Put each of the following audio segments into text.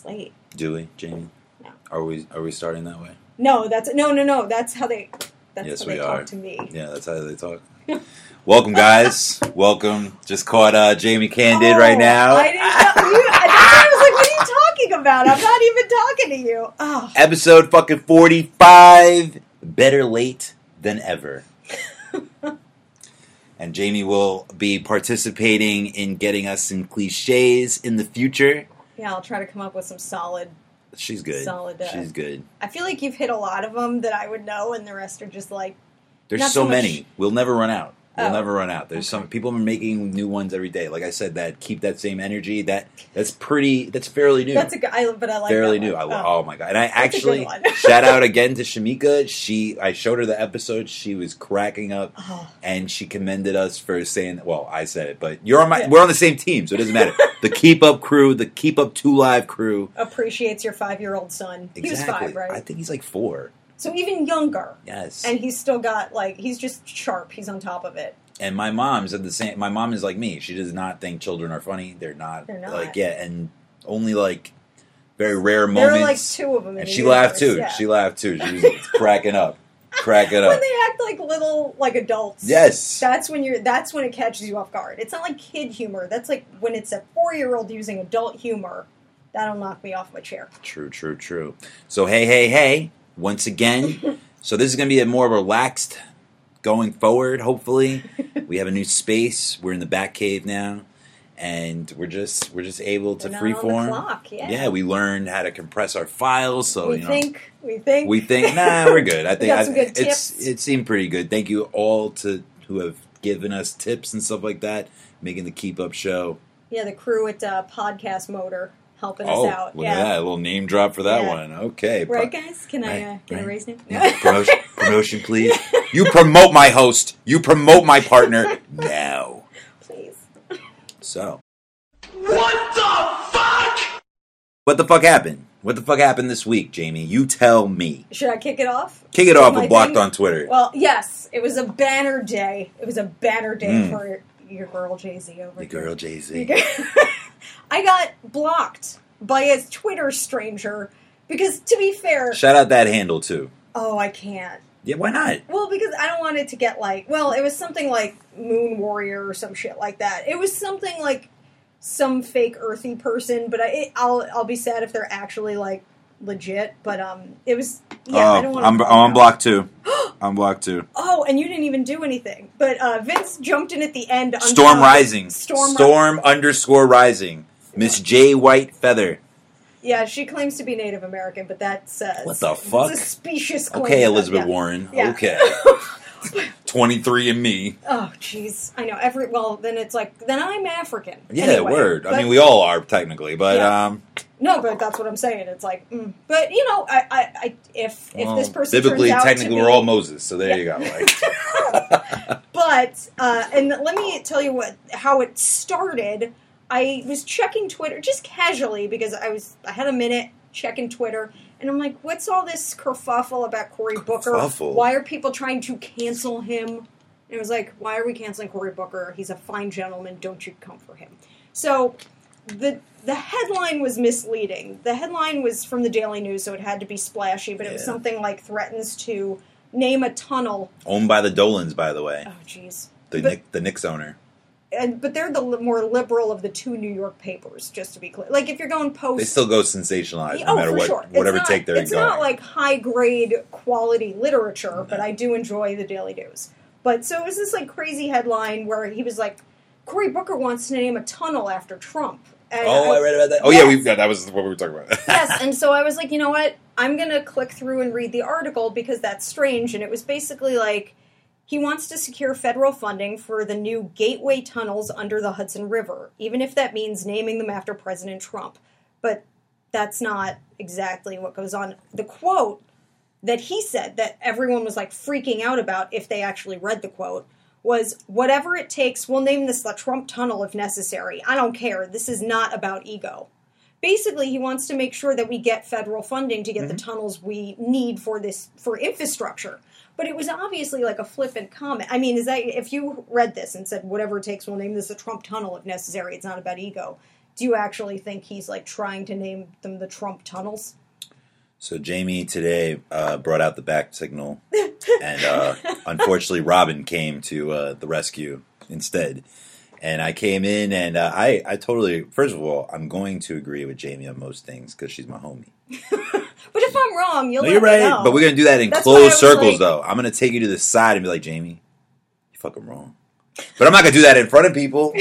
It's late. Do we, Jamie? No. Are we are we starting that way? No, that's no, no, no. That's how they. That's Yes, how we they are. talk to me. Yeah, that's how they talk. Welcome, guys. Welcome. Just caught uh, Jamie Candid right Oh, now. I didn't know. You, I, I was like, "What are you talking about? I'm not even talking to you." Oh, Episode fucking forty-five. Better late than ever. and Jamie will be participating in getting us some cliches in the future. Yeah. I'll try to come up with some solid. She's good. Solid, uh, She's good. I feel like you've hit a lot of them that I would know, and the rest are just like, There's so so many. We'll never run out. We'll Oh. never run out. There's some people are making new ones every day. Like I said, that keep that same energy. That that's pretty. That's fairly new. "That's a good." I, but I like fairly new. I, Oh. oh. my god! And I That's actually shout out again to Shamika. She I showed her the episode. She was cracking up, Oh. and she commended us for saying. Well, I said it, but you're on my. Yeah. We're on the same team, so it doesn't matter. the Keep Up crew, the Keep Up Two Live crew. appreciates your five-year-old son. He was Exactly. five, right? I think he's like four. So even younger, Yes. and he's still got like he's just sharp. He's on top of it. And my mom said the same. My mom is like me. She does not think children are funny. They're not. They're not. Like yeah, and only like very rare moments. There are like two of them, and she laughed too. yeah. She laughed too. She was cracking up, cracking up. when they act like little like adults. Yes. That's when you're that's when it catches you off guard. It's not like kid humor. That's like when it's a four year old using adult humor. That'll knock me off my chair. True, true, true. So hey, hey, hey! Once again, so this is going to be a more relaxed going forward. Hopefully, we have a new space. We're in the back cave now, and we're just we're just able to We're not on the freeform. clock, yeah. we learned how to compress our files. So we you know, think we think we think nah, we're good. I think I, it's tips. it seemed pretty good. Thank you all to who have given us tips and stuff like that, making the keep up show. yeah the crew at uh, Podcast Motor helping Oh, us out. look yeah. at that! A little name drop for that Yeah. one. Okay, Right, guys? Can I uh, get right. a raise name? Yeah, promotion, promotion, please. You promote my host. You promote my partner now. Please. So, What the fuck? what the fuck happened? What the fuck happened this week, Jamie? You tell me. Should I kick it off? Kick it off my and blocked thing? on Twitter. Well, yes, it was a banner day. It was a banner day Mm. for your girl Jay Z over the girl Jay Z. I got blocked by a Twitter stranger because, to be fair, Shout out that handle too. oh, I can't. Yeah, why not? Well, because I don't want it to get like, well, it was something like Moon Warrior or some shit like that. It was something like some fake earthy person, but I, it, I'll I'll be sad if they're actually like legit. But um, it was yeah. I don't oh, want. I'm, I'm blocked too. I'm blocked too. Oh, and you didn't even do anything. But uh, Vince jumped in at the end. Storm top- Rising. Storm. Storm underscore Rising. Miss J White Feather. yeah, she claims to be Native American, but that's uh, What the fuck? It's a specious claim. Okay, but Elizabeth yeah. Warren. Yeah. Okay. 23 and me. Oh, jeez. I know. Every well, then it's like then I'm African. Yeah, Anyway, word. I mean, we all are technically, but Yeah. um, No, but that's what I'm saying. It's like, mm. but you know, I, I, I if if well, this person biblically, out technically, to we're all Moses. So there you go. Like, But uh, and let me tell you what how it started. I was checking Twitter just casually because I was I had a minute checking Twitter, and I'm like, what's all this kerfuffle about Cory Booker? Kerfuffle? Why are people trying to cancel him? And it was like, why are we canceling Cory Booker? He's a fine gentleman. Don't you come for him? So the the headline was misleading. The headline was from the Daily News, so it had to be splashy, but it was something like threatens to name a tunnel. owned by the Dolans, by the way, Oh, jeez. the but- Nick, the Knicks owner. And but they're the li- more liberal of the two New York papers, just to be clear. Like if you're going post, They still go sensationalized, no oh matter what, sure, whatever not- take they're It's going. not like high grade quality literature, mm-hmm. but I do enjoy the Daily News. But so it was this like crazy headline where he was like, Cory Booker wants to name a tunnel after Trump. And oh, I read about that. Oh yeah, Yes. we, yeah, that was what we were talking about. yes, and so I was like, you know what? I'm gonna click through and read the article because that's strange. And it was basically like he wants to secure federal funding for the new gateway tunnels under the Hudson River, even if that means naming them after President Trump. But that's not exactly what goes on. The quote that he said that everyone was like freaking out about if they actually read the quote was whatever it takes, we'll name this the Trump tunnel if necessary. I don't care. This is not about ego basically he wants to make sure that we get federal funding to get the mm-hmm. tunnels we need for this for infrastructure but it was obviously like a flippant comment i mean is that if you read this and said whatever it takes we'll name this a trump tunnel if necessary it's not about ego do you actually think he's like trying to name them the Trump tunnels? So Jamie today uh, brought out the back signal, and uh, unfortunately, Robin came to uh, the rescue instead. And I came in, and uh, I, I totally. First of all, I'm going to agree with Jamie on most things because she's my homie. But if I'm wrong, you'll. No, you're right, but we're gonna do that in That's closed circles, like- though. I'm gonna take you to the side and be like, Jamie, you fucking wrong. But I'm not gonna do that in front of people.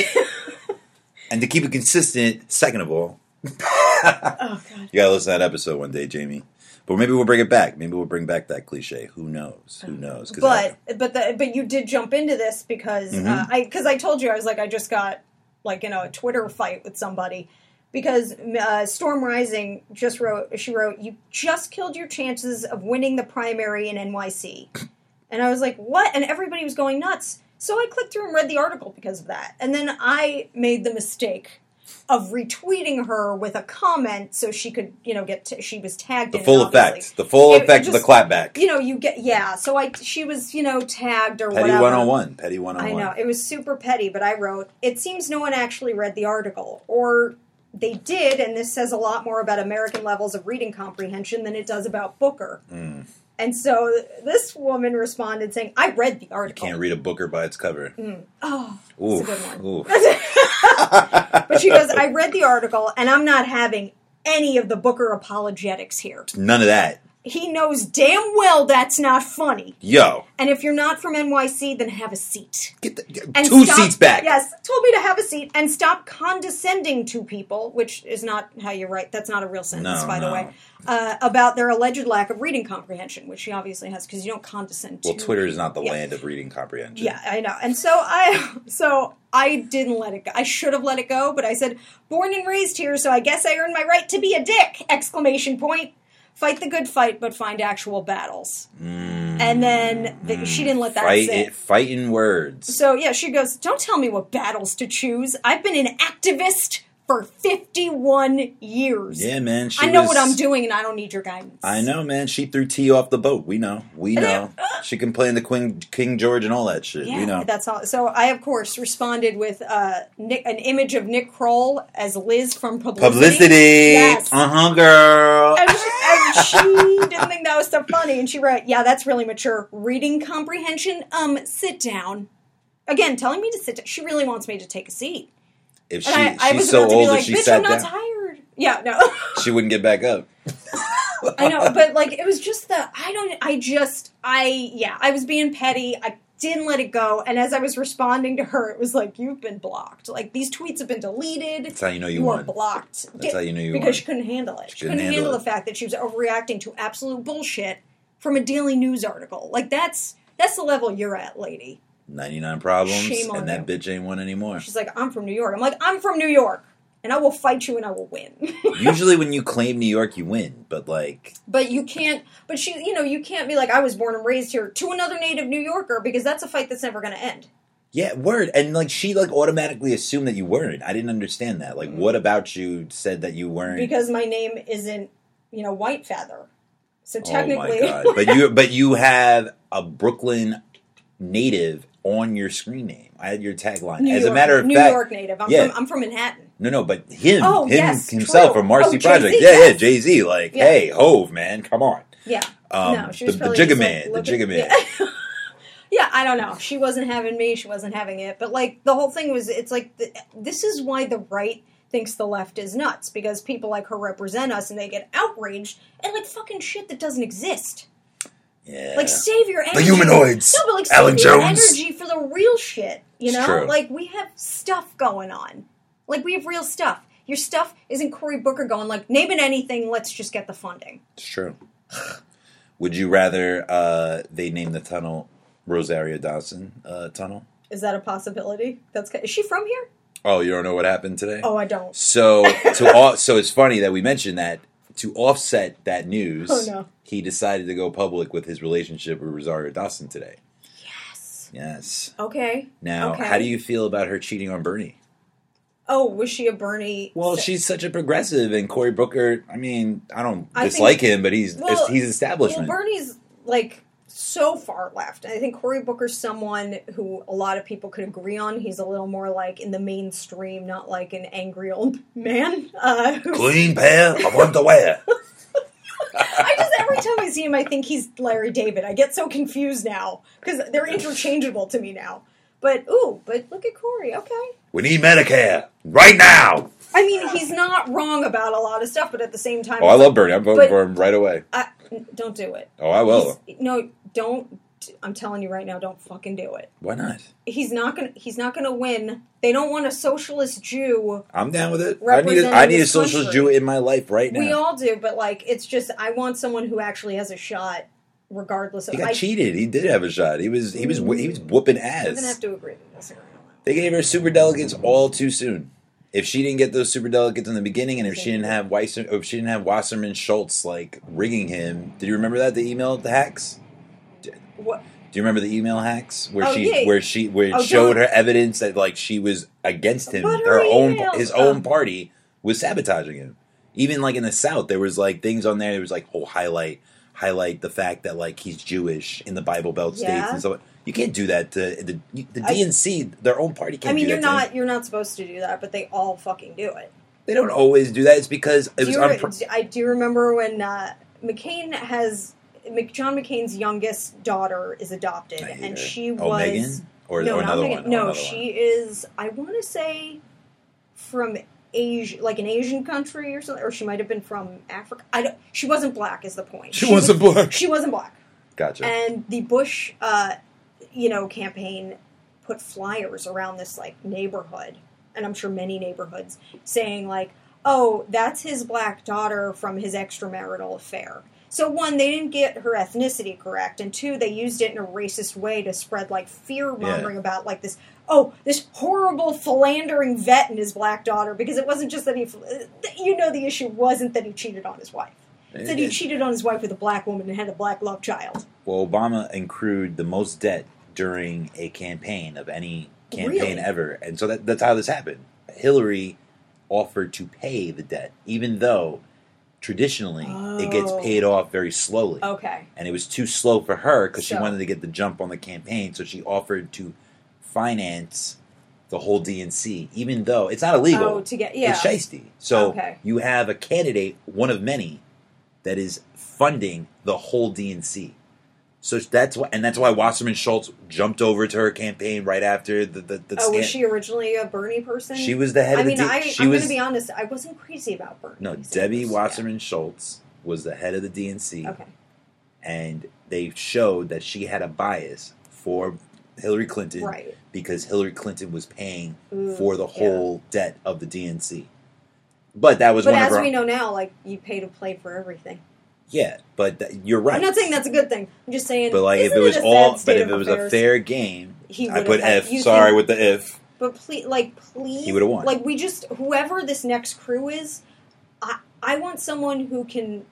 and to keep it consistent, second of all, oh god. you gotta listen to that episode one day, Jamie. But maybe we'll bring it back. Maybe we'll bring back that cliche. Who knows? Who knows? But but the, but you did jump into this because Mm-hmm. uh, I because I told you I was like I just got like you know a Twitter fight with somebody because uh, Storm Rising just wrote she wrote you just killed your chances of winning the primary in NYC, and I was like what? And everybody was going nuts. So I clicked through and read the article because of that, and then I made the mistake of retweeting her with a comment so she could you know get t- she was tagged the in it, full obviously. effect. The full It- it effect of the clapback. You know, you get yeah. So I she was you know tagged or Petty whatever. 101. Petty 101. I know it was super petty, but I wrote. It seems no one actually read the article, or they did, and this says a lot more about American levels of reading comprehension than it does about Booker. Mm. And so this woman responded saying, "I read the article." You can't read a Booker by its cover. Oh, Ooh, that's a good one. But she goes, "I read the article, and I'm not having any of the Booker apologetics here. None of that. He knows damn well that's not funny." Yo, And if you're not from NYC, then have a seat. get, the, get And two stop- seats back. Yes, told me to have a seat and stop condescending to people, which is not how you write. That's not a real sentence, No, by the way. Uh, about their alleged lack of reading comprehension, which she obviously has because you don't condescend. Well, to Twitter is not the Yeah. land of reading comprehension. Yeah, I know. And so I, so I didn't let it go. I should have let it go, but I said, "Born and raised here, so I guess I earned my right to be a dick!" Exclamation point. Fight the good fight, but find actual battles. and then the, she didn't let that Mm. Fight sit. it, fighting words. So yeah, she goes, "Don't tell me what battles to choose. I've been an activist for 51 years. Yeah, man. She I know was- what I'm doing, and I don't need your guidance." I know, man. She threw tea off the boat. We know. We And know. she can play in the Queen, King George and all that shit. Yeah, we know. that's all. So I, of course, responded with uh, Nick, an image of Nick Kroll as Liz from Publicity. Publicity. Yes. Uh huh, girl. She, didn't think that was so funny, and she wrote, "Yeah, that's really mature. Reading comprehension. Um, sit down." Again, telling me to sit down. She really wants me to take a seat. If she, And I, I she's was so old like, she "Bitch, sat I'm not down, tired." Yeah, no. she wouldn't get back up. I know, but like it was just the I don't I just I yeah, I was being petty. I didn't let it go. And as I was responding to her, it was like, You've been blocked. Like these tweets have been deleted. That's how you know you were. You won. blocked. That's how you know you because won. she couldn't handle it. She, couldn't couldn't, handle handle, the fact that she was overreacting to absolute bullshit from a daily news article. Like that's that's the level you're at, lady. 99 problems, Shame on and that you. bitch ain't one anymore. She's like, I'm from New York. I'm like, I'm from New York. And I will fight you and I will win. Usually, when you claim New York, you win. But like, But you can't. But she, you know, you can't be like I was born and raised here to another native New Yorker because that's a fight that's never going to end. yeah, word. And like, she like automatically assumed that you weren't. I didn't understand that. Like, mm-hmm. what about you said that you weren't? Because my name isn't, you know, White Feather. So oh technically, my god! But you, but you have a Brooklyn native on your screen name. I had your tagline. New As a matter of New fact, New York native. I'm yeah. from I'm from Manhattan. No, no, but him, Oh, him yes, himself true. from Marcy Oh, Project. Yeah, yeah. Jay Z. Like, Yeah. hey, Hove, man, come on. Yeah. Um, no, she was the, Jigga Man, like, the Jigga Man. Yeah. yeah, I don't know. She wasn't having me. She wasn't having it. But like the whole thing was, it's like the, this is why the right thinks the left is nuts because people like her represent us and they get outraged at like fucking shit that doesn't exist. Yeah, Like save your energy. The humanoids. No, but like Alan save your Jones. energy for the real shit. You know, like we have stuff going on. Like we have real stuff. Your stuff isn't Cory Booker going like name it anything. Let's just get the funding. it's true. Would you rather uh, they name the tunnel Rosario Dawson uh, Tunnel? Is that a possibility? That's is she from here? Oh, you don't know what happened today? Oh, I don't. So to all, so it's funny that we mentioned that to offset that news. Oh, no. He decided to go public with his relationship with Rosario Dawson today. Yes. Yes. Okay. Now, Okay. how do you feel about her cheating on Bernie? Oh, was she a Bernie? Well, so- she's such a progressive, and Cory Booker. I mean, I don't I dislike think- his, but he's Well, he's establishment. Well, Bernie's like so far left. I think Cory Booker's someone who a lot of people could agree on. He's a little more like in the mainstream, not like an angry old man. Uh, Clean pair of underwear. I just every time I see him, I think he's Larry David. I get so confused now because they're interchangeable to me now. But ooh, but look at Cory. Okay, We need Medicare right now. I mean he's not wrong about a lot of stuff, but at the same time, Oh, I love Bernie. I'm voting But- for him right away. I, don't do it. Oh, I will. He's- no, don't. I'm telling you right now, don't fucking do it. Why not? He's not gonna. He's not gonna win. They don't want a socialist Jew. I'm down with it. I need a, Representing need a this social. Jew in my life right now. We all do, but like, it's just I want someone who actually has a shot, regardless of. he got I, cheated. He did have a shot. He was he was he was mm. whooping I'm gonna have ass. to agree to that. They gave her super delegates all too soon. If she didn't get those super delegates in the beginning, and if she didn't have Weiser, if she didn't have Wasserman Schultz like rigging him, did you remember that the email the hacks? What? Do you remember the email hacks where Oh, she yeah. where she where it Oh, showed her evidence that like she was against him, her her own his own party was sabotaging him. Even like in the South, there was like things on there. There was like oh highlight highlight the fact that like he's Jewish in the Bible Belt states Yeah. and so you can't do that to the the I- DNC. their own party can't. I mean, do you're not you're not supposed to do that, but they all fucking do it. They don't always do that. It's because it Do was you, re- unpro- I do remember when uh, McCain has John McCain's youngest daughter is adopted, and she oh was Megan or, no, or not another Megan. one. Oh, no, another she one. is. I want to say from Asia, like an Asian country or something, or she might have been from Africa. I don't. She wasn't black. Is the point? She wasn't black. She wasn't black. Gotcha. And the Bush, uh, you know, campaign put flyers around this like neighborhood, and I'm sure many neighborhoods, saying like, "Oh, that's his black daughter from his extramarital affair." So one, they didn't get her ethnicity correct, and two, they used it in a racist way to spread like fear mongering Yeah. about like this. Oh, this horrible philandering vet and his black daughter, because it wasn't just that he, you know, the issue wasn't that he cheated on his wife. It's that he cheated on his wife with a black woman and had a black love child. Well, Obama accrued the most debt during a campaign of any campaign Really? ever, and so that, that's how this happened. Hillary offered to pay the debt, even though traditionally it gets Oh. paid off very slowly, Okay. and it was too slow for her because she wanted to get the jump on the campaign. So she offered to finance the whole DNC, even though it's not illegal. Oh, to get yeah. It's shisty. So Okay. you have a candidate, one of many, that is funding the whole DNC. So that's why, and that's why Wasserman Schultz jumped over to her campaign right after the the. the oh, was she originally a Bernie person? She was the head I of the. mean, D- I, I'm going to be honest. I wasn't crazy about Bernie. no. Debbie Yeah. Wasserman Schultz was the head of the DNC, Okay. and they showed that she had a bias for Hillary Clinton Right. because Hillary Clinton was paying Ooh, for the yeah. whole debt of the DNC. But that was But as her. we know now, like you pay to play for everything. Yeah, but th- you're right. I'm not saying that's a good thing. I'm just saying. But like, if it was a all, but if it was affairs? a fair game, I put had- F. Sorry think- with the if. But please, like, please, He would've won. Like, we just whoever this next crew is, I I want someone who can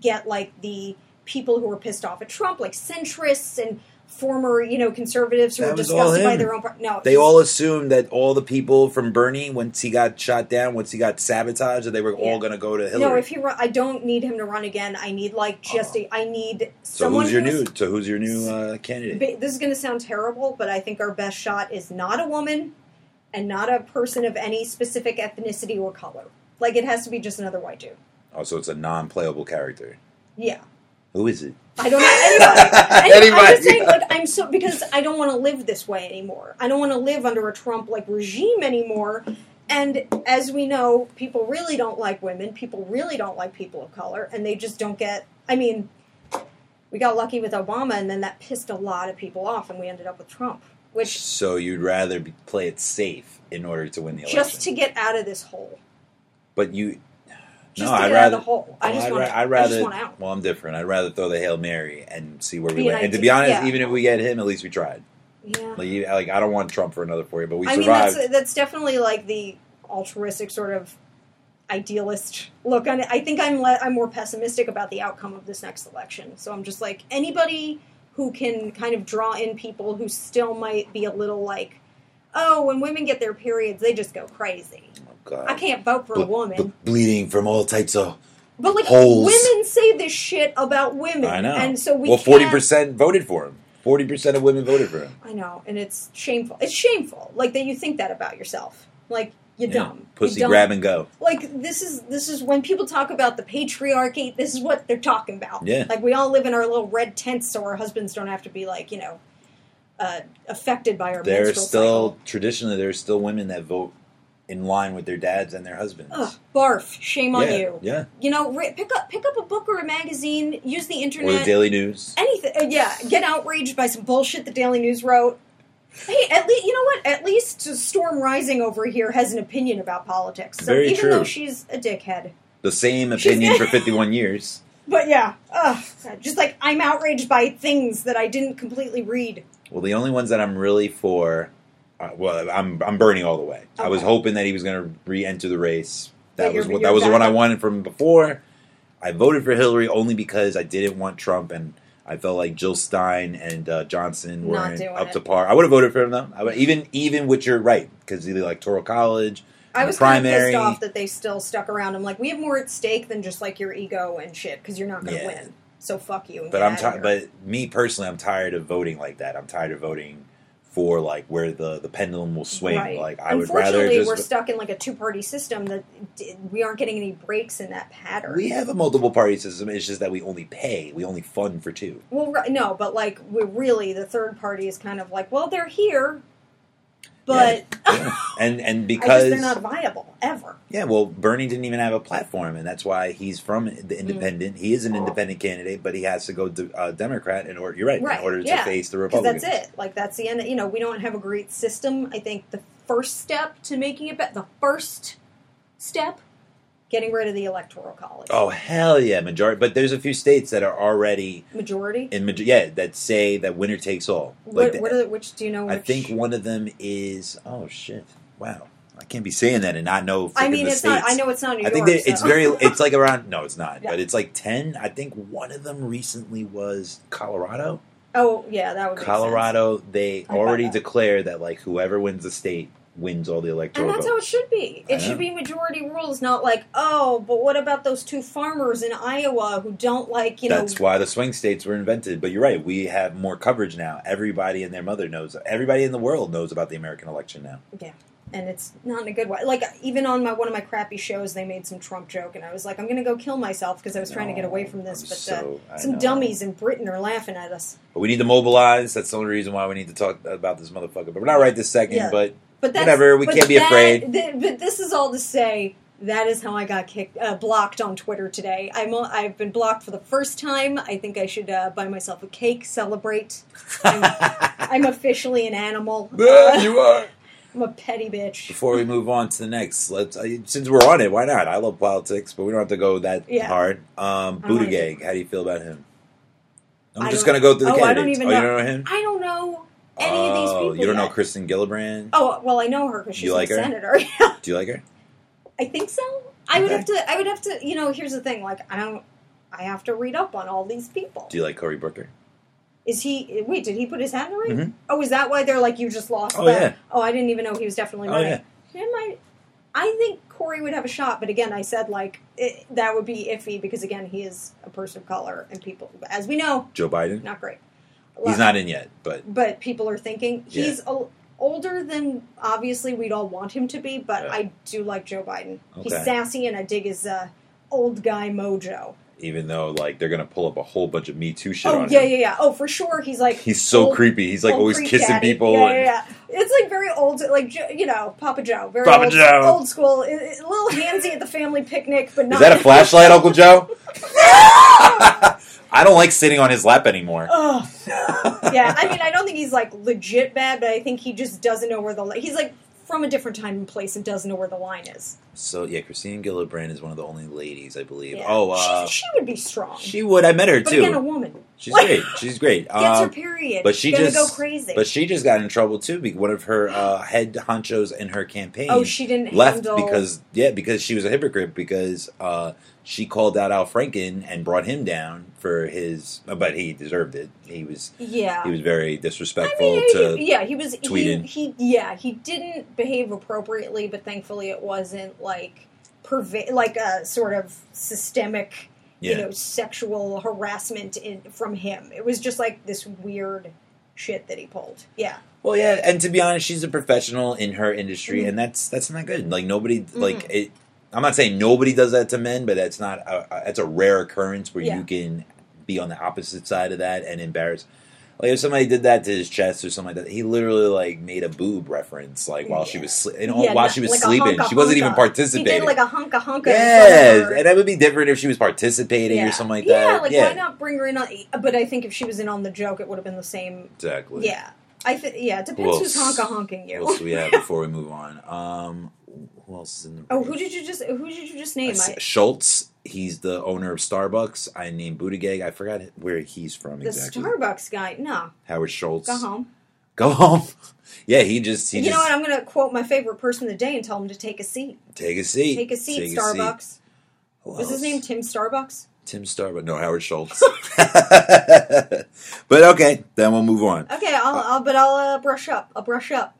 get like the people who are pissed off at Trump, like centrists and former, you know, conservatives who That all disgusted by their own. No, They all assumed that all the people from Bernie, once he got shot down, once he got sabotaged, that they were Yeah. all going to go to Hillary. No, if he, run, I don't need him to run again. I need like just a. I need so who's your new? So who's your new uh, candidate? This is going to sound terrible, but I think our best shot is not a woman and not a person of any specific ethnicity or color. Like it has to be just another white dude. Oh, so it's a non-playable character. Yeah. Who is it? I don't know anybody. Anybody. I'm just saying, like, I'm so because I don't want to live this way anymore. I don't want to live under a Trump like regime anymore. And as we know, people really don't like women. People really don't like people of color, and they just don't get. I mean, we got lucky with Obama, and then that pissed a lot of people off, and we ended up with Trump, which So you'd rather be, play it safe in order to win the election? just to get out of this hole. but you. Just no, I'd rather. the hole. I well, just I'd, want. I'd I rather. just want out. Well, I'm different. I'd rather throw the hail mary and see where we land. And to be honest, yeah. even if we get him, at least we tried. Yeah. Like, like I don't want Trump for another four years, but we I mean, that's that's definitely like the altruistic sort of idealist look on it. I think I'm le- I'm more pessimistic about the outcome of this next election. So I'm just like anybody who can kind of draw in people who still might be a little like, oh, when women get their periods, they just go crazy. oh, God. I can't vote for a woman, ble- bleeding from all types of. but like holes. women say this shit about women. I know. And so we well, forty percent voted for him. Forty percent of women voted for him. I know, and it's shameful. It's shameful, like that you think that about yourself. Like you're Yeah. dumb. Pussy you don't- grab and go. Like this is this is when people talk about the patriarchy. This is what they're talking about. Yeah. Like we all live in our little red tents, so our husbands don't have to be like you know, uh, affected by our There's still cycle. traditionally there's still women that vote in line with their dads and their husbands. Ugh, barf. Shame on yeah, you. yeah. You know, pick up pick up a book or a magazine. Use the Or internet. the Daily News. anything. Uh, yeah, get outraged by some bullshit the Daily News wrote. Hey, at least you know what? At least Storm Rising over here has an opinion about politics. So Very even true. though she's a dickhead, The same opinion for 51 years. but yeah, ugh, just like I'm outraged by things that I didn't completely read. Well, the only ones that I'm really for, uh, well, I'm I'm Bernie all the way. I was hoping that he was going to re-enter the race. That was what that was the one I wanted from before. I voted for Hillary only because I didn't want Trump, and I felt like Jill Stein and uh, Johnson weren't up it. to par. I would have voted for him though. I would, even even with your right because the electoral college. I was primary. kind of pissed off that they still stuck around. I'm like, we have more at stake than just like your ego and shit because you're not going to Yeah. win. So fuck you. But I'm tired. But me personally, I'm tired of voting like that. I'm tired of voting for like where the the pendulum will swing. Right. Like I would rather just we're stuck in like a two party system that d- we aren't getting any breaks in that pattern. We have a multiple party system. It's just that we only pay. We only fund for two. Well, no, but like we really the third party is kind of like, well, they're here, but Yeah. And and because they're not viable ever. yeah, well, Bernie didn't even have a platform, and that's why he's from the independent. He is an independent candidate, but he has to go de- uh, Democrat in order. You're right, Right, in order to face the Republicans. that's it. Like that's the end. You know, we don't have a great system. I think the first step to making it better, the first step, getting rid of the electoral college. Oh hell yeah, majority. But there's a few states that are already majority. in major- yeah that say that winner takes all. What, the- what are the, which do you know? Which, I think one of them is oh shit, wow. I can't be saying that and not know. I mean, it's not. I know it's not New I think York. that it's very. It's like around. No, it's not. Yeah. But it's like ten. I think one of them recently was Colorado. oh yeah, that would. Colorado. They I already declared that like whoever wins the state wins all the electoral And that's how it should be. I It should know. be majority rules, not like, oh, but what about those two farmers in Iowa who don't like, you know, That's why the swing states were invented. But you're right. We have more coverage now. Everybody and their mother knows. Everybody in the world knows about the American election now. yeah. And it's not in a good way. Like even on my one of my crappy shows, they made some Trump joke, and I was like, I'm going to go kill myself because I was trying to get away from this. I'm But so- uh, some know. dummies in Britain are laughing at us. But we need to mobilize. That's the only reason why we need to talk about this motherfucker. But we're not right this second. Yeah. But But that's, Whatever, we can't be that- afraid. th- but this is all to say that is how I got kicked, uh, blocked on Twitter today. I'm i I've been blocked for the first time. I think I should uh, buy myself a cake, celebrate. I'm, I'm officially an animal. Yeah, Uh, you are. I'm a petty bitch. Before we move on to the next, let's uh, since we're on it, why not? I love politics, but we don't have to go that Yeah. hard. Um, I how do you feel about him? I'm I just gonna go through the oh, I candidates. don't even oh, know. you don't know him? I don't know any of these Oh, people. You don't know. Kirsten Gillibrand? Oh well, I know her because she's You like a her? senator. Do you like her? I think so. I would have to. I would have to. You know, here's the thing. Like, I don't. I have to read up on all these people. Do you like Cory Booker? Is he? Wait, did he put his hat in the ring? Mhm. Oh, is that why they're like you just lost? Oh, the- yeah. Oh, I didn't even know he was definitely Oh, running. yeah. Him, I, I think Cory would have a shot, but again, I said like it, that would be iffy because again, he is a person of color, and people, as we know, Joe Biden? not great. He's not in yet, but But people are thinking Yeah. he's a, older than obviously we'd all want him to be. But Yeah. I do like Joe Biden. He's sassy, and I dig his uh, old guy mojo. even though like they're gonna pull up a whole bunch of Me Too shit Oh on yeah, him. yeah, yeah. Oh, for sure, he's like He's so old- creepy. He's like always kissing daddy. people. Yeah, and, yeah, yeah. It's like very old, like you know, Papa Joe, very Papa old, Joe. old school. I- I- A little handsy at the family picnic, but not. Is that a flashlight, Uncle Joe? I don't like sitting on his lap anymore. Ugh. yeah, I mean, I don't think he's like legit bad, but I think he just doesn't know where the li- he's like from a different time and place and doesn't know where the line is. So yeah, Christine Gillibrand is one of the only ladies I believe. Yeah. Oh, uh, she, she would be strong. she would. I met her too. but too. again, a woman She's Like- great. She's great. gets her Um, period. but she just go crazy. But she just got in trouble too. Because one of her uh, head honchos in her campaign oh, she didn't left handle because yeah, because she was a hypocrite because uh, she called out Al Franken and brought him down for his. But he deserved it. He was yeah. he was very disrespectful I mean, to. he, yeah, he was. He, tweeting. he, yeah, he didn't behave appropriately, but thankfully, it wasn't like perva- like a sort of systemic you know sexual harassment in, from him. It was just like this weird shit that he pulled. Yeah. Well, yeah, and to be honest, she's a professional in her industry, Mhm. and that's that's not good. Like nobody, Mm-hmm. like it. I'm not saying nobody does that to men, but that's not a, a- that's a rare occurrence where Yeah. you can be on the opposite side of that and embarrass. Like if somebody did that to his chest or something like that, he literally like made a boob reference, like while she was sli- you know, Yeah, while no- she was like sleeping. She wasn't even participating. He did like a hunka hunka. yes, and that would be different if she was participating yeah. or something like that. yeah, like yeah, why not bring her in on? But I think if she was in on the joke, it would have been the same. exactly. Yeah, I think. Yeah, it depends Who who's honka honking you. What else do we have before we move on? Um, who else is in the? Oh, who did you just? Who did you just name? I, Schultz. He's the owner of Starbucks. I named Buttigieg. I forgot where he's from the exactly. Starbucks guy. No, Howard Schultz. go home. Go home. yeah, he just he you just know what? I'm going to quote my favorite person of the day and tell him to take a seat. take a seat. Take a seat, Take a Starbucks. Who Was his name Tim Starbucks? Tim Starbucks? No, Howard Schultz. but okay, then we'll move on. Okay, I'll, I'll but I'll uh, brush up. I'll brush up.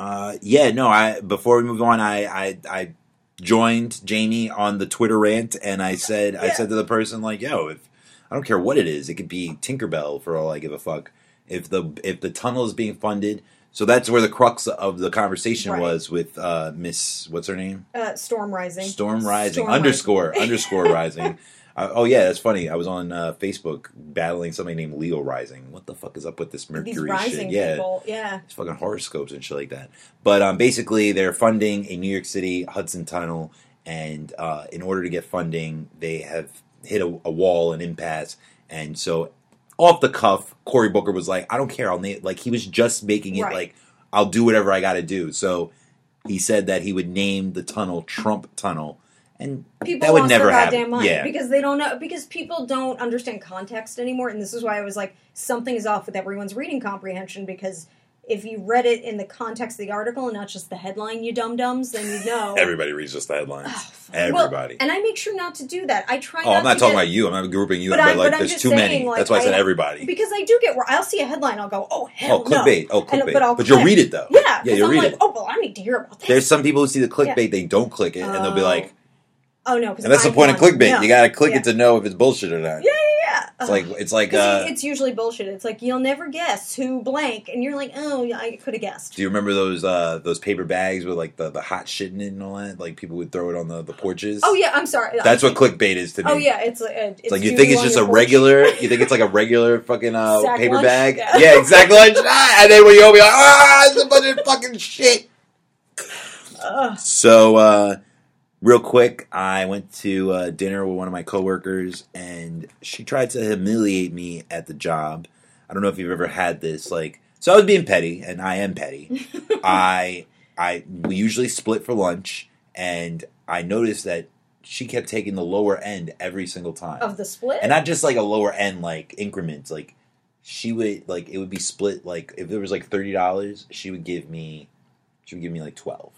Uh, yeah, no. I before we move on, I I, I joined Jamie on the Twitter rant, and I said I said to the person like, "Yo, if I don't care what it is, it could be Tinkerbell for all I give a fuck. If the if the tunnel is being funded." So that's where the crux of the conversation Right. was with uh, Miss what's her name uh, Storm Rising. Storm Rising Storm underscore Rising. underscore Rising. Uh, oh yeah, that's funny. I was on uh, Facebook battling somebody named Leo Rising. What the fuck is up with this Mercury rising shit? Yeah, people. Yeah. it's fucking horoscopes and shit like that. But um, basically, they're funding a New York City Hudson Tunnel, and uh, in order to get funding, they have hit a, a wall, an impasse, and so off the cuff, Cory Booker was like, "I don't care. I'll name." Like he was just making it Right. like, "I'll do whatever I got to do." So he said that he would name the tunnel Trump Tunnel, and People that would lost never their happen. goddamn mind Yeah, because they don't know because people don't understand context anymore, and this is why I was like something is off with everyone's reading comprehension because if you read it in the context of the article and not just the headline, you dum dums, then you know everybody reads just the headlines. Oh, Well, everybody. and I make sure not to do that. I try. oh, I'm not to talking get- about you. I'm not grouping you, But but, I- like, but I'm there's too saying, many. like, That's why I said I- everybody. because I do get where I'll see a headline, I'll go, oh hell Oh, clickbait. no. Oh, And- clickbait. but I'll but you'll click. read it though. Yeah, Yeah, you'll I'm read like, it. oh well, I need to hear about that. There's some people who see the clickbait, they don't click it, and they'll be like, oh no, and that's the point of clickbait. You got to click yeah. it to know if it's bullshit or not. Yeah, yeah, yeah. It's like it's like Uh, it's usually bullshit. It's like you'll never guess who blank, and you're like, oh, yeah, I could have guessed. do you remember those uh, those paper bags with like the, the hot shit in it and all that? Like people would throw it on the, the porches. Oh yeah, I'm sorry. that's I what clickbait is to me. Oh yeah, it's, uh, it's, It's like you think it's just a porch. regular, you think it's like a regular fucking uh, paper lunch? bag. Yeah. Yeah, exact lunch. Ah, and then when you open, like, ah, it's a bunch of fucking shit. Ugh. So, uh, real quick, I went to uh, dinner with one of my coworkers, and she tried to humiliate me at the job. I don't know if you've ever had this. Like, so I was being petty, and I am petty. I, I, we usually split for lunch, and I noticed that she kept taking the lower end every single time, of the split. and not just like a lower end like increments. Like, she would like it would be split. Like, if there was like thirty dollars, she would give me, she would give me like twelve.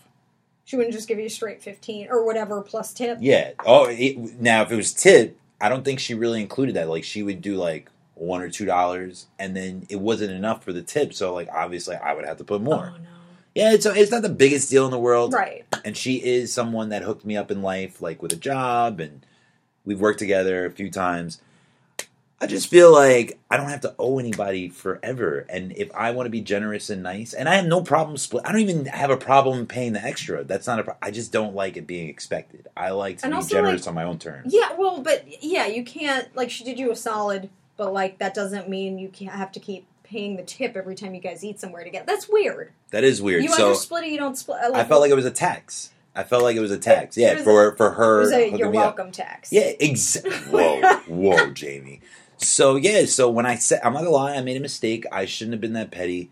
She wouldn't just give you a straight fifteen or whatever plus tip. Yeah. Oh, it, now if it was tip, I don't think she really included that. Like she would do like one or two dollars, and then it wasn't enough for the tip. So like obviously I would have to put oh, more. Oh no. Yeah, it's it's not the biggest deal in the world, Right. and she is someone that hooked me up in life, like with a job, and we've worked together a few times. I just feel like I don't have to owe anybody forever, and if I want to be generous and nice, and I have no problem split. I don't even have a problem paying the extra. That's not a. Pro- I just don't like it being expected. I like to And be also, generous like- on my own terms. Yeah. Well, but yeah, you can't like she did you a solid, but like that doesn't mean you can't have to keep paying the tip every time you guys eat somewhere together. That's weird. That is weird. You so either split it, you don't split. I felt like it was a tax. I felt like it was a tax. It Yeah, for for her. it was a hooking you're me up. welcome tax. Yeah, exactly. Whoa, whoa, Jamie. So yeah, so when I said, I'm not gonna lie, I made a mistake. I shouldn't have been that petty.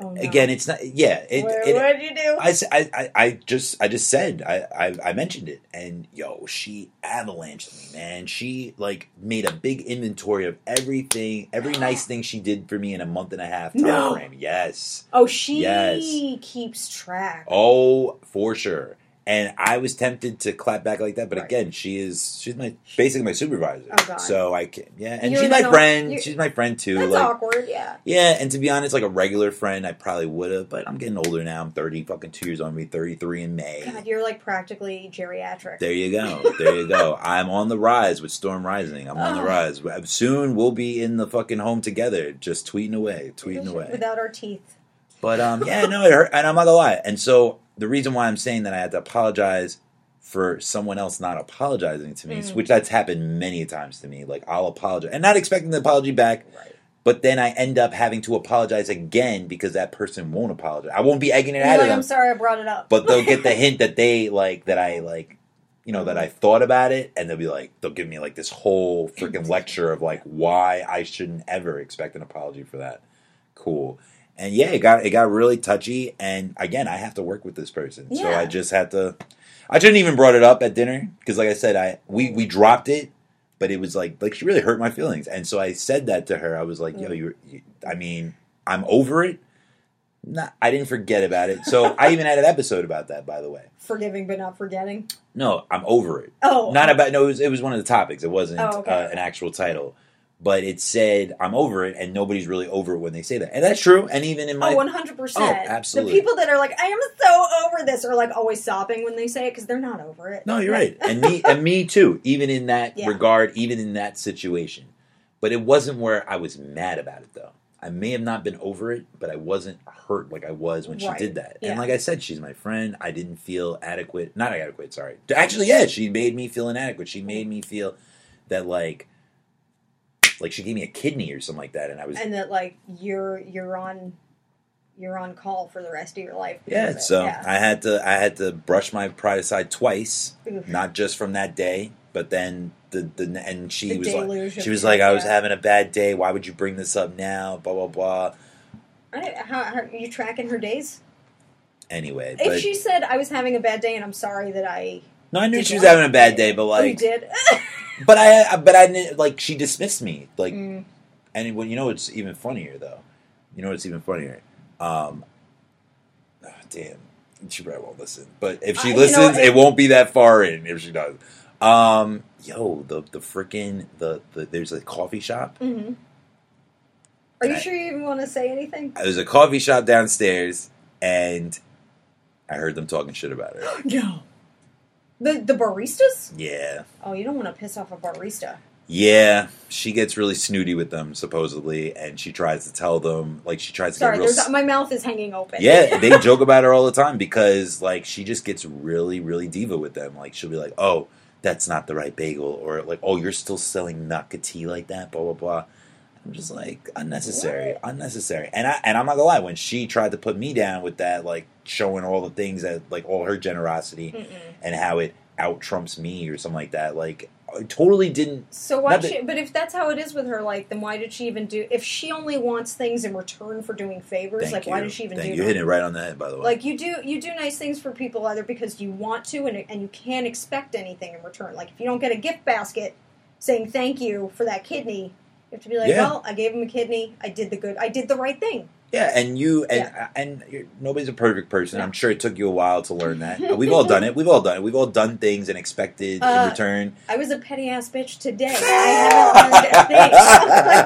Oh, no. Again, it's not. Yeah, it. what it did you do? I- I- I just I just said I, I I mentioned it and yo she avalanched me man she like made a big inventory of everything every nice thing she did for me in a month and a half time No. frame yes oh, she Yes. keeps track. oh for sure And I was tempted to clap back like that, but Right. again, she is she's my basically my supervisor. Oh, God. So I can yeah, and You're she's my friend. She's my friend too. That's like awkward. Yeah. yeah, and to be honest, like a regular friend, I probably would have, but I'm getting older now. I'm 30 fucking two years on me, 33 in May. God, you're like practically geriatric. There you go. There you go. I'm on the rise with Storm Rising. I'm on the rise. Soon we'll be in the fucking home together, just tweeting away, tweeting away. Without our teeth. But um, yeah, no, it hurt, and I'm not gonna lie. And so the reason why I'm saying that I had to apologize for someone else not apologizing to me, Mhm. which that's happened many times to me. Like I'll apologize and not expecting the apology back, Right. but then I end up having to apologize again because that person won't apologize. I won't be egging it You're out like, of them, I'm sorry I brought it up. but they'll get the hint that they like that I like. You know that I thought about it, and they'll be like, they'll give me like this whole freaking lecture of like why I shouldn't ever expect an apology for that. Cool, and yeah, it got it got really touchy, and again, I have to work with this person, so I just had to. I shouldn't even brought it up at dinner because, like I said, I we we dropped it, but it was like like she really hurt my feelings, and so I said that to her. I was like, "Yo, Mm. you, you I mean, I'm over it." Not, I didn't forget about it. So I even had an episode about that, by the way. Forgiving but not forgetting. No, I'm over it. Oh. Not about no. It was, it was one of the topics. It wasn't Oh, okay. uh, an actual title, but it said I'm over it, and nobody's really over it when they say that, and that's true. And even in my Oh, 100%. Oh, absolutely. The people that are like, I am so over this are like always sobbing when they say it because they're not over it. No, you're right. And me and me too, even in that Yeah. regard, even in that situation. But it wasn't where I was mad about it though. I may have not been over it, but I wasn't hurt like I was when she Right. did that. Yeah. And like I said, she's my friend. I didn't feel adequate. Not adequate, sorry. Actually, yeah, she made me feel inadequate. She made me feel that like like she gave me a kidney or something like that and I was and that like you're you're on you're on call for the rest of your life. yeah, so yeah. I had to I had to brush my pride aside twice, Oof. not just from that day, but then the the and she The was like she was like I was yeah. having a bad day. Why would you bring this up now? Blah blah blah. I, how, how, are you tracking her days? Anyway, If but she said I was having a bad day and I'm sorry that I no, I knew did she was having a bad day, but oh, you like, did. but I but I didn't like she dismissed me like, Mm. and when you know it's even funnier though, you know it's even funnier. Um, ah, damn, she probably won't listen. But if she Uh, you know, listens, it- it won't be that far in if she does. Um, yo, the the freaking the, the there's a coffee shop. Mm-hmm. Are you I- sure you even want to say anything? There's a coffee shop downstairs, and I heard them talking shit about her. No. The the baristas? Yeah, Oh, you don't want to piss off a barista. yeah. She gets really snooty with them supposedly, and she tries to tell them like she tries to Sorry, get real. my mouth is hanging open. Yeah, they joke about her all the time because like she just gets really, really diva with them. Like she'll be like, "Oh, that's not the right bagel," or like, "Oh, you're still selling maca tea like that." Blah blah blah. I'm just like unnecessary, unnecessary. And I and I'm not gonna lie, when she tried to put me down with that, like showing all the things that like all her generosity Mm-mm. and how it out trumps me or something like that, like I totally didn't. So why? That- She, but if that's how it is with her, like, then why did she even do? If she only wants things in return for doing favors, like, you. why did she even Thank do you? Hitting it right on the head, by the way. Like you do, you do nice things for people either because you want to, and and you can't expect anything in return. Like if you don't get a gift basket saying thank you for that kidney, you have to be like, Yeah. well, I gave him a kidney. I did the good. I did the right thing. Yeah, and you and Yeah. and you're, nobody's a perfect person. Yeah. I'm sure it took you a while to learn that. Uh, We've all done it. We've all done it. We've all done things and expected Uh, in return. I was a petty ass bitch today. I haven't learned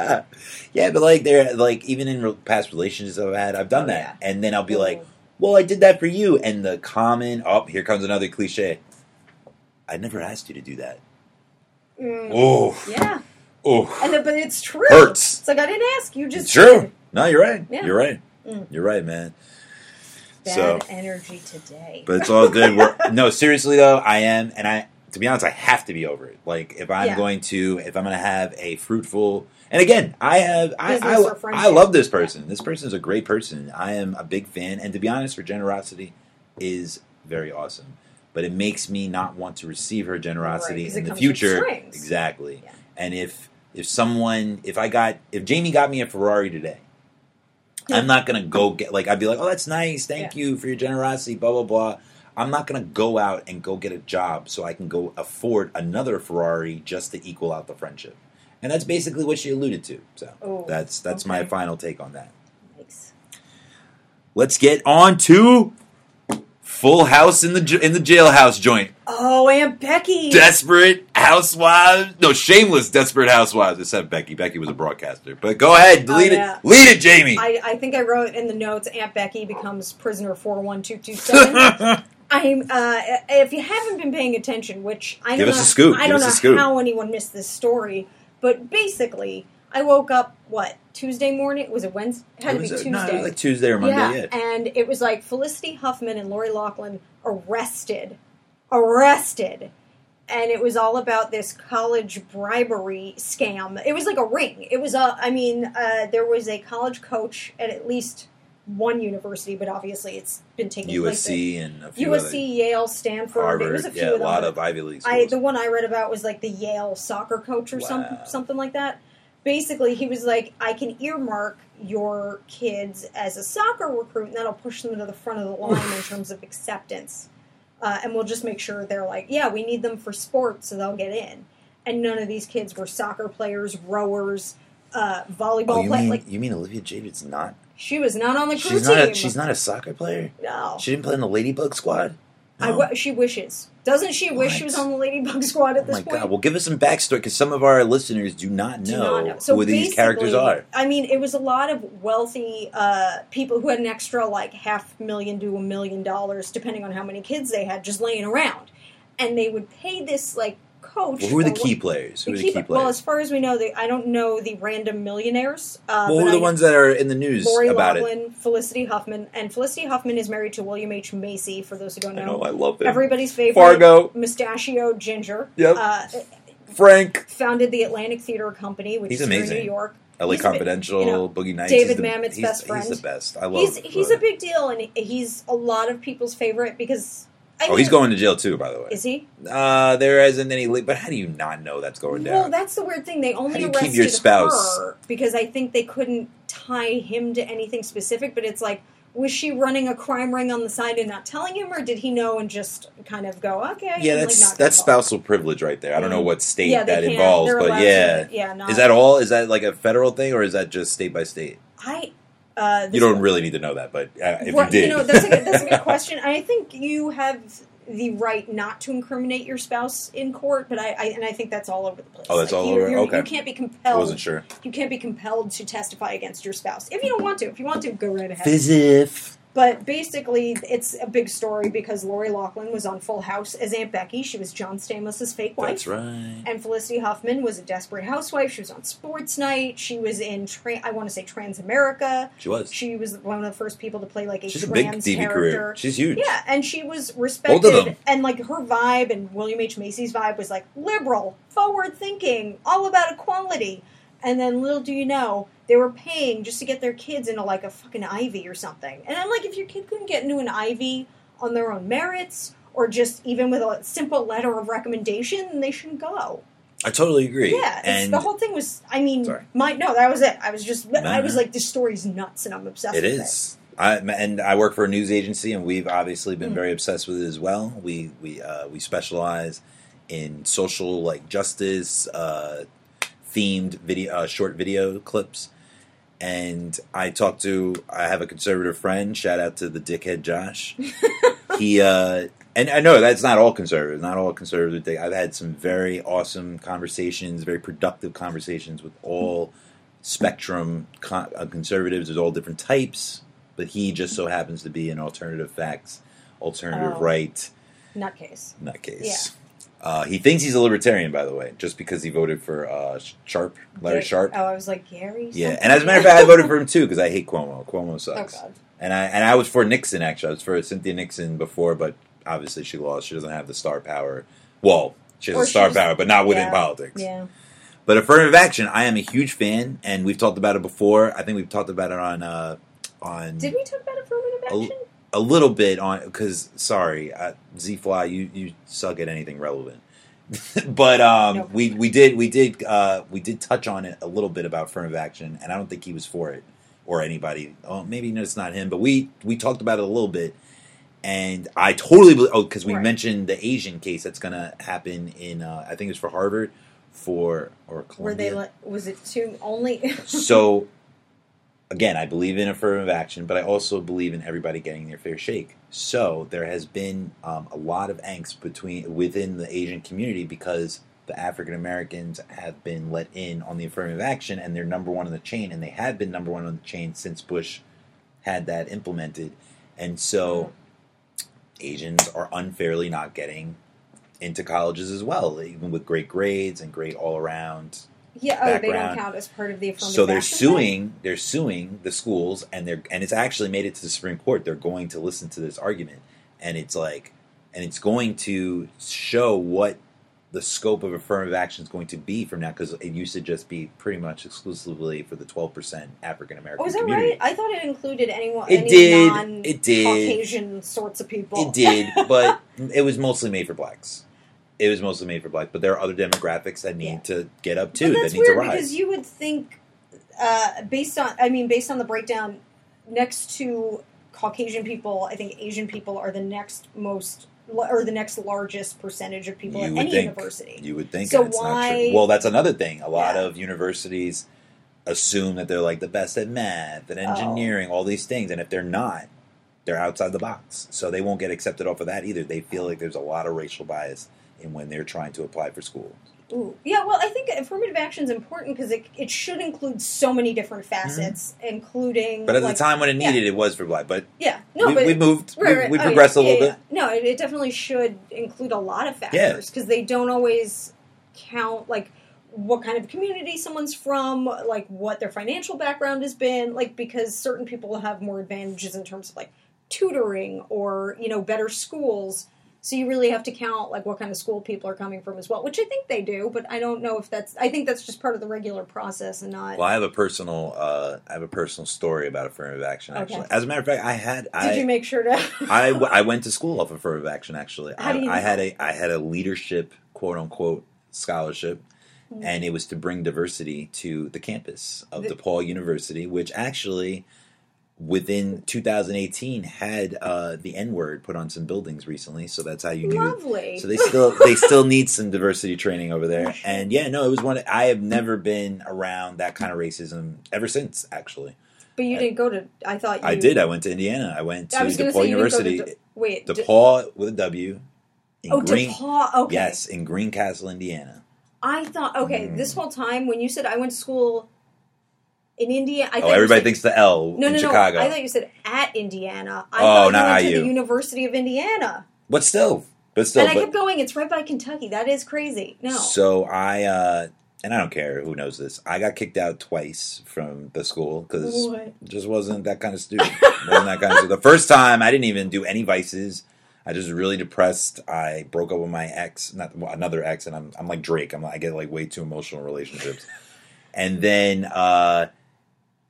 a thing. yeah, but like there, like even in past relationships I've had, I've done Oh, that, yeah. and then I'll be like, "Well, I did that for you," and the common, oh, here comes another cliche. I never asked you to do that. Mm, Oh, yeah, oh, and then, but it's true. hurts. It's like I didn't ask. You just It's true. did. No, you're right. Yeah. You're right. Mm. You're right, man. Bad So- energy today. But it's all good. We're, no, seriously though, I am, and I to be honest, I have to be over it. Like if I'm Yeah. going to, if I'm going to have a fruitful, and again, I have, I, I. I love this person. This person is a great person. I am a big fan, and to be honest, her generosity is very awesome. But it makes me not want to receive her Right, in the future. Exactly. Yeah. And if if someone, if I got, if Jamie got me a Ferrari today. I'm not gonna go get like I'd be like, oh, that's nice, thank you for your generosity, blah blah blah. I'm not gonna go out and go get a job so I can go afford another Ferrari just to equal out the friendship. And that's basically what she alluded to. So Oh, that's that's my final take on that. Yikes. Let's get on to Full House in the in the jailhouse joint. Oh, Aunt Becky. Desperate Housewives. No, Shameless Desperate Housewives. It said Becky. Becky was a broadcaster. But go ahead, Oh, lead yeah. it. Lead it, Jamie. I, I think I wrote in the notes Aunt Becky becomes prisoner 41227. I'm uh, if you haven't been paying attention, which I Give don't us know, a scoop. I Give don't know how anyone missed this story, but basically, I woke up what Tuesday morning? It Was it Wednesday? It had It to be uh, Tuesday. no, it was like Tuesday or Monday. yeah, Yeah. and it was like Felicity Huffman and Lori Laughlin arrested, arrested, and it was all about this college bribery scam. It was like a ring. It was a. I mean, uh, there was a college coach at at least one university, but obviously it's been taking place. USC and a few USC, other Yale, Stanford. Harvard. was a few yeah, of a lot of Ivy League schools. I the one I read about was like the Yale soccer coach or some something like that. Basically, he was like, "I can earmark your kids as a soccer recruit, and that'll push them to the front of the line in terms of acceptance, uh, and we'll just make sure they're like, yeah, we need them for sports, so they'll get in." And none of these kids were soccer players, rowers, uh, volleyball oh, you players. mean Like you mean Olivia Jade's not? she was not on the crew She's team. not. A, she's not a soccer player. no. She didn't play in the Ladybug squad. I No? w- she wishes. Doesn't she wish she was on the Ladybug Squad at Oh this my point? god! Well, give us some backstory because some of our listeners do not Do know, not know. So who these characters are. I mean, it was a lot of wealthy uh, people who had an extra like half million to a million dollars, depending on how many kids they had, just laying around, and they would pay this like coach. Well, who are the key players? Who the are the key- key Well, as far as we know, they, I don't know the random millionaires. Uh, Well, who are the I- ones that are in the news Lori about it? Felicity Huffman, and Felicity Huffman is married to William H Macy. For those who don't I know, know. I love it. everybody's favorite Fargo. mustachio ginger. Yep. Uh, Frank. founded the Atlantic Theater Company, which He's is here in amazing. New York. LA He's a bit- Confidential, you know, Boogie Nights. David the, Mamet's best friend. He's the best. I love. He's he's a big deal, and he's a lot of people's favorite because. I Oh, mean, he's going to jail too. By the way, Is he? uh, there isn't any. li- But how do you not know that's going Well, down? that's the weird thing. They only How you arrested your spouse? her because I think they couldn't tie him to anything specific. But it's like, was she running a crime ring on the side and not telling him, or did he know and just kind of go, okay? yeah, that's like, not that's involved? spousal privilege right there. I don't know Mm. what state Yeah, that involves, they're but to- yeah, yeah. Not, is that all? Is that like a federal thing, or is that just state by state? I? Uh, You don't really need to know that, but uh, if Well, you did, know, that's a good, that's a good question. I think you have the right not to incriminate your spouse in court, but I, I and I think that's all over the place. Oh, that's all you, over? Okay. You can't be compelled. I compelled. wasn't sure. You can't be compelled to testify against your spouse if you don't want to. If you want to, go right ahead. Fizif. But basically, it's a big story because Lori Laughlin was on Full House as Aunt Becky. She was John Stamos's fake wife. That's right. And Felicity Huffman was a desperate housewife. She was on Sports Night. She was in, tra- I want to say, Transamerica. She was. She was one of the first people to play like a She's a big trans TV character. career. She's huge. Yeah, and she was respected, and like her vibe and William H Macy's vibe was like liberal, forward thinking, all about equality. And then little do you know, they were paying just to get their kids into like a fucking Ivy or something. And I'm like, if your kid couldn't get into an Ivy on their own merits, or just even with a simple letter of recommendation, then they shouldn't go. I totally agree. Yeah, and the whole thing was. I mean, Sorry. my no, that was it. I was just, I was like, this story's nuts, and I'm obsessed. It is. I, and I work for a news agency, and we've obviously been Mm. very obsessed with it as well. We we uh, we specialize in social like justice uh, themed video, uh, short video clips. And I talked to, I have a conservative friend. Shout out to the dickhead Josh. he uh, and I know that's not all conservatives, not all conservatives. I've had some very awesome conversations, very productive conversations with all spectrum con- uh, conservatives. There's all different types, but he just so happens to be an alternative facts, alternative Oh. right Nutcase. nutcase. Uh, he thinks he's a libertarian, by the way, just because he voted for uh, Sharpe, Larry Ga- Sharpe. Oh, I was like Gary. Yeah, something? and as a matter of fact, I voted for him too because I hate Cuomo. Cuomo Oh sucks. God. And I and I was for Nixon actually. I was for Cynthia Nixon before, but obviously she lost. She doesn't have the star power. Well, she has Or the star power, but not within yeah, politics. Yeah. But affirmative action, I am a huge fan, and we've talked about it before. I think we've talked about it on uh, on Did we talk about affirmative action? a little bit on because sorry, uh, Z Fly, you you suck at anything relevant. but um, we we did we did uh, we did touch on it a little bit about affirmative action, and I don't think he was for it or anybody. Oh, maybe no, it's not him, but we we talked about it a little bit. And I totally believe, oh, because we Right. mentioned the Asian case that's going to happen in, uh, I think it's for Harvard, for or Were they Columbia. was it too only? so again, I believe in affirmative action, but I also believe in everybody getting their fair shake. So there has been um, a lot of angst between within the Asian community because the African Americans have been let in on the affirmative action, and they're number one on the chain, and they have been number one on the chain since Bush had that implemented, and so Asians are unfairly not getting into colleges as well, even with great grades and great all around Yeah, oh, they don't count as part of the affirmative action. so they're action suing. They're suing the schools, and they're and it's actually made it to the Supreme Court. They're going to listen to this argument, and it's like, and it's going to show what the scope of affirmative action is going to be from now, because it used to just be pretty much exclusively for the twelve percent African American Oh, is that community. right? I thought it included anyone. It any did. Non- It did. Caucasian sorts of people. It did, but it was mostly made for blacks. It was mostly made for black, but there are other demographics that need Yeah. to get up too. But That that's need to rise. because you would think, uh, based on, I mean, based on the breakdown, next to Caucasian people, I think Asian people are the next most, or the next largest percentage of people You at any think. university. You would think So and it's not why- true. Well, that's another thing. A lot Yeah. of universities assume that they're like the best at math and Oh. engineering, all these things, and if they're not, they're outside the box. So they won't get accepted off of that either. They feel like there's a lot of racial bias in when they're trying to apply for school. Ooh. Yeah, well, I think affirmative action is important because it, it should include so many different facets, including. Mm-hmm. But at like, the time when it yeah. needed, it was for black. But yeah, no, we, but we moved. Right, we, right. we Oh, yeah, progressed a yeah, little yeah. bit. No, it, it definitely should include a lot of factors because they don't always count like what kind of community someone's from, like what their financial background has been, like because certain people have more advantages in terms of like tutoring or you know better schools. So you really have to count like what kind of school people are coming from as well, which I think they do, but I don't know if that's. I think that's just part of the regular process and not. Well, I have a personal, uh, I have a personal story about affirmative action. Actually, Okay. as a matter of fact, I had, Did I, you make sure to? I, w- I went to school off affirmative action. Actually, How I, do you I had a I had a leadership quote unquote scholarship, Mm. and it was to bring diversity to the campus of The- DePauw University, which actually within 2018 had uh, the N word put on some buildings recently. So that's how you knew. Lovely. So they still they still need some diversity training over there. And yeah, no, it was one. I have never been around that kind of racism ever since. Actually, but you didn't go to. I thought you I did. I went to Indiana. I went to I DePauw say you didn't go University. to wait. De- DePauw with a W. In oh, Green, DePauw. Okay. Yes, in Greencastle, Indiana. I thought. Okay, Mm. this whole time when you said I went to school in India, I oh, everybody said, thinks the L no, in no, Chicago. no. I thought you said at Indiana. I Oh, thought not you IU. the University of Indiana, but still, but still, and I but kept going. It's right by Kentucky. That is crazy. No. so I uh, and I don't care who knows this. I got kicked out twice from the school because just wasn't that kind of student. wasn't that kind of student. The first time I didn't even do any vices. I just really depressed. I broke up with my ex, not well, another ex, and I'm I'm like Drake. I'm I get like way too emotional in relationships. and then uh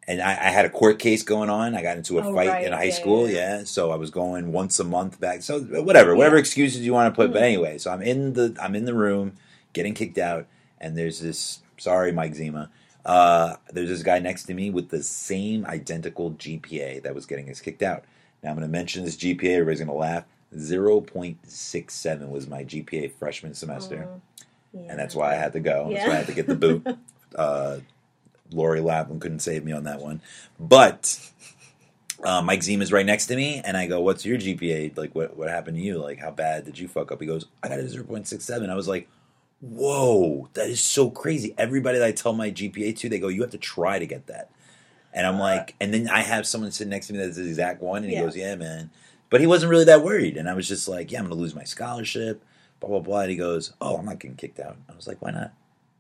and I, I had a court case going on. I got into a Oh, fight right. in high Yeah, school, yeah, yeah. So I was going once a month back. So whatever, whatever excuses you want to put. But Mhm. anyway, so I'm in the I'm in the room getting kicked out, and there's this. Sorry, Mike Zima. Uh, there's this guy next to me with the same identical GPA that was getting us kicked out. Now I'm going to mention this GPA. Everybody's going to laugh. Zero point six seven was my GPA freshman semester, Yeah. and that's why I had to go. That's why I had to get the boot. uh, Lori Lapham couldn't save me on that one, but uh, Mike Zima's right next to me, and I go, "What's your GPA? Like, what what happened to you? Like, how bad did you fuck up?" He goes, "I got a zero point six seven. I was like, "Whoa, that is so crazy!" Everybody that I tell my GPA to, they go, "You have to try to get that." And I'm like, and then I have someone sitting next to me that's the exact one, and he Yeah. goes, "Yeah, man," but he wasn't really that worried, and I was just like, "Yeah, I'm gonna lose my scholarship." Blah blah blah. And he goes, "Oh, I'm not getting kicked out." I was like, "Why not?"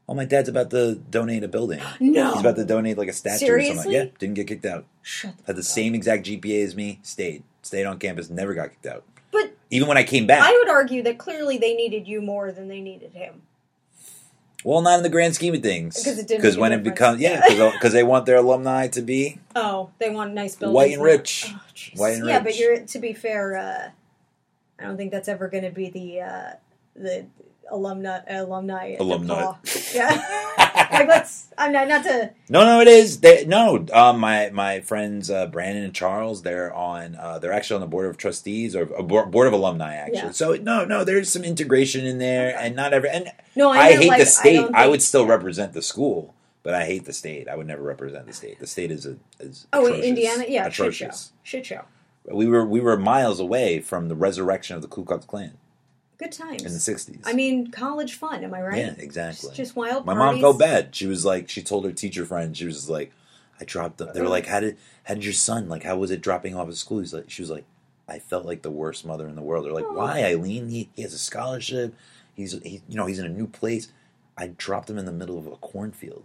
Oh, my dad's about to donate a building. No. He's about to donate like a statue or something. Seriously? Yeah, didn't get kicked out. Shut the Had the same exact GPA as me. Stayed. Stayed on campus. Never got kicked out. But Even when I came back. I would argue that clearly they needed you more than they needed him. well, not in the grand scheme of things. 'Cause it didn't Because when it becomes yeah, because they want their alumni to be Oh, they want nice buildings. White and now. rich. Oh. White and yeah, rich. Yeah, but you're to be fair. Uh, I don't think that's ever going to be the uh, the alumni alumni Alumni. Yeah, like let's. I'm not not to. No, no, it is. They, no, um, my my friends uh, Brandon and Charles, they're on. Uh, they're actually on the board of trustees or a board, board of alumni, actually. Yeah. So no, no, there's some integration in there, Okay. and not every. And No, I, I hate like, the state. don't I, would still represent the school, But I hate the state. I would never represent the state. The state is a is Oh, atrocious. Indiana, yeah, shit show, atrocious. shit show. We were we were miles away from the resurrection of the Ku Klux Klan Good times. in the '60s. I mean, college fun. Am I right? yeah, exactly. Just, just wild. My parties. mom felt bad. She was like, she told her teacher friend, she was like, I dropped them. They were like, how did how did your son like? How was it dropping off at school? He's like, she was like, I felt like the worst mother in the world. They're like, Aw. why, Eileen? He he has a scholarship. He's he, you know he's in a new place. I dropped him in the middle of a cornfield.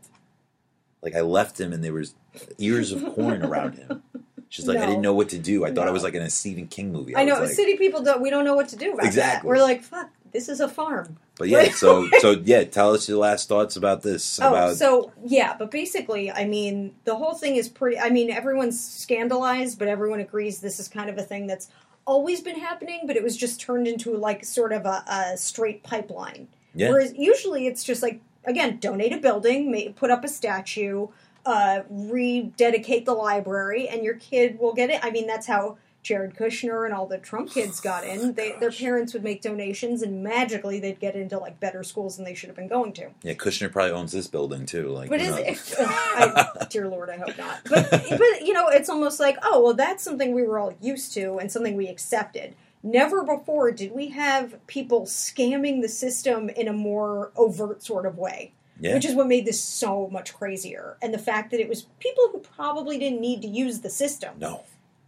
Like I left him and there was ears of corn around him. She's like, I didn't know what to do. I thought I was like in a Stephen King movie. I know like- city people don't. We don't know what to do about Exactly. that. We're like, fuck. This is a farm. But yeah, so so yeah, tell us your last thoughts about this. Oh, about so yeah, but basically, I mean, the whole thing is pretty. I mean, everyone's scandalized, but everyone agrees this is kind of a thing that's always been happening, but it was just turned into like sort of a, a straight pipeline. yeah. Whereas usually it's just like again, donate a building, put up a statue, uh, rededicate the library, and your kid will get it. I mean, that's how Jared Kushner and all the Trump kids got in. They, their parents would make donations, and magically they'd get into like better schools than they should have been going to. Yeah, Kushner probably owns this building too. Like, But is it, I, dear Lord, I hope not. But but you know, it's almost like oh well, that's something we were all used to and something we accepted. Never before did we have people scamming the system in a more overt sort of way, yeah, which is what made this so much crazier. And the fact that it was people who probably didn't need to use the system. no,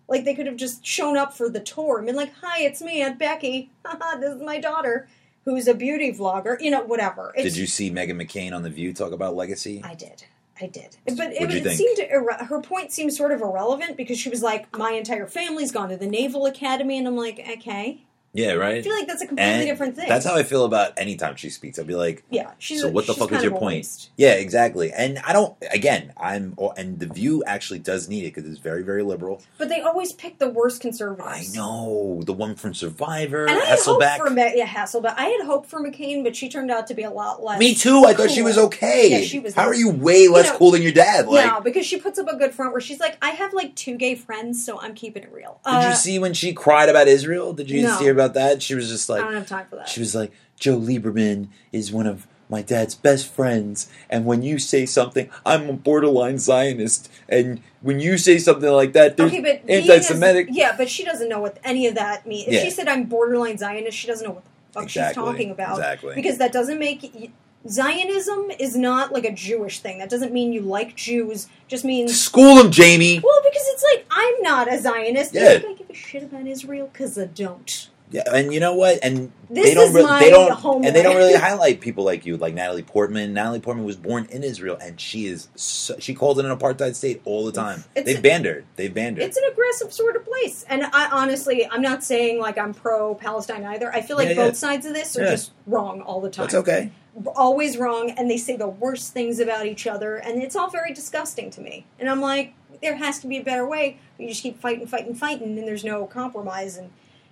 Like they could have just shown up for the tour and been like, "Hi, it's me, Aunt Becky. This is my daughter, who's a beauty vlogger. You know, whatever." It's, did you see Meghan McCain on the View talk about legacy? I did. I did. But it, it seemed irre- her point seemed sort of irrelevant because she was like, "My entire family's gone to the Naval Academy," and I'm like, "Okay." Yeah, right. I feel like that's a completely And different thing. That's how I feel about any time she speaks. I'd be like, Yeah, she's. so what the she's fuck is your point? Yeah, exactly. And I don't. Again, I'm. And the View actually does need it because it's very, very liberal. But they always pick the worst conservatives. I know the one from Survivor, And I had hope for yeah Hasselbeck. I had hope for McCain, but she turned out to be a lot less. Me too. I thought she was okay. Yeah, she was How not- are you way less know, cool than your dad? Like, yeah, because she puts up a good front where she's like, "I have like two gay friends, so I'm keeping it real." did Uh, you see when she cried about Israel? Did you No. hear about that? She was just like, I don't have time for that. She was like, Joe Lieberman is one of my dad's best friends, and when you say something, I'm a borderline Zionist, and when you say something like that, there's Okay, but anti-Semitic. yeah, but she doesn't know what any of that means. If Yeah. she said I'm borderline Zionist, she doesn't know what the fuck Exactly, she's talking about. exactly. Because that doesn't make Zionism is not like a Jewish thing. That doesn't mean you like Jews. Just means School him, Jamie. well, because it's like I'm not a Zionist. Yeah. I give a shit about Israel? Because I don't. Yeah, and you know what? And This they don't. really, they don't. homeland. And they don't really highlight people like you, like Natalie Portman. Natalie Portman was born in Israel, and she is. So, she calls it an apartheid state all the time. It's They've a- banned her. They've banned her. It's an aggressive sort of place, and I honestly, I'm not saying like I'm pro Palestine either. I feel like Yeah, yeah. both sides of this are Yeah. just wrong all the time. That's okay. always wrong and they say the worst things about each other and it's all very disgusting to me and i'm like there has to be a better way you just keep fighting fighting fighting and there's no compromise and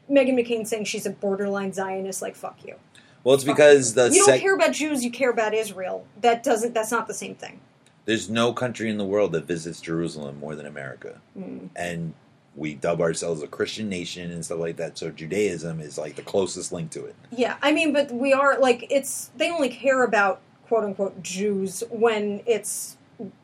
meghan mccain saying she's a borderline zionist like fuck you Well, it's because the you don't sec- care about jews you care about israel that doesn't that's not the same thing there's no country in the world that visits Jerusalem more than America, Mm. and we dub ourselves a Christian nation and stuff like that. So Judaism is like the closest link to it. yeah i mean but we are like it's they only care about quote unquote jews when it's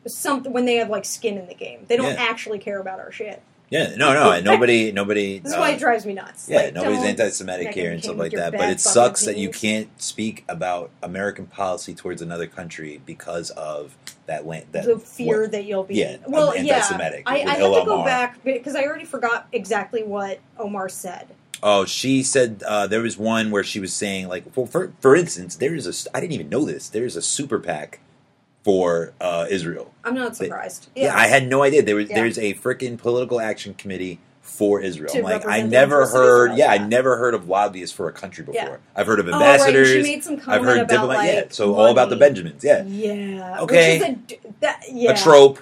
something when they have like skin in the game they don't Yeah. actually care about our shit Yeah, no, no, nobody, nobody. That's uh, why it drives me nuts Yeah, Like, nobody's anti-Semitic here and stuff like that. But it sucks that you can't speak about American policy towards another country because of that land. That the fear what- that you'll be yeah, well I'm yeah anti-Semitic I, I had to go back because I already forgot exactly what Omar said Oh, she said uh, there was one where she was saying like, for for, for instance, there is a. I didn't even know this. There is a super PAC for uh, Israel. I'm not surprised Yeah. I had no idea there was Yeah. there's a freaking political action committee for Israel. To I'm like I never heard. Israel, Yeah, I never heard of lobbyists for a country before. Yeah. I've heard of oh right ambassadors. she made some I've heard about diplomat. like yeah, so all about the. Benjamins. Yeah, yeah Okay. which is a that yeah a trope,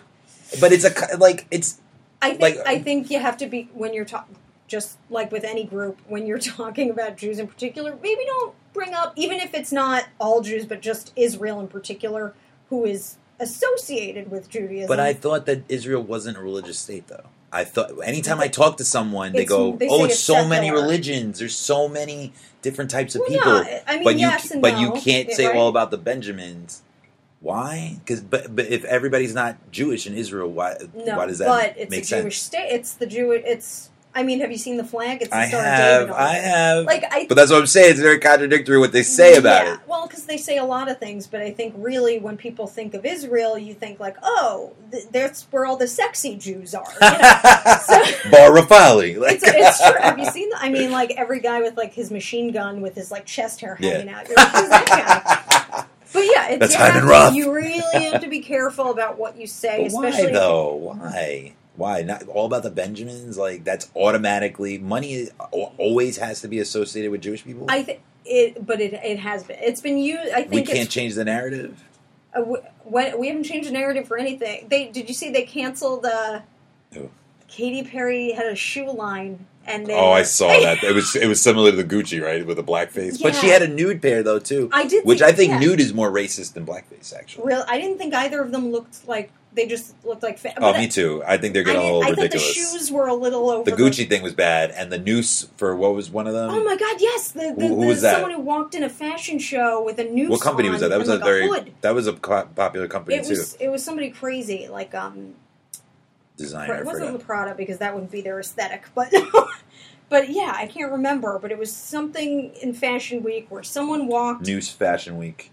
but it's a like it's I think like- I think you have to be when you're talking just like with any group when you're talking about Jews in particular maybe don't bring up even if it's not all Jews but just Israel in particular who is associated with Judaism But I thought that Israel wasn't a religious state, though. I thought anytime I talk to someone, they It's- go, they "Oh, it's it's so many secular." religions. There's so many different types of Well, people." yeah, I mean, but you yes and but no, you can't say right? all about the Benjamins Why? Because but but if everybody's not Jewish in Israel, why No, why does that but it's make a sense? Jewish state. It's the Jewish. It's. I mean, have you seen the flag? It's the I Star of have, David I have. Like I. but that's what I'm saying. It's very contradictory what they say about yeah, it. Well, because they say a lot of things, but I think really when people think of Israel, you think like, oh, th- that's where all the sexy Jews are. You know? So- Bar Refaeli. Like, it's, it's true. Have you seen? The, I mean, like every guy with like his machine gun with his like chest hair Yeah. hanging out. You're like, who's that guy? But yeah, it's, That's Hyman Roth. you really have to be careful about what you say, But why especially though? Why? Why not all about the Benjamins? Like that's automatically money. Always has to be associated with Jewish people. I think it, but it it has been. It's been used. I think we can't change the narrative. Uh, w- when, we haven't changed the narrative for anything. They did you see they canceled Who? Katy Perry had a shoe line and they Oh, I saw that. It was it was similar to the Gucci, right, with the blackface. But she had a nude pair though too, I did, which I think yeah. nude is more racist than blackface. Actually, Real, I didn't think either of them looked like they just looked like. Fa- oh, me too. I think they're getting a didn't- little I thought the ridiculous. shoes were a little over. The Gucci thing was bad, and the noose for what was one of them? Oh my god! Yes, the, the, Who- who the was that? someone who walked in a fashion show with a noose. what company was that? That was a like, very hood. that was a popular company It too. was it was somebody crazy like um Designer, it wasn't the Prada because that wouldn't be their aesthetic, but but yeah, I can't remember. But it was something in Fashion Week where someone walked Noose Fashion Week.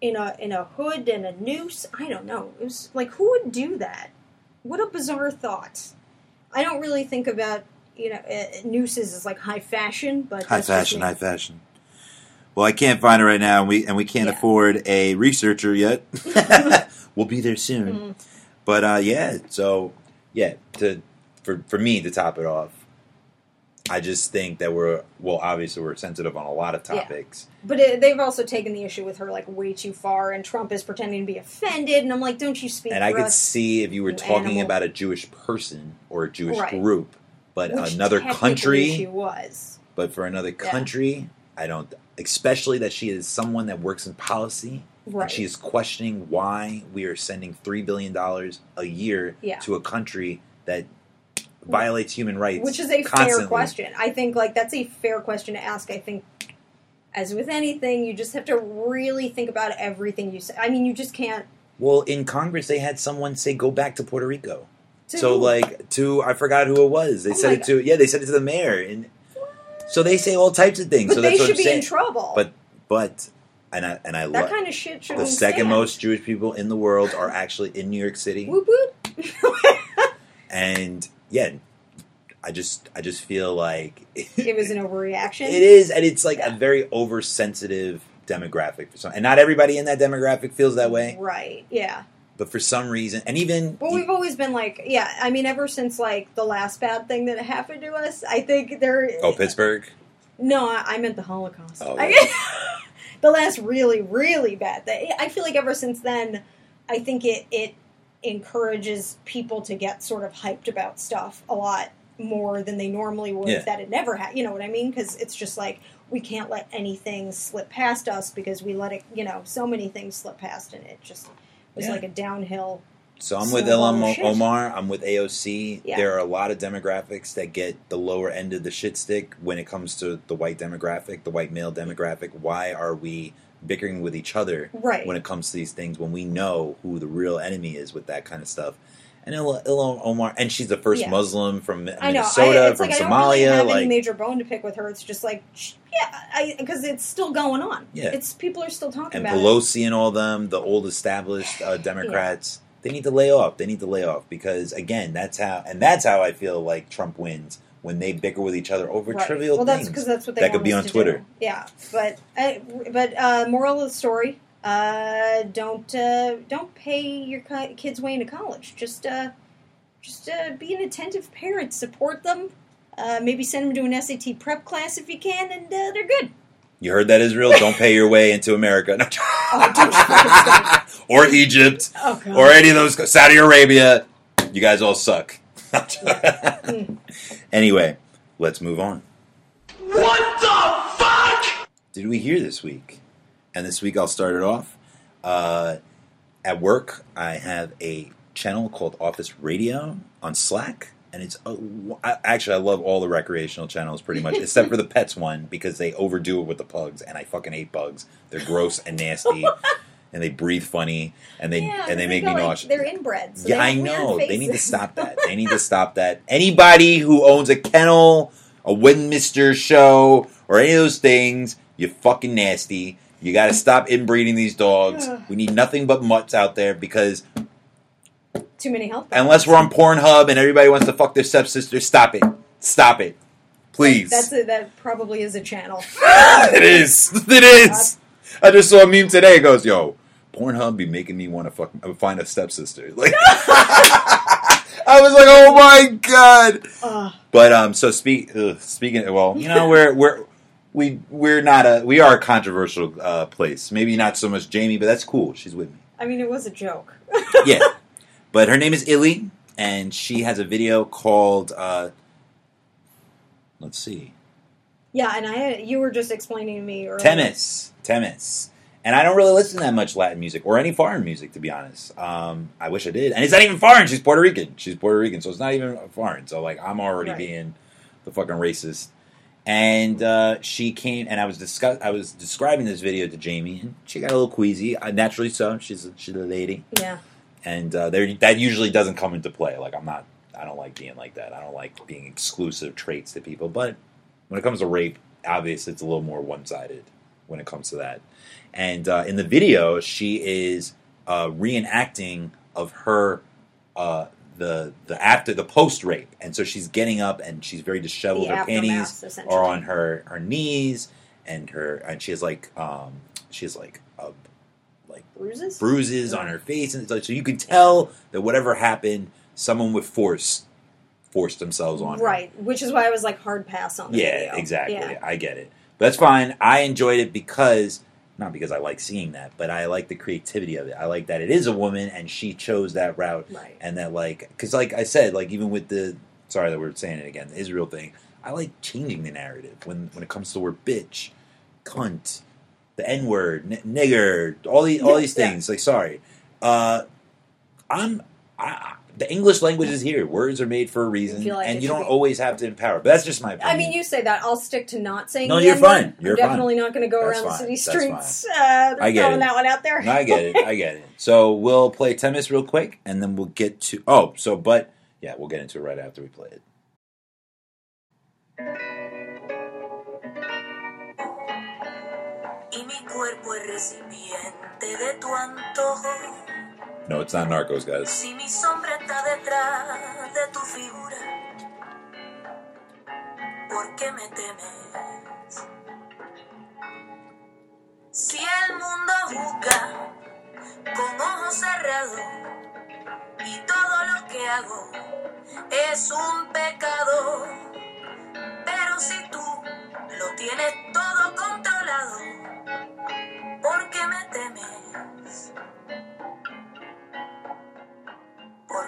In a in a hood and a noose. I don't know. It was like who would do that? What a bizarre thought. I don't really think about you know uh, nooses as like high fashion, but High fashion, high fashion. Well, I can't find it right now, and we and we can't Yeah. afford a researcher yet. we'll be there soon. Mhm. But uh, yeah, so yeah, to for for me to top it off, I just think that we're well, obviously we're sensitive on a lot of Yeah. topics. But it, they've also taken the issue with her like way too far, and Trump is pretending to be offended, and I'm like, don't you speak And I could us? see if you were you talking animal. about a Jewish person or a Jewish Right. group, but Which another country, she was. but for another Yeah. country, I don't. Especially that she is someone that works in policy. Right. And she is questioning why we are sending three billion dollars a year Yeah. to a country that violates human rights, Which is a constantly. fair question. I think like that's a fair question to ask. I think as with anything, you just have to really think about everything you say. I mean, you just can't. Well, in Congress, they had someone say, "Go back to Puerto Rico." to- So, like, to I forgot who it was. They Oh said it to yeah, they said it to the mayor, and so they say all types of things. but so they that's what should I'm be saying. in trouble. But but and I and I that love kind of shit should the second most Jewish people in the world are actually in New York City, Whoop whoop. and yeah, I just I just feel like it was an overreaction. It is, and it's like Yeah. a very oversensitive demographic for some, and not everybody in that demographic feels that way. Right. Yeah. But for some reason, and even Well, we've always been like, yeah. I mean, ever since like the last bad thing that happened to us, I think there. oh Pittsburgh, No, I, I meant the Holocaust. Oh, I- the last really, really bad thing. I feel like ever since then, I think it it encourages people to get sort of hyped about stuff a lot more than they normally would Yeah. if that had never happened. You know what I mean? Because it's just like we can't let anything slip past us because we let it. You know, so many things slip past, and it just was Yeah. like a downhill. So I'm with Snowball Ilhan. Omar. I'm with AOC. Yeah. There are a lot of demographics that get the lower end of the shit stick when it comes to the white demographic, the white male demographic. Why are we bickering with each other Right. when it comes to these things when we know who the real enemy is with that kind of stuff? And Il- Ilhan Omar, and she's the first Yeah. Muslim from Minnesota, I, it's from like I don't really Somalia. have like, any major bone to pick with her. It's just like, yeah, because it's still going on. Yeah. it's people are still talking and about it. Pelosi and all them, the old established uh, Democrats, they need to lay off. They need to lay off because again, that's how, and that's how I feel like Trump wins when they bicker with each other over Right. trivial well, that's things. because that's what they that could be on Twitter. do. Yeah, but uh, but uh, moral of the story: uh, don't uh, don't pay your kids way into college. Just uh, just uh, be an attentive parent. Support them. Uh, maybe send them to an SAT prep class if you can, and uh, they're good. You heard that, Israel? Don't pay your way into America, No. Oh, don't you fucking stop. or Egypt, Oh or any of those. Saudi Arabia. You guys all suck. anyway, let's move on. What the fuck? did we hear this week? And this week I'll start it off. Uh, at work, I have a channel called Office Radio on Slack. And it's uh, actually I love all the recreational channels pretty much, except for the pets one because they overdo it with the pugs, and I fucking hate bugs. They're gross and nasty. and they breathe funny and they Yeah, and they make me like, nauseous. They're inbred. So yeah, they I know. They need to stop that. They need to stop that. Anybody who owns a kennel, a Westminster show, or any of those things, you're fucking nasty. You got to stop inbreeding these dogs. We need nothing but mutts out there because Too many health. unless we're on Pornhub and everybody wants to fuck their stepsister, stop it. Stop it. Please. That's a, that probably is a channel. it is. It is. I just saw a meme today. It goes, yo, Pornhub be making me want to fuck, uh, find a stepsister. Like, I was like, oh my god. Ugh. But um, so speak ugh, speaking. Well, you know, we're we're we we're not a we are a controversial uh, place. Maybe not so much Jamie, but that's cool. She's with me. I mean, it was a joke. Yeah. But her name is iLe, and she has a video called. Uh, let's see. Yeah, and I you were just explaining to me earlier. Temes, Temes, and I don't really listen to that much Latin music or any foreign music, to be honest. Um, I wish I did, and it's not even foreign. She's Puerto Rican. She's Puerto Rican, so it's not even foreign. So like, I'm already Right. being the fucking racist. And uh, she came, and I was discuss- I was describing this video to Jamie, and she got a little queasy. Uh, naturally so. She's a, she's a lady, Yeah. And uh, there that usually doesn't come into play. Like I'm not, I don't like being like that. I don't like being exclusive traits to people. But when it comes to rape, obviously it's a little more one sided when it comes to that. And uh, in the video, she is uh, reenacting of her uh, the the after the post rape, and so she's getting up and she's very disheveled. The her panties are on her her knees, and her and she has like um, she has like Bruises? bruises on her face, and it's like, so you can tell that whatever happened, someone with force forced themselves on her. Right, which is why I was like hard pass on Yeah, video. exactly. Yeah. I get it. But that's fine. I enjoyed it because not because I like seeing that, but I like the creativity of it. I like that it is a woman and she chose that route Right. and that like because like I said, like even with the sorry that we're saying it again, the Israel thing, I like changing the narrative when when it comes to the word bitch, cunt, the N word, n- nigger, all these all Yeah, these yeah. things. Like sorry, uh, I'm I, the English language is here. Words are made for a reason, like and you don't be- always have to empower. But that's just my opinion. I mean, you say that. I'll stick to not saying. No, you're fine. You're I'm fine. definitely not going to go That's around the city streets uh, I get throwing it. that one out there. No, I get it. I get it. So we'll play tennis real quick, and then we'll get to. Oh, so but yeah, we'll get into it right after we play it. Cuerpo es recipiente de tu antojo. No, it's not Narcos, guys. Si mi sombra está detrás de tu figura, ¿por qué me temes? Si el mundo busca con ojos cerrados y todo lo que hago es un pecado, pero si tú lo tienes todo controlado,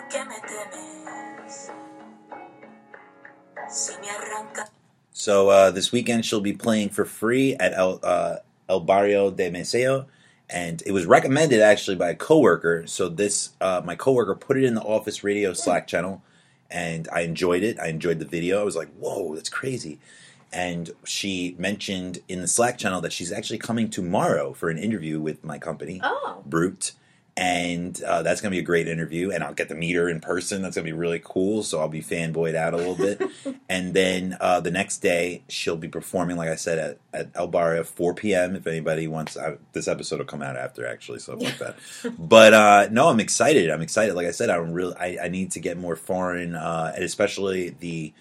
qué me temes? Si me arranca So uh, this weekend she'll be playing for free at El, uh, El Barrio de Meseo, and it was recommended actually by a coworker. So this uh, my coworker put it in the office radio Slack channel, and I enjoyed it. I enjoyed the video. I was like, "Whoa, that's crazy!" And she mentioned in the Slack channel that she's actually coming tomorrow for an interview with my company, Oh, Brut. And uh, that's going to be a great interview, and I'll get to meet her in person. That's going to be really cool. So I'll be fanboyed out a little bit. and then uh, the next day, she'll be performing, like I said, at, at El Barrio, 4 p.m. If anybody wants, I, this episode will come out after, actually, so like that. But uh, no, I'm excited. I'm excited. Like I said, I'm really, I, I need to get more foreign, uh, and especially the.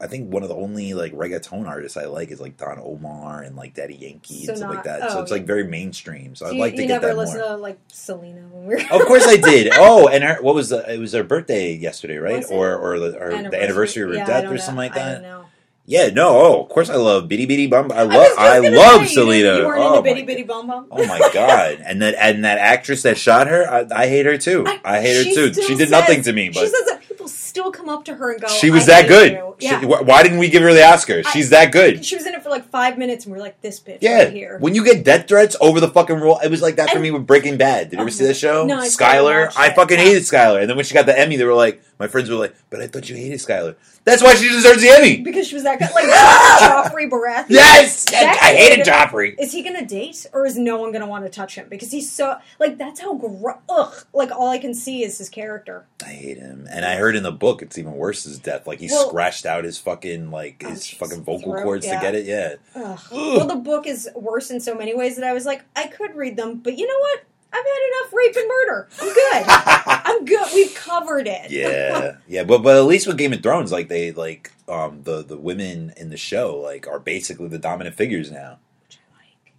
I think one of the only like reggaeton artists I like is like Don Omar and like Daddy Yankee So and stuff like not- that. so oh, it's like very mainstream. So so I'd you, like to you get never that listen more. to like Selena when we were. Of course I did. Oh, and her, what was the? It was her birthday yesterday, right? Or or the, or the anniversary of her Yeah, death or know. something like I that. don't know. Yeah, no. Oh, of course I love Bidi Bidi Bom. I love just I, love Selena. You, you weren't oh, into Bidi my, Bidi Bom Bom. oh my god! And that and that actress that shot her, I, I hate her too. I, hate her too. She did says- nothing to me, she but says that people still come up to her and go. She was "I that good. you." Yeah. She- wh- why didn't we give her the Oscar? I- She's that good. She was in it for like five minutes, and we are like, "This bitch Yeah. right here." When you get death threats over the fucking role, it was like that for me with Breaking Bad. Did you ever see that show? no, I Skyler. I fucking hated Skyler. And then when she got the Emmy, they were like, my friends were like, but I thought you hated Skyler. That's why she deserves the Emmy. because she was that good. Like Joffrey Baratheon. Yes! That I hated Joffrey. Is he gonna date, or is no one gonna want to touch him? Because he's so like that's how gro- ugh. Like all I can see is his character. I hate him. And I heard in the book it's even worse his death. Like he Well- scratched out his fucking like Oh, his fucking vocal Throat, cords yeah. to get it. Yeah. Ugh. Well, the book is worse in so many ways that I was like, I could read them, but you know what? I've had enough rape and murder. I'm good. I'm good. We've covered it. yeah, yeah, but but at least with Game of Thrones, like they like um the the women in the show like are basically the dominant figures now.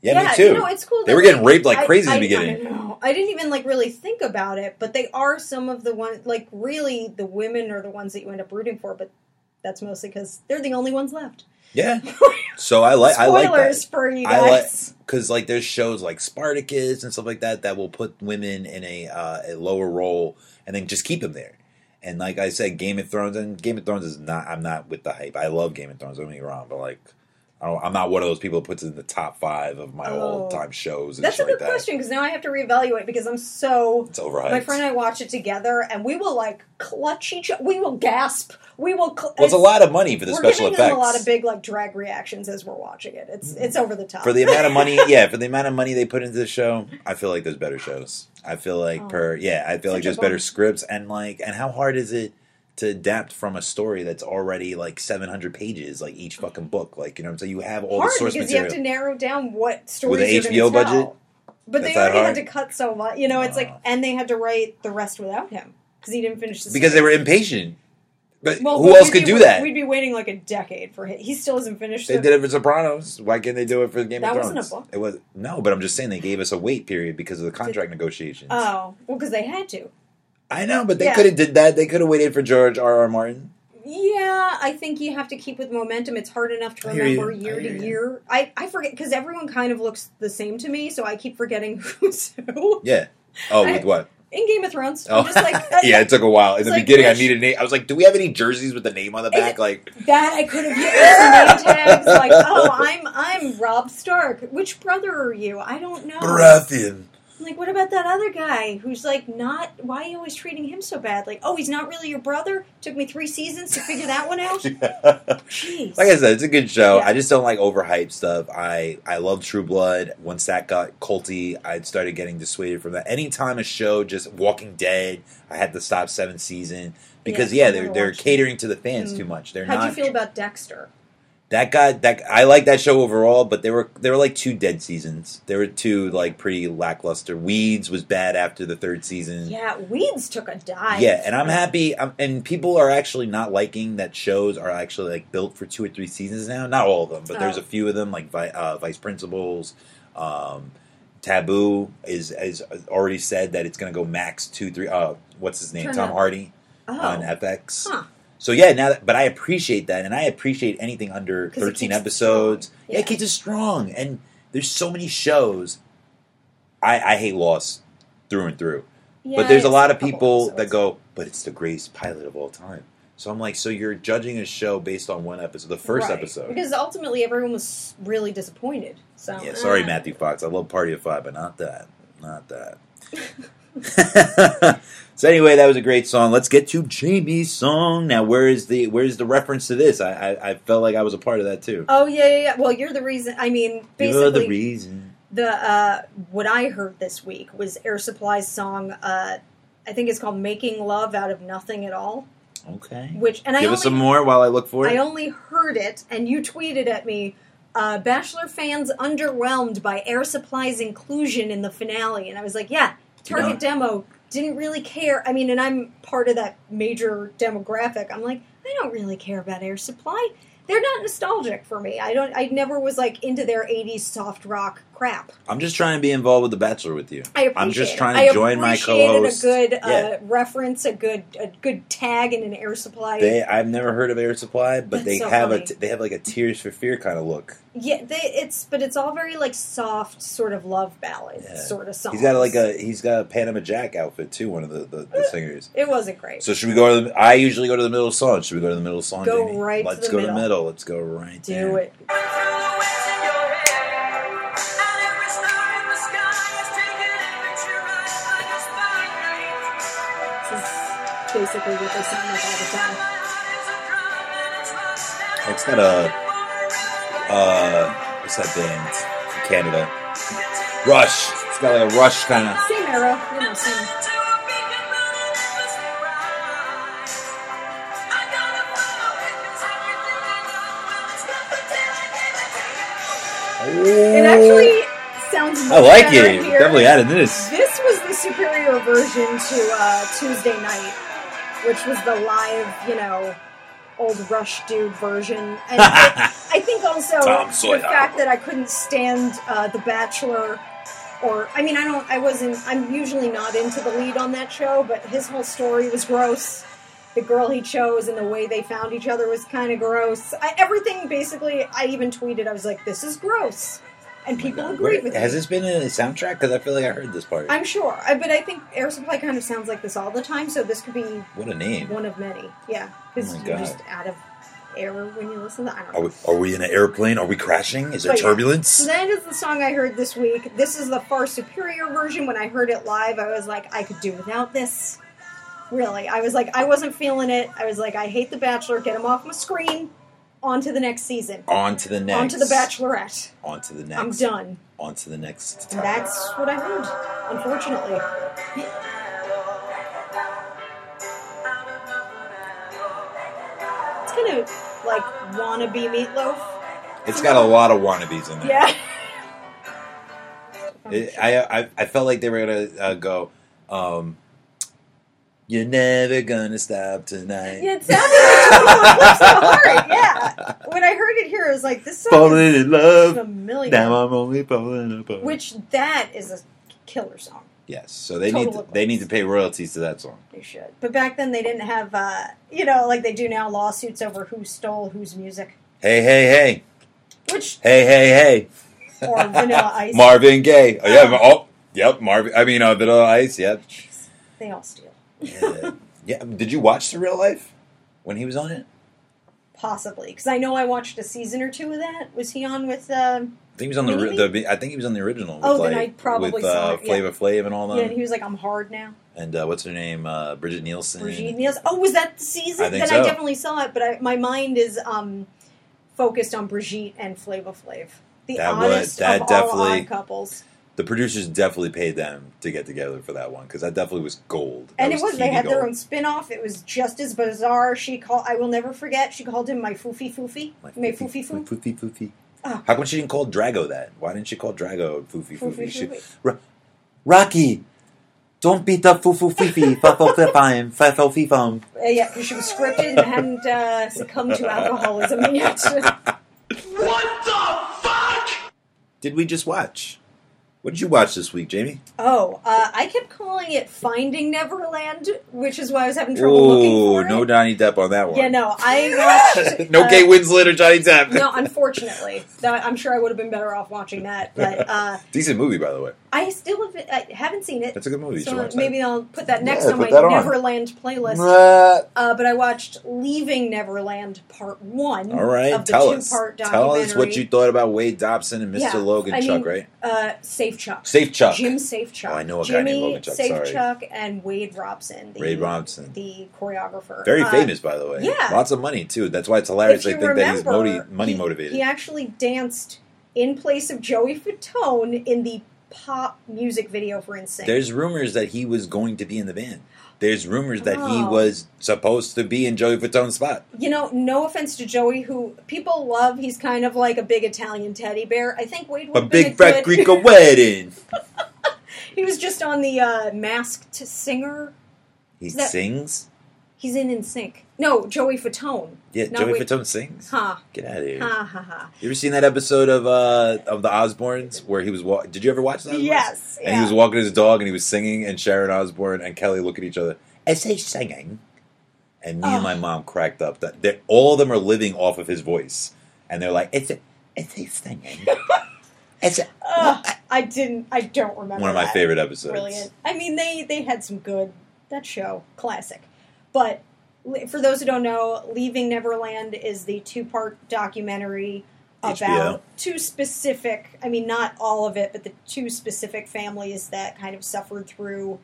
Yeah, me too. You know, it's cool. They were getting raped like I- crazy in the beginning. I know. I didn't even like really think about it, but they are some of the ones. Like really, the women are the ones that you end up rooting for. But that's mostly because they're the only ones left. Yeah. So I like I like Spoilers for you guys. because like there's shows like Spartacus and stuff like that that will put women in a uh, a lower role and then just keep them there. And like I said, Game of Thrones and Game of Thrones is not. I'm not with the hype. I love Game of Thrones. Don't get me wrong, but like. I don't, I'm not one of those people who puts it in the top five of my Oh. all time shows and That's a good like that. question because now I have to reevaluate because I'm so. It's overhyped. My friend and I watch it together, and we will like clutch each. We will gasp. We will. Cl- well, it's a lot of money for the special effects. a lot of big like drag reactions as we're watching it. It's it's over the top for the amount of money, yeah, for the amount of money they put into the show, I feel like there's better shows. I feel like Oh. per yeah, I feel like there's better scripts and like and how hard is it to adapt from a story that's already like 700 pages, like each mm-hmm. fucking book, like you know, so you have all hard the source because material. you have to narrow down what stories With you're HBO tell. budget? But That's they already hard? had to cut so much. You know, it's like, Oh. and they had to write the rest without him because he didn't finish the because they were impatient. But Well, who else could be do that? We'd be waiting like a decade for him. He still hasn't finished. They the, did it for Sopranos. Why can't they do it for Game of Thrones? That wasn't a book. It was no, but I'm just saying they gave us a wait period because of the contract negotiations. Oh, well, because they had to. I know, but they Yeah. could have did that. They could have waited for George R. R. Martin. Yeah, I think you have to keep with momentum. It's hard enough to I hear you. remember year to you. year. I, I forget because everyone kind of looks the same to me, so I keep forgetting who's who. Yeah. Oh, I- with what? In Game of Thrones, Oh, I'm just like uh, yeah. It took a while. In the like beginning, I needed a name. I was like, "Do we have any jerseys with the name on the back?" Eh, like, that I could have used name tags. Like, oh, I'm I'm Robb Stark. Which brother are you? I don't know. Baratheon. Like, what about that other guy who's like not? Why are you always treating him so bad? Like, oh, he's not really your brother. Took me three seasons to figure that one out. Jeez. like I said, it's a good show. Yeah. I just don't like overhyped stuff. I I love True Blood. Once that got culty, I started getting dissuaded from that. Anytime a show just Walking Dead, I had to stop seventh season because Yeah, yeah, they're they're it. catering to the fans Mm. too much. They're how do you feel about Dexter? That got that I like that show overall, but there were there were like two dead seasons. There were two like pretty lackluster. Weeds was bad after the third season. Yeah, Weeds took a dive. Yeah, and I'm happy. I'm, and people are actually not liking that shows are actually like built for two or three seasons now. Not all of them, but there's Oh. a few of them like Vi- uh, Vice Principals. Um, Taboo is is already said that it's going to go max two three. Uh, what's his name? Turn Tom up. Hardy Oh. on FX. Huh. So yeah, now that, but I appreciate that, and I appreciate anything under thirteen episodes. Yeah. Yeah. it keeps strong, and there's so many shows. I, I hate Lost through and through, Yeah, but there's a lot of people that go, but it's the greatest pilot of all time. So I'm like, so you're judging a show based on one episode, the first Right. episode. Because ultimately everyone was really disappointed. So yeah, sorry, uh, Matthew Fox. I love Party of Five, but not that, not that. so anyway, that was a great song. Let's get to Jamie's song now. Where is the where's the reference to this? I I, I felt like I was a part of that too. Oh yeah, yeah, yeah. Well, you're the reason. I mean, basically, You're the reason. the uh, what I heard this week was Air Supply's song. Uh, I think it's called "Making Love Out of Nothing at All." Okay. Which and I Give us some more while I look for it. I only heard it, and you tweeted at me. Uh, Bachelor fans underwhelmed by Air Supply's inclusion in the finale, and I was like, "Yeah, Target demo didn't really care." I mean, and I'm part of that major demographic. I'm like, I don't really care about Air Supply. They're not nostalgic for me. I don't. I never was like into their '80s soft rock crap. I'm just trying to be involved with The Bachelor with you. I appreciate I'm just it. trying to I join my co-host. a good uh, Yeah. reference, a good a good tag in an air supply. They, I've never heard of Air Supply, but That's they so have funny. a t- they have like a Tears for Fear kind of look. yeah, they, it's but it's all very like soft, sort of love ballad Yeah. sort of songs. He's got like a he's got a Panama Jack outfit too. One of the, the, the singers. It wasn't great. So should we go to the? I usually go to the middle of the song. Should we go to the middle of the song? Go Jamie? right Let's the go to the middle. Let's go right Do there. it. Basically what they sound like all the time. It's got a uh, what's that band from Canada? Rush. It's got like a Rush kind of. Same era, you know, same. It actually sounds. I like it. Definitely added this. This was the superior version to uh, Tuesday Night, which was the live, you know, old Rush dude version. And I, I think also the fact that I couldn't stand uh, The Bachelor. Or I mean, I don't. I wasn't. I'm usually not into the lead on that show, but his whole story was gross. The girl he chose and the way they found each other was kind of gross. I, everything basically. I even tweeted. I was like, "This is gross," and oh people agreed with me. Has this been in a soundtrack? Because I feel like I heard this part. I'm sure, I, but I think Air Supply kind of sounds like this all the time, so this could be what a name. one of many. Yeah, because Oh my you're God. just out of air when you listen to. It. I don't Are know. we, are we in an airplane? Are we crashing? Is there But yeah. turbulence? So that is the song I heard this week. This is the far superior version. When I heard it live, I was like, I could do without this. Really, I was like, I wasn't feeling it. I was like, I hate The Bachelor. Get him off my screen. On to the next season. On to the next. On to The Bachelorette. On to the next. I'm done. On to the next. And that's what I heard. Unfortunately. It's kind of like wannabe meatloaf. It's got a lot of wannabes in there. Yeah. It, I, I I felt like they were gonna uh, go. Um, You're never gonna stop tonight. Yeah, it sounded like Heart. Yeah. When I heard it here, I was like, this song Falling is in love. familiar. Now I'm only falling apart. Which that is a killer song. yes, so they Total need to, Eclipse. they need to pay royalties to that song. They should. But back then they didn't have, uh, you know, like they do now, lawsuits over who stole whose music. Hey hey hey Which, hey hey hey. or Vanilla Ice. Marvin Gaye. Oh, yeah. Oh. Oh, yep. Marvin. I mean, uh, Vanilla Ice. Yep. They all steal. Yeah. yeah. Did you watch the real life when he was on it? Possibly. Because I know I watched a season or two of that. Was he on with, um, I think he was on the, the I think he was on the original. With Oh, then like, I probably with saw uh, it, yeah. Flavor Flav and all them. yeah, and he was like, I'm hard now. and uh, what's her name? Uh, Bridget Nielsen. Brigitte Nielsen. Oh, was that the season? I think then I definitely saw it, but I, my mind is um, focused on Brigitte and Flavor Flav. The That was- oddest that of definitely- all odd couples. The producers definitely paid them to get together for that one because that definitely was gold. That And it was, they TV had their own spin off. It was just as bizarre. She called, I will never forget, she called him my foofy foofy. My My foofy, foofy foo. foofy, foofy. Oh. How come she didn't call Drago that? Why didn't she call Drago Foofy Foofy? Foofy She- foofy. Ro- Rocky, don't beat up Fufu Fifi, Fafo Fifine, Fafo Fifum. Yeah, because she was scripted and hadn't uh, succumbed to alcoholism yet. What the fuck? Did we just watch? What did you watch this week, Jamie? oh, uh, I kept calling it Finding Neverland, which is why I was having trouble looking Ooh, for it. no Donnie Depp on that one. Yeah, no, I watched. no uh, Kate Winslet or Johnny Depp. No, unfortunately, I'm sure I would have been better off watching that. But uh, Decent movie, by the way. I still have, I haven't seen it. That's a good movie. So maybe I'll put that next Yeah, on put my that on. Neverland playlist. Uh, Uh, but I watched Leaving Neverland Part One. all right, of the tell us. Tell us what you thought about Wade Dobson and Mr. Yeah, Logan I Chuck, mean, right? Uh, Safechuck. Safe Chuck. Jim Safechuck. Oh, I know a guy named Logan Chuck, Safe sorry. Chuck and Wade Robson. The, Wade Robson. the choreographer. Very Uh, famous, by the way. yeah. Lots of money, too. That's why it's hilarious. If I you think that he's remember, moti- money he- motivated. He actually danced in place of Joey Fatone in the pop music video for Insane. There's rumors that he was going to be in the band. There's rumors that he Oh. was supposed to be in Joey Fatone's spot. you know, no offense to Joey, who people love. He's kind of like a big Italian teddy bear. I think Wade would A big fat good- Greek wedding. he was just on the uh, Masked Singer. He That- sings. He's in NSYNC. No, Joey Fatone. Yeah, Joey wait. Fatone sings. Ha Get out of here. ha ha ha. You ever seen that episode of uh of the Osbournes where he was wa- Did you ever watch that? Yes. And he yeah. was walking his dog and he was singing and Sharon Osbourne and Kelly look at each other. Is he singing? And me and my mom cracked up that that all of them are living off of his voice. And they're like, Is it is he singing? Is it Ugh, I didn't. I don't remember. one of my that. favorite episodes. Brilliant. I mean, they they had some good that show classic, but for those who don't know, Leaving Neverland is the two part documentary HBO. about two specific. I mean, not all of it, but the two specific families that kind of suffered through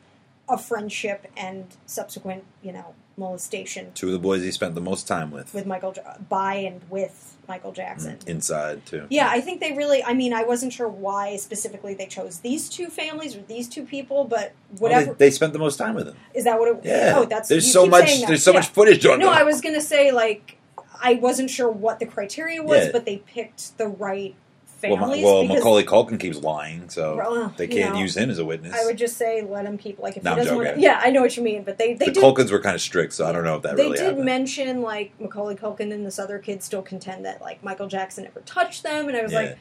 a friendship and subsequent, you know, molestation Two of the boys he spent the most time with. with Michael by and with Michael Jackson. Mm, Inside too. Yeah, I think they really. I mean, I wasn't sure why specifically they chose these two families or these two people, but Well, whatever they, they spent the most time with them. is that what it? was? Yeah. Oh, that's there's so much there's so Yeah. much footage on No, them. I was gonna say like I wasn't sure what the criteria was, Yeah. but they picked the right well, families. Well because Macaulay Culkin keeps lying, so Well, they can't know, use him as a witness. I would just say let him keep like if No, he doesn't want. joking. Yeah, I know what you mean, but they they the did. Culkins were kind of strict, so I don't know if that they really did happened. mention like Macaulay Culkin and this other kid still contend that like Michael Jackson never touched them, and I was Yeah. like,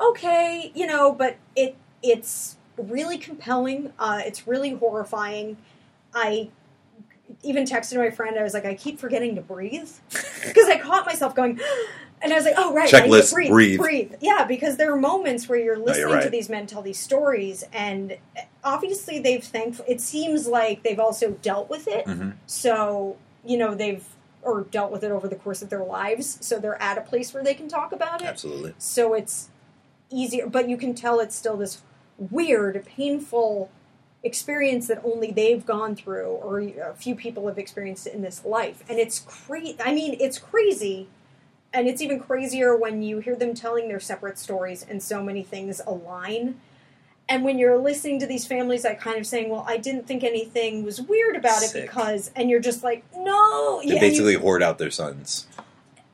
okay, you know, but it it's really compelling. Uh, it's really horrifying. I even texted my friend. I was like, I keep forgetting to breathe because I caught myself going, and I was like, oh right, Checklist, breathe, breathe. breathe. Yeah, because there are moments where you're listening to right. these men tell these stories, and obviously they've thankful. It seems like they've also dealt with it. Mhm. So you know they've or dealt with it over the course of their lives. So they're at a place where they can talk about it Absolutely. so it's easier but you can tell it's still this weird painful experience that only they've gone through or a few people have experienced in this life and it's crazy i mean it's crazy and it's even crazier when you hear them telling their separate stories and so many things align and when you're listening to these families like kind of saying well i didn't think anything was weird about it because and you're just like no They Yeah, you- basically hoard out their sons.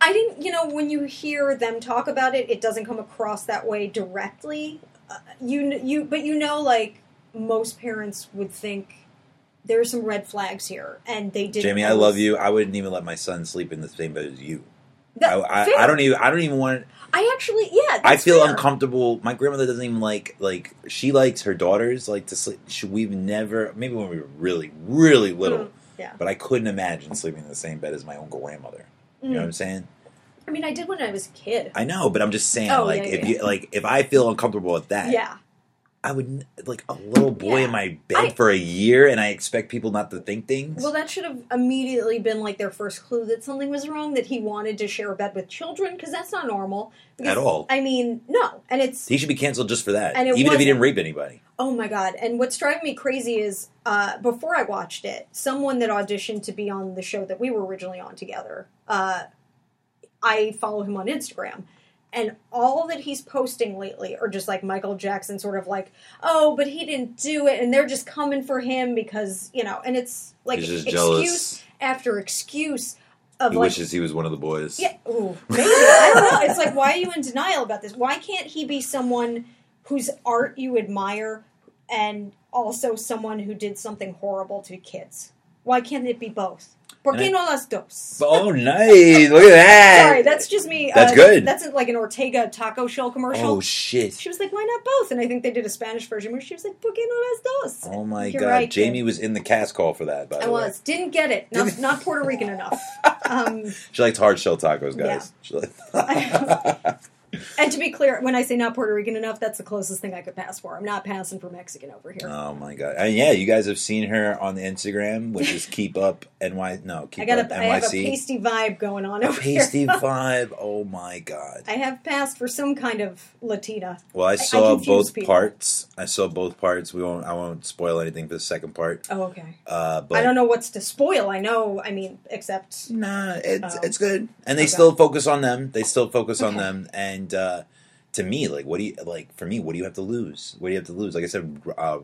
I didn't, you know, when you hear them talk about it, it doesn't come across that way directly. Uh, you, you, but you know, like most parents would think there's some red flags here, and they didn't. Jamie, I love you. I wouldn't even let my son sleep in the same bed as you. That- I, I. I don't even. I don't even want. I actually, yeah, I feel fair. uncomfortable. My grandmother doesn't even like like she likes her daughters like to sleep. She, we've never maybe when we were really really little, Mm, yeah. but I couldn't imagine sleeping in the same bed as my own grandmother. You know what I'm saying? I mean, I did when I was a kid. I know, but I'm just saying Oh, like yeah, if yeah. you like if I feel uncomfortable with that, yeah, I would like a little boy Yeah. in my bed I- for a year, and I expect people not to think things. well, that should have immediately been like their first clue that something was wrong. That he wanted to share a bed with children because that's not normal Because, At all. I mean, no, and it's he should be canceled just for that, And even if he didn't rape anybody. Oh my god! And what's driving me crazy is uh, before I watched it, someone that auditioned to be on the show that we were originally on together. Uh, I follow him on Instagram, and all that he's posting lately are just like Michael Jackson, sort of like, "Oh, but he didn't do it," and they're just coming for him because you know, and it's like He's just excuse jealous. after excuse of He like wishes he was one of the boys. yeah, ooh, maybe. I don't know. It's like, why are you in denial about this? Why can't he be someone whose art you admire and also someone who did something horrible to kids? Why can't it be both? ¿Por qué no las dos? Oh, nice! Look at that. Sorry, that's just me. That's uh, good. That's like an Ortega taco shell commercial. Oh shit! she was like, "Why not both?" And I think they did a Spanish version where she was like, "Por qué no las dos?" Oh my You're god! right, kid. Jamie was in the cast call for that. By the I way, was didn't get it. Not, not Puerto Rican enough. Um, she likes hard shell tacos, guys. She like- And to be clear, when I say not Puerto Rican enough, that's the closest thing I could pass for. I'm not passing for Mexican over here. oh my god! And yeah, you guys have seen her on the Instagram, which is keep up ny. No, keep I got up a, I have a NYC. pasty vibe going on A over pasty here. vibe. Oh my god! I have passed for some kind of Latina. Well, I I saw both people. parts. I saw both parts. We won't. I won't spoil anything for the second part. Oh, okay. Uh, but I don't know what's to spoil. I know. I mean, except Nah, it's Oh. it's good, and they Okay. still focus on them. They still focus on Okay. them, and uh, to me, like, what do you like? For me, what do you have to lose? What do you have to lose? Like I said, uh,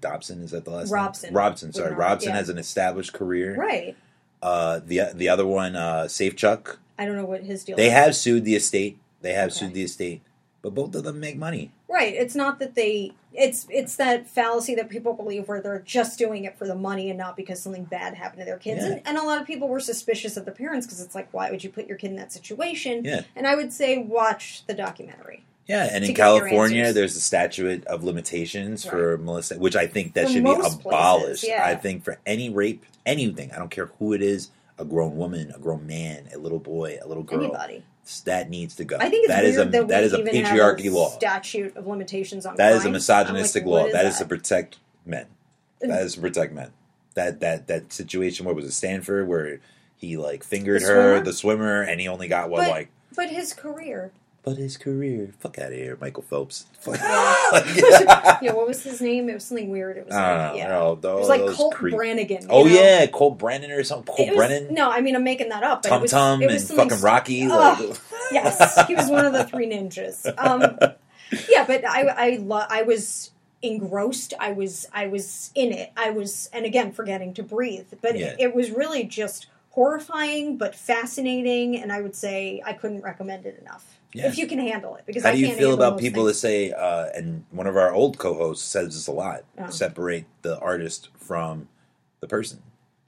Dobson is that the last name? Robson. Robson, sorry, Rob- Robson yeah. has an established career. right. Uh, the the other one, uh, Safechuck, I don't know what his deal. they is. have sued the estate. They have Okay. sued the estate, but both of them make money. Right. It's not that they. It's it's that fallacy that people believe where they're just doing it for the money and not because something bad happened to their kids. Yeah. And, and a lot of people were suspicious of the parents because it's like, why would you put your kid in that situation? Yeah. And I would say watch the documentary. Yeah, and in California, there's a statute of limitations for molestation, which I think that For should be most places, abolished. yeah. I think for any rape, anything, I don't care who it is, a grown woman, a grown man, a little boy, a little girl, Anybody. That needs to go. I think it's that is a that, that is a patriarchy a law. statute of limitations on That is a misogynistic like, law. what that is to protect men. That is to protect men. That that that situation. What was it, Stanford, where he like fingered The her, swimmer? the swimmer, and he only got what But- like. But his career. But his career, fuck out of here, Michael Phelps. Yeah. yeah, what was his name? It was something weird. It was like, yeah. no, It was like Colt creep- Brannigan. Oh know? yeah, Colt Brennan or something. Colt was- Brennan, No, I mean I'm making that up. Tum Tum, and fucking Rocky. Ugh. Like, yes, he was one of the three ninjas. Um, yeah, but I I lo- I was engrossed. I was I was in it. I was and again forgetting to breathe. But Yeah. it, it was really just horrifying but fascinating, and I would say I couldn't recommend it enough. Yeah. If you can handle it, because How I do you feel about people that say, uh, and one of our old co-hosts says this a lot: Oh. separate the artist from the person.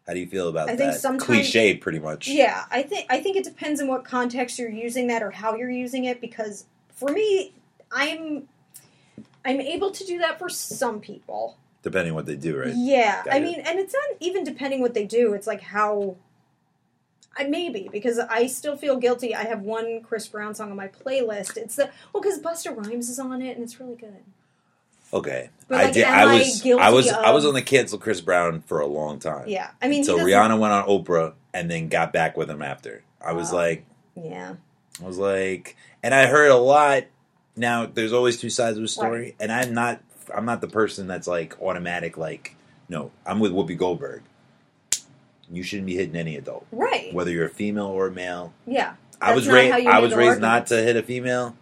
How do you feel about that? I think that sometimes- cliche? Pretty much. Yeah, I think I think it depends on what context you're using that or how you're using it. Because for me, I'm I'm able to do that for some people. Depending what they do, right? Yeah, Got I it. mean, and it's not even depending what they do. It's like how. I maybe because I still feel guilty. I have one Chris Brown song on my playlist. It's the well because Busta Rhymes is on it and it's really good. Okay. But, I like, did. am I I was. guilty I was. I was on the cancel Chris Brown for a long time. Yeah, I mean, So Rihanna went on Oprah and then got back with him after. I was Wow. like, Yeah, I was like, and I heard a lot. Now, there's always two sides of a story, and I'm not. I'm not the person that's like automatic. Like, no, I'm with Whoopi Goldberg. You shouldn't be hitting any adult, right. whether you're a female or a male. Yeah, I was raised. I was raised not to hit a female.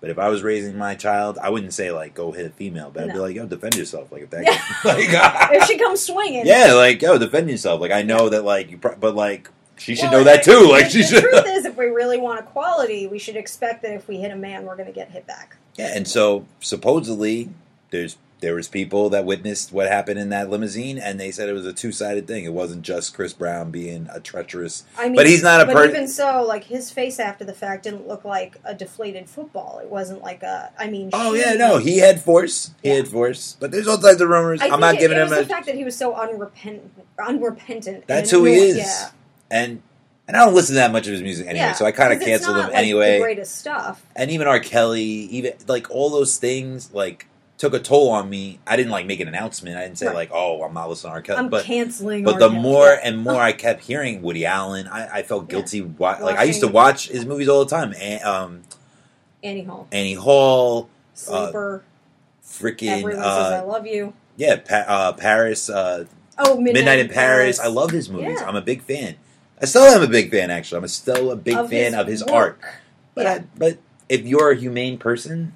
But if I was raising my child, I wouldn't say like go hit a female. But I'd be No. like, yo, defend yourself. Like if that, Yeah. like, if she comes swinging, yeah, like yo, defend yourself. Like I know that, like you, pro- but like she should Well, know that too. Like the, she the should. truth is, if we really want equality, we should expect that if we hit a man, we're going to get hit back. Yeah, and so supposedly there's there was people that witnessed what happened in that limousine, and they said it was a two sided thing. It wasn't just Chris Brown being a treacherous. I mean, But he's not a But per- even so, like his face after the fact didn't look like a deflated football. It wasn't like a. I mean, Oh yeah, no, he had force. He Yeah. had force. But there's all types of rumors. I I'm not it, giving it him was a. the fact that he was so unrepentant. Unrepentant. That's who he is. Yeah. And and I don't listen to that much of his music anyway, yeah. so I kind of canceled him like, anyway. The greatest stuff. and even R. Kelly, even like all those things, like took a toll on me. I didn't like make an announcement. I didn't say Right. like, "Oh, I'm not listening to. Kelly." I'm but canceling. But the more Yeah. and more I kept hearing Woody Allen, I, I felt Yeah. guilty. Wa- like I used to watch his movies all the time. And, um, Annie Hall, Annie Hall, sleeper. freaking Everyone says I uh, love you. yeah, pa- uh, Paris, uh, Oh, Midnight, Midnight, in Paris. I love his movies. Yeah. I'm a big fan. I still am a big fan. Actually, I'm still a big Of fan his of his work. art. But Yeah. I, but if you're a humane person,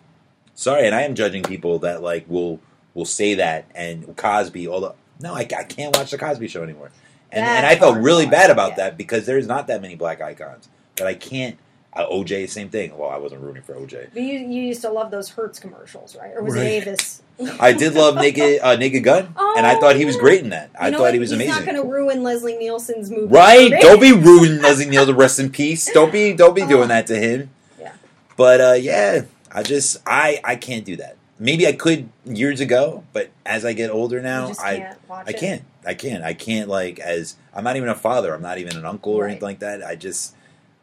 sorry, and I am judging people that like will will say that and Cosby. All the no, I, I can't watch the Cosby Show anymore. And, and I felt really to bad about yeah. that because there's not that many black icons. But I can't. Uh, OJ, same thing. Well, I wasn't rooting for OJ. But you, you used to love those Hertz commercials, right? Or was Right. it Avis? I did love Naked uh, Naked Gun, and I Oh, thought he was great in that. I thought what? he was He's amazing. not going to ruin Leslie Nielsen's movie. Right? Don't be ruining Leslie Nielsen. Rest in peace. Don't be don't be doing Oh. that to him. Yeah. But uh, yeah, I just I I can't do that. Maybe I could years ago, but as I get older now, I can't I can't. I can't. I can't like as I'm not even a father. I'm not even an uncle or Right. anything like that. I just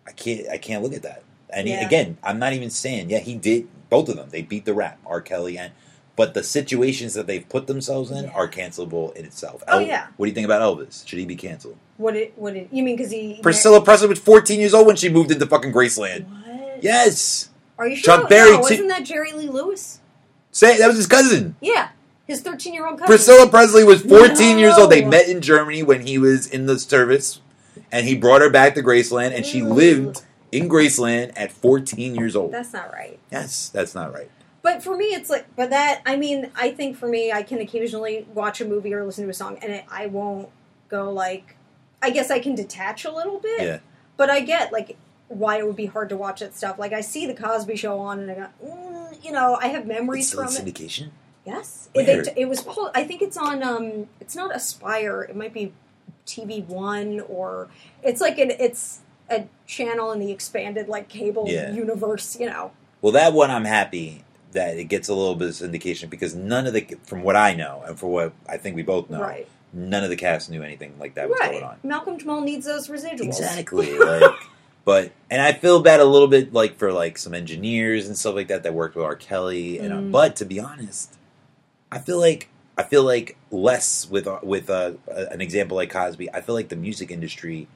I can't I can't look at that. And he- again, I'm not even saying yeah he did both of them. They beat the rap, R. Kelly and. But the situations that they've put themselves in Yeah. are cancelable in itself. Oh, El- yeah. What do you think about Elvis? Should he be canceled? What it? What it? You mean because he? Priscilla Presley was 14 years old when she moved into fucking Graceland. What? Yes. Are you sure? Chuck Berry No, wasn't that Jerry Lee Lewis? Say that was his cousin. Yeah, his thirteen-year-old cousin. Priscilla Presley was 14 years old. They met in Germany when he was in the service, and he brought her back to Graceland, and she lived in Graceland at 14 years old. That's not right. yes, that's not right. But for me, it's like, but that, I mean, I think for me, I can occasionally watch a movie or listen to a song, and it, I won't go like, I guess I can detach a little bit. Yeah. But I get like why it would be hard to watch that stuff. Like I see the Cosby Show on, and I go, mm, you know, I have memories It's still from in it. syndication. Yes, Where? it, it was. pulled- I think it's on. Um, it's not Aspire. It might be TV One or it's like an. It's a channel in the expanded like cable Yeah. universe. You know. Well, that one I'm happy that it gets a little bit of syndication because none of the, from what I know and for what I think we both know, Right. none of the cast knew anything like that was right. going on. Malcolm Jamal needs those residuals. Exactly. like, but and I feel bad a little bit like for like some engineers and stuff like that that worked with R. Kelly. And uh, Mm. but to be honest, I feel like I feel like less with uh, with uh, an example like Cosby. I feel like the music industry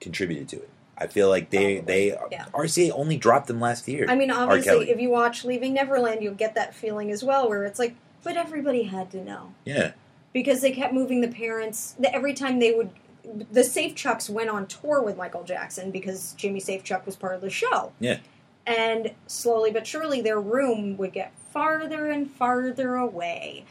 contributed to it. I feel like they Probably, they yeah. RCA only dropped them last year. I mean, obviously, if you watch Leaving Neverland, you'll get that feeling as well, where it's like, but everybody had to know yeah, because they kept moving the parents. the- Every time they would, the Safechucks went on tour with Michael Jackson because Jimmy Safechuck was part of the show. Yeah. And slowly but surely, their room would get farther and farther away.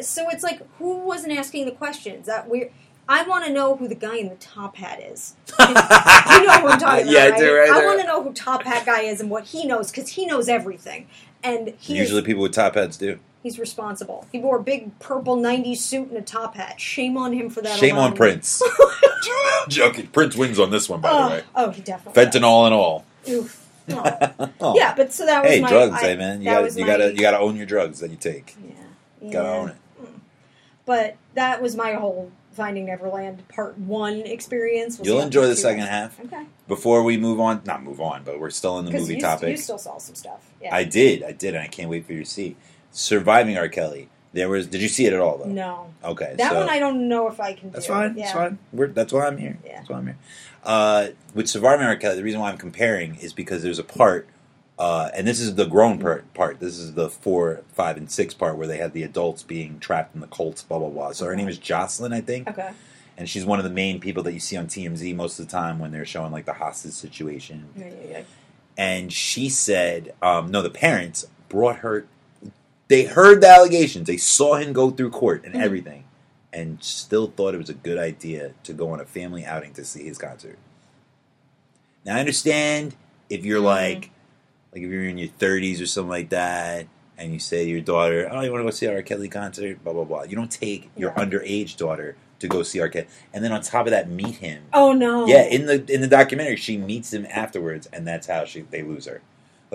So it's like, who wasn't asking the questions? That we, I want to know who the guy in the top hat is. you know who I'm talking about, Yeah, I right? do, right I want to know who top hat guy is and what he knows because he knows everything, and he usually is, people with top hats do. He's responsible. He wore a big purple '90s suit and a top hat. Shame on him for that. Shame alone. on Prince. Joking. Prince wins on this one, by the Oh, way. oh, he definitely. does. Fentanyl and all. Oof. Oh. Yeah, but so that was my Hey, my drugs, I, hey man. You gotta you my- got to you got to own your drugs that you take. Yeah, You got to own it. Mm. But that was my whole Finding Neverland Part One experience. We'll You'll enjoy the second half. Okay, Before we move on, not move on, but we're still in the movie you, topic. you still saw some stuff. Yeah. I did, I did, and I can't wait for you to see. Surviving R. Kelly. There was. Did you see it at all though? no, Okay, that so one I don't know if I can. that's do. fine. Yeah. That's fine. We're, that's why I'm here. Yeah. That's why I'm here. Uh, with Surviving R. Kelly, the reason why I'm comparing is because there's a part, uh, and this is the grown part. Part. This is the four, five, and six part where they have the adults being trapped in the cults. Blah blah blah. So her name is Jocelyn, I think. Okay. and she's one of the main people that you see on TMZ most of the time when they're showing like the hostage situation. Yeah, yeah, yeah. And she said, um, no, the parents brought her. They heard the allegations. They saw him go through court and Mhm. everything, and still thought it was a good idea to go on a family outing to see his concert. Now I understand if you're Mhm. like, like if you're in your 30s or something like that, and you say to your daughter, "Oh, you want to go see R. Kelly concert?" Blah blah blah. You don't take your Right. underage daughter to go see. Kelly, and then on top of that, meet him. Oh no. Yeah, in the in the documentary, she meets him afterwards, and that's how she they lose her.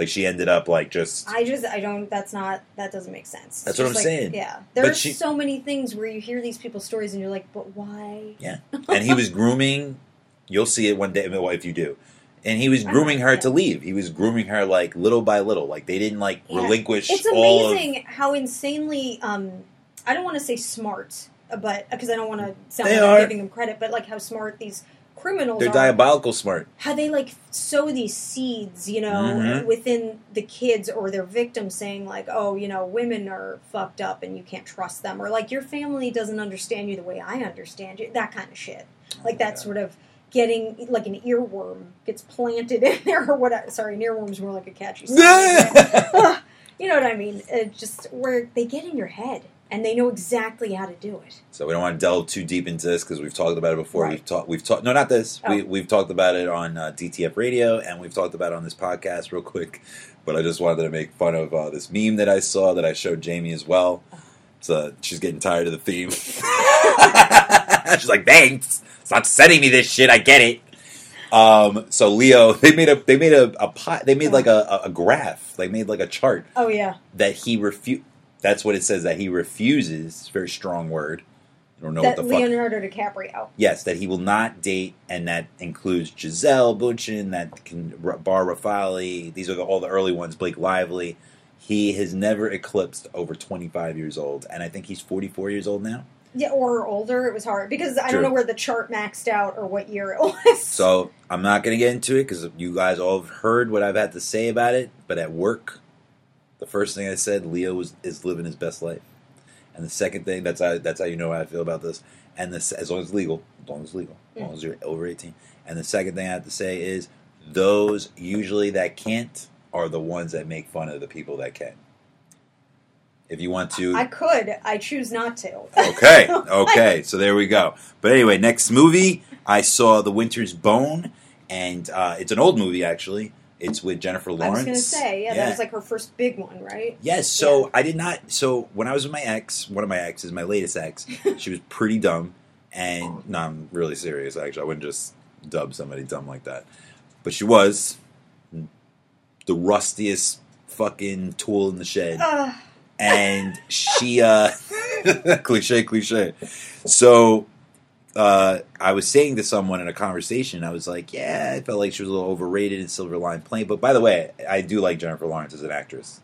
Like she ended up like just I just I don't. That's not. That doesn't make sense. That's what I'm like- saying. Yeah, But there's she- so many things where you hear these people's stories and you're like, but why? yeah, and he was grooming. You'll see it one day if you do. And he was grooming her to leave. He was grooming her like little by little. Like they didn't like Yeah. relinquish It's all of amazing how insanely. Um, I don't want to say smart, uh, but because I don't want to sound They like are. I'm giving them credit, but like how smart these criminals they're are. diabolical smart. how they like sow these seeds, you know, Mhm. within the kids or their victims, saying like, "Oh, you know, women are fucked up and you can't trust them," or like your family doesn't understand you the way I understand you. That kind of shit. Like that Yeah. sort of getting like an earworm gets planted in there or whatever. Sorry, an earworm's more like a catchy. sound. you know what I mean? It just where they get in your head and they know exactly how to do it. So we don't want to delve too deep into this because we've talked about it before. Right. We've talked. We've talked. No, not this. We, Oh. we've talked about it on uh, DTF Radio, and we've talked about it on this podcast real quick. But I just wanted to make fun of uh, this meme that I saw that I showed Jamie as well. So she's getting tired of the theme. she's like, "Thanks, stop sending me this shit. I get it." Um, so Leo, they made a they made a, a pot. They made like a, a, graph. They made like a chart Oh yeah, that he refu That's what it says that he refuses. It's a very strong word. I don't know that what the fuck. Leonardo DiCaprio. Yes, that he will not date, and that includes Gisele Bündchen, that can Bar Refaeli. These are the, all the early ones. Blake Lively. He has never eclipsed over 25 years old, and I think he's 44 years old now. Yeah, or older. It was hard because I True. don't know where the chart maxed out or what year it was. So I'm not going to get into it because you guys all have heard what I've had to say about it. But at work, the first thing I said, Leo is, is living his best life, and the second thing that's how that's how you know how I feel about this. And this, as long as it's legal, as long as it's legal, as long as you're over 18. And the second thing I have to say is those usually that can't are the ones that make fun of the people that can. If you want to, I could. I choose not to. Okay, okay, so there we go. But anyway, next movie I saw The Winter's Bone, and uh, it's an old movie actually. It's with Jennifer Lawrence. I was gonna say, yeah, that was like her first big one, right? Yes, so I did not. So when I was with my ex, one of my exes, my latest ex, she was pretty dumb, and no, I'm really serious. Actually, I wouldn't just dub somebody dumb like that, but she was the rustiest fucking tool in the shed, Ugh. and she, uh, cliche, cliche. So uh, I was saying to someone in a conversation, I was like, "Yeah, I felt like she was a little overrated in Silver Lining Playbook." But by the way, I do like Jennifer Lawrence as an actress.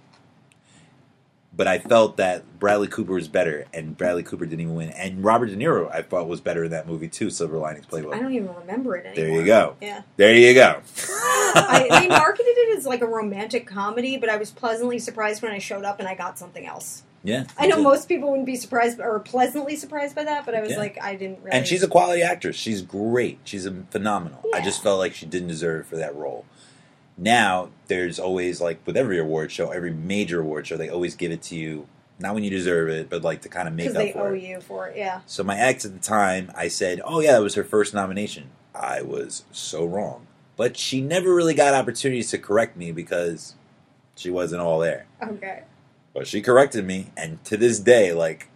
But I felt that Bradley Cooper was better, and Bradley Cooper didn't even win. And Robert De Niro, I thought, was better in that movie too, Silver Linings Playbook. I don't even remember it anymore. There you go. Yeah. There you go. I, they marketed it as like a romantic comedy, but I was pleasantly surprised when I showed up and I got something else. Yeah, I know most people wouldn't be surprised or pleasantly surprised by that, but I was Yeah. like, I didn't really. And she's a quality actress. She's great. She's a phenomenal. I just felt like she didn't deserve it for that role. Now, there's always like with every award show, every major award show, they always give it to you not when you deserve it, but like to kind of make because up they for owe it. you for it. Yeah. So my ex at the time, I said, "Oh yeah, that was her first nomination." I was so wrong, but she never really got opportunities to correct me because she wasn't all there. Okay. But she corrected me, and to this day, like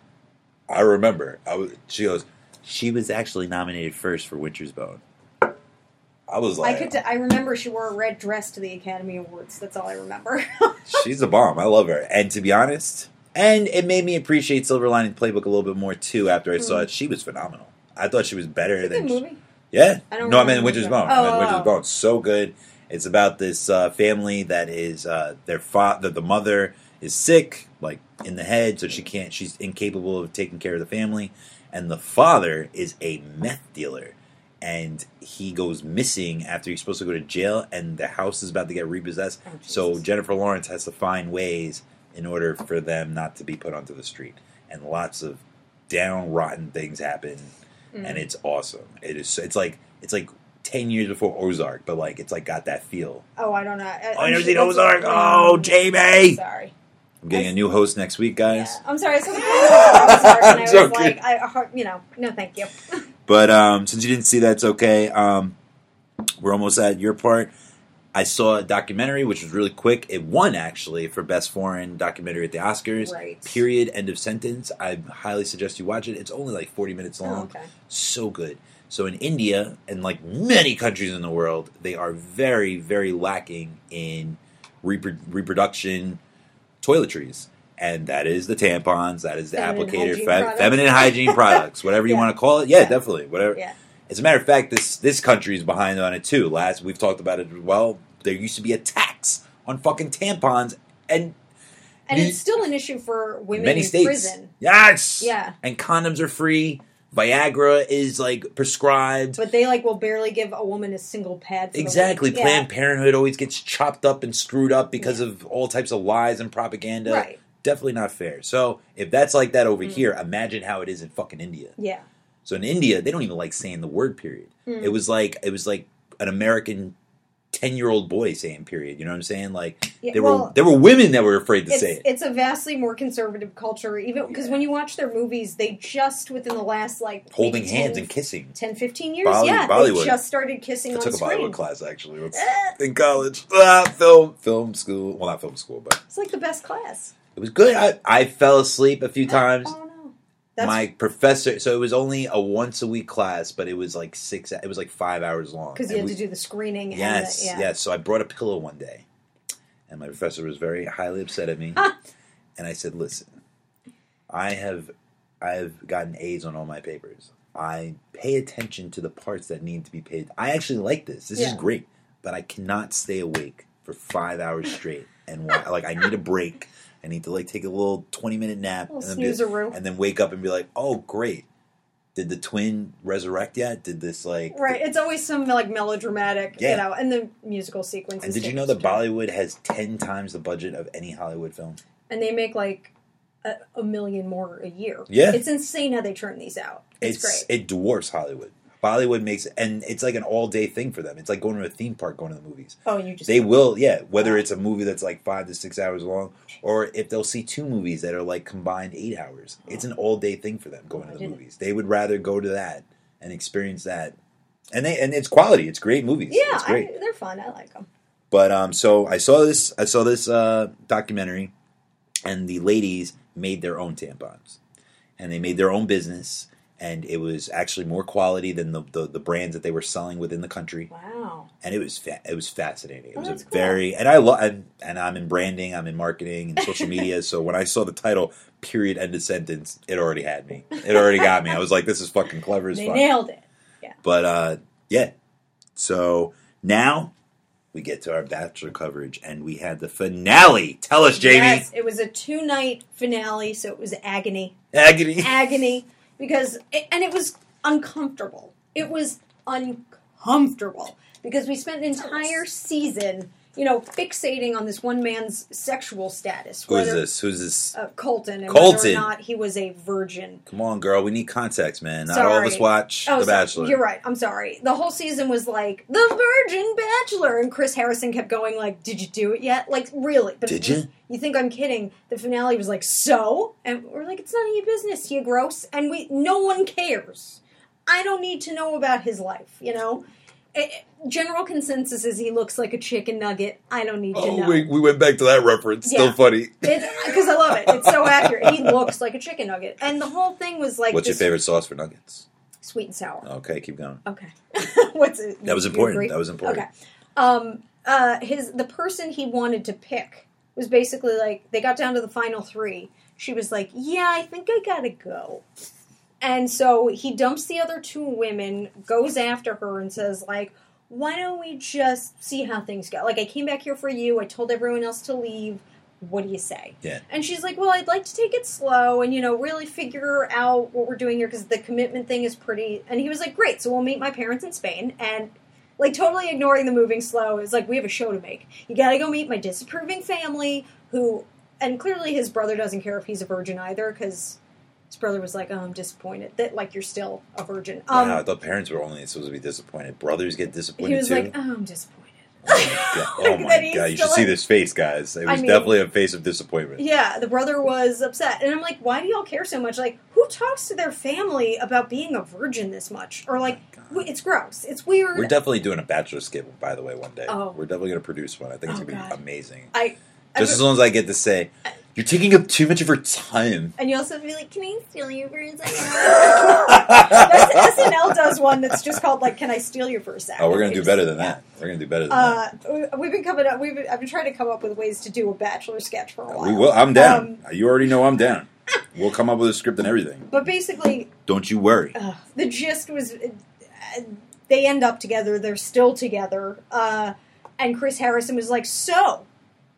I remember, I was. She goes, "She was actually nominated first for Winter's Bone." I was I like, could. T- I remember she wore a red dress to the Academy Awards. That's all I remember. "She's a bomb." I love her, and to be honest, and it made me appreciate Silver Lining Playbook a little bit more too after I saw Mhm. it. She was phenomenal. I thought she was better than movie. Yeah. I don't no, I mean Winter's Winter's Bone. Bone. I mean Oh, Winter's oh. Bone. So good. It's about this uh, family that is uh, their father. The mother is sick, like in the head, so she can't. She's incapable of taking care of the family, and the father is a meth dealer, and he goes missing after he's supposed to go to jail, and the house is about to get repossessed. Oh, so Jennifer Lawrence has to find ways in order for them not to be put onto the street, and lots of down rotten things happen Mm. and it's awesome. It is. It's like it's like ten years before Ozark, but like it's like got that feel. Oh, I don't know. I, Oh, you never seen Ozark? Oh, Jamie! Sorry. I'm getting a new host next week, guys. Yeah. I'm sorry. I saw the poster of Ozark I was Joking. like, I, you know, no, thank you. But um, since you didn't see that, it's okay. Um, we're almost at your part. I saw a documentary, which was really quick. It won actually for best foreign documentary at the Oscars. Right. Period. End of sentence. I highly suggest you watch it. It's only like 40 minutes long. Oh, okay. so good. So in India and like many countries in the world, they are very, very lacking in repro- reproduction toiletries, and that is the tampons, that is the Feminine applicator, hygiene fe- feminine hygiene products, whatever you want to call it. Yeah, Yeah. definitely, whatever. Yeah. As a matter of fact, this this country is behind on it too. Last we've talked about it. as Well, there used to be a tax on fucking tampons, and And You- it's still an issue for women many in states. prison. Yes. Yeah. And condoms are free. Viagra is like prescribed. But they like will barely give a woman a single pad. For Exactly. Yeah. Planned Parenthood always gets chopped up and screwed up because of all types of lies and propaganda. Right. Definitely not fair. So if that's like that over Mm. here, imagine how it is in fucking India. Yeah. So in India, they don't even like saying the word period. Mm. It was like it was like an American ten year old boy saying period. You know what I'm saying? Like Yeah, there well, were there were women that were afraid to say it. it's a vastly more conservative culture, even because when you watch their movies, they just within the last like Holding maybe hands and kissing. 10, 15 years, Bolly- yeah, Bollywood. they just started kissing I took a. Bollywood class actually Eh, in college. Ah, film film school. Well, not film school, but it's like the best class. it was good. I, I fell asleep a few times. That's my professor so it was only a once a week class but it was like six it was like five hours long because you And had we- to do the screening. yes and the, yeah. yes so i brought a pillow one day and my professor was very highly upset at me and i said listen i have i have gotten a's on all my papers i pay attention to the parts that need to be paid i actually like this this is Yeah. great but i cannot stay awake for five hours straight and wa- like i need a break i need to like take a little 20 minute nap and then be- and then wake up and be like, "Oh, great! Did the twin resurrect yet? Did this like Right, it's always some like melodramatic, Yeah. you know, and the musical sequences. And did you know that. Bollywood has ten times the budget of any Hollywood film? And they make like a, a million more a year. Yeah. it's insane how they turn these out. It's, It's, great. it dwarfs Hollywood. Bollywood makes and it's like an all day thing for them. It's like going to a theme park, going to the movies. oh, and you just They will, yeah. Whether it's a movie that's like five to six hours long, or if they'll see two movies that are like combined eight hours, it's an all day thing for them going Oh, to the movies. They would rather go to that and experience that, and they and it's quality. It's great movies. yeah, it's great. I, they're fun. I like them. But um, so I saw this. I saw this uh, documentary, and the ladies made their own tampons, and they made their own business, and it was actually more quality than the the, the brands that they were selling within the country, Wow. and it was fa- it was fascinating. It Oh, was a cool. very and I love and, and I'm in branding, I'm in marketing and social media. so when I saw the title, period, end of sentence, it already had me. It already got me. I was like, this is fucking clever as They fuck. nailed it. Yeah. But uh, yeah. So now we get to our bachelor coverage, and we had the finale. Tell us, Jamie. Yes, it was a two night finale, so it was agony. Agony. agony because it, and it was uncomfortable. It was uncomfortable because we spent an entire season, you know, fixating on this one man's sexual status. Who is whether- this? Who's this? Uh, Colton, and whether Colton. or not he was a virgin. Come on, girl. We need context, man. Not all of us watch Oh, The so- Bachelor. You're right. I'm sorry. The whole season was like the Virgin Bachelor, and Chris Harrison kept going like, "Did you do it yet? Like, really? But Did you? You think I'm kidding? The finale was like, "So," and we're like, "It's none of your business, you gross." And we, no one cares. I don't need to know about his life. You know. Eh, eh, general consensus is he looks like a chicken nugget. I don't need to Oh, know. we, we went back to that reference. Still funny. Because I love it. It's so accurate. He looks like a chicken nugget, and the whole thing was like What's your favorite sauce for nuggets? sweet and sour. Okay, keep going. Okay. What's it? That was important. That was important. Okay. Um, uh, his the person he wanted to pick was basically like they got down to the final three. She was like, "Yeah, I think I gotta go." And so he dumps the other two women, goes after her, and says like, "Why don't we just see how things go? Like, I came back here for you. I told everyone else to leave. What do you say?" Yeah. And she's like, "Well, I'd like to take it slow and you know really figure out what we're doing here because the commitment thing is pretty." And he was like, "Great, so we'll meet my parents in Spain." And like totally ignoring the moving slow is like, "We have a show to make. You got to go meet my disapproving family who." And clearly, his brother doesn't care if he's a virgin either because his brother was like, "Oh, I'm disappointed that like you're still a virgin." Um, wow, I thought parents were only supposed to be disappointed. Brothers get disappointed he was too. like, "Oh, I'm disappointed." oh my god! Oh my God. You should still see this face, guys. It I was mean- definitely a face of disappointment. Yeah, the brother was upset. And I'm like, why do y'all care so much? Like, who talks to their family about being a virgin this much? Or, like, w- it's gross. It's weird. We're definitely doing a bachelor skit, by the way, one day. Oh. We're definitely going to produce one. I think it's Oh, going to be amazing. I. Just I- as long as I get to say, you're taking up too much of her time. and you also be like, can I steal you for a second? SNL does one that's just called, like, can I steal you for a second? Oh, we're going to do better than that. We're going to do better than that. Uh, we- we've been coming up. We've been, I've been trying to come up with ways to do a bachelor sketch for a while. We will. I'm down. Um, you already know I'm down. We'll come up with a script and everything. but basically, Don't you worry. Ugh, the gist was uh, they end up together. They're still together. Uh, and Chris Harrison was like, "So,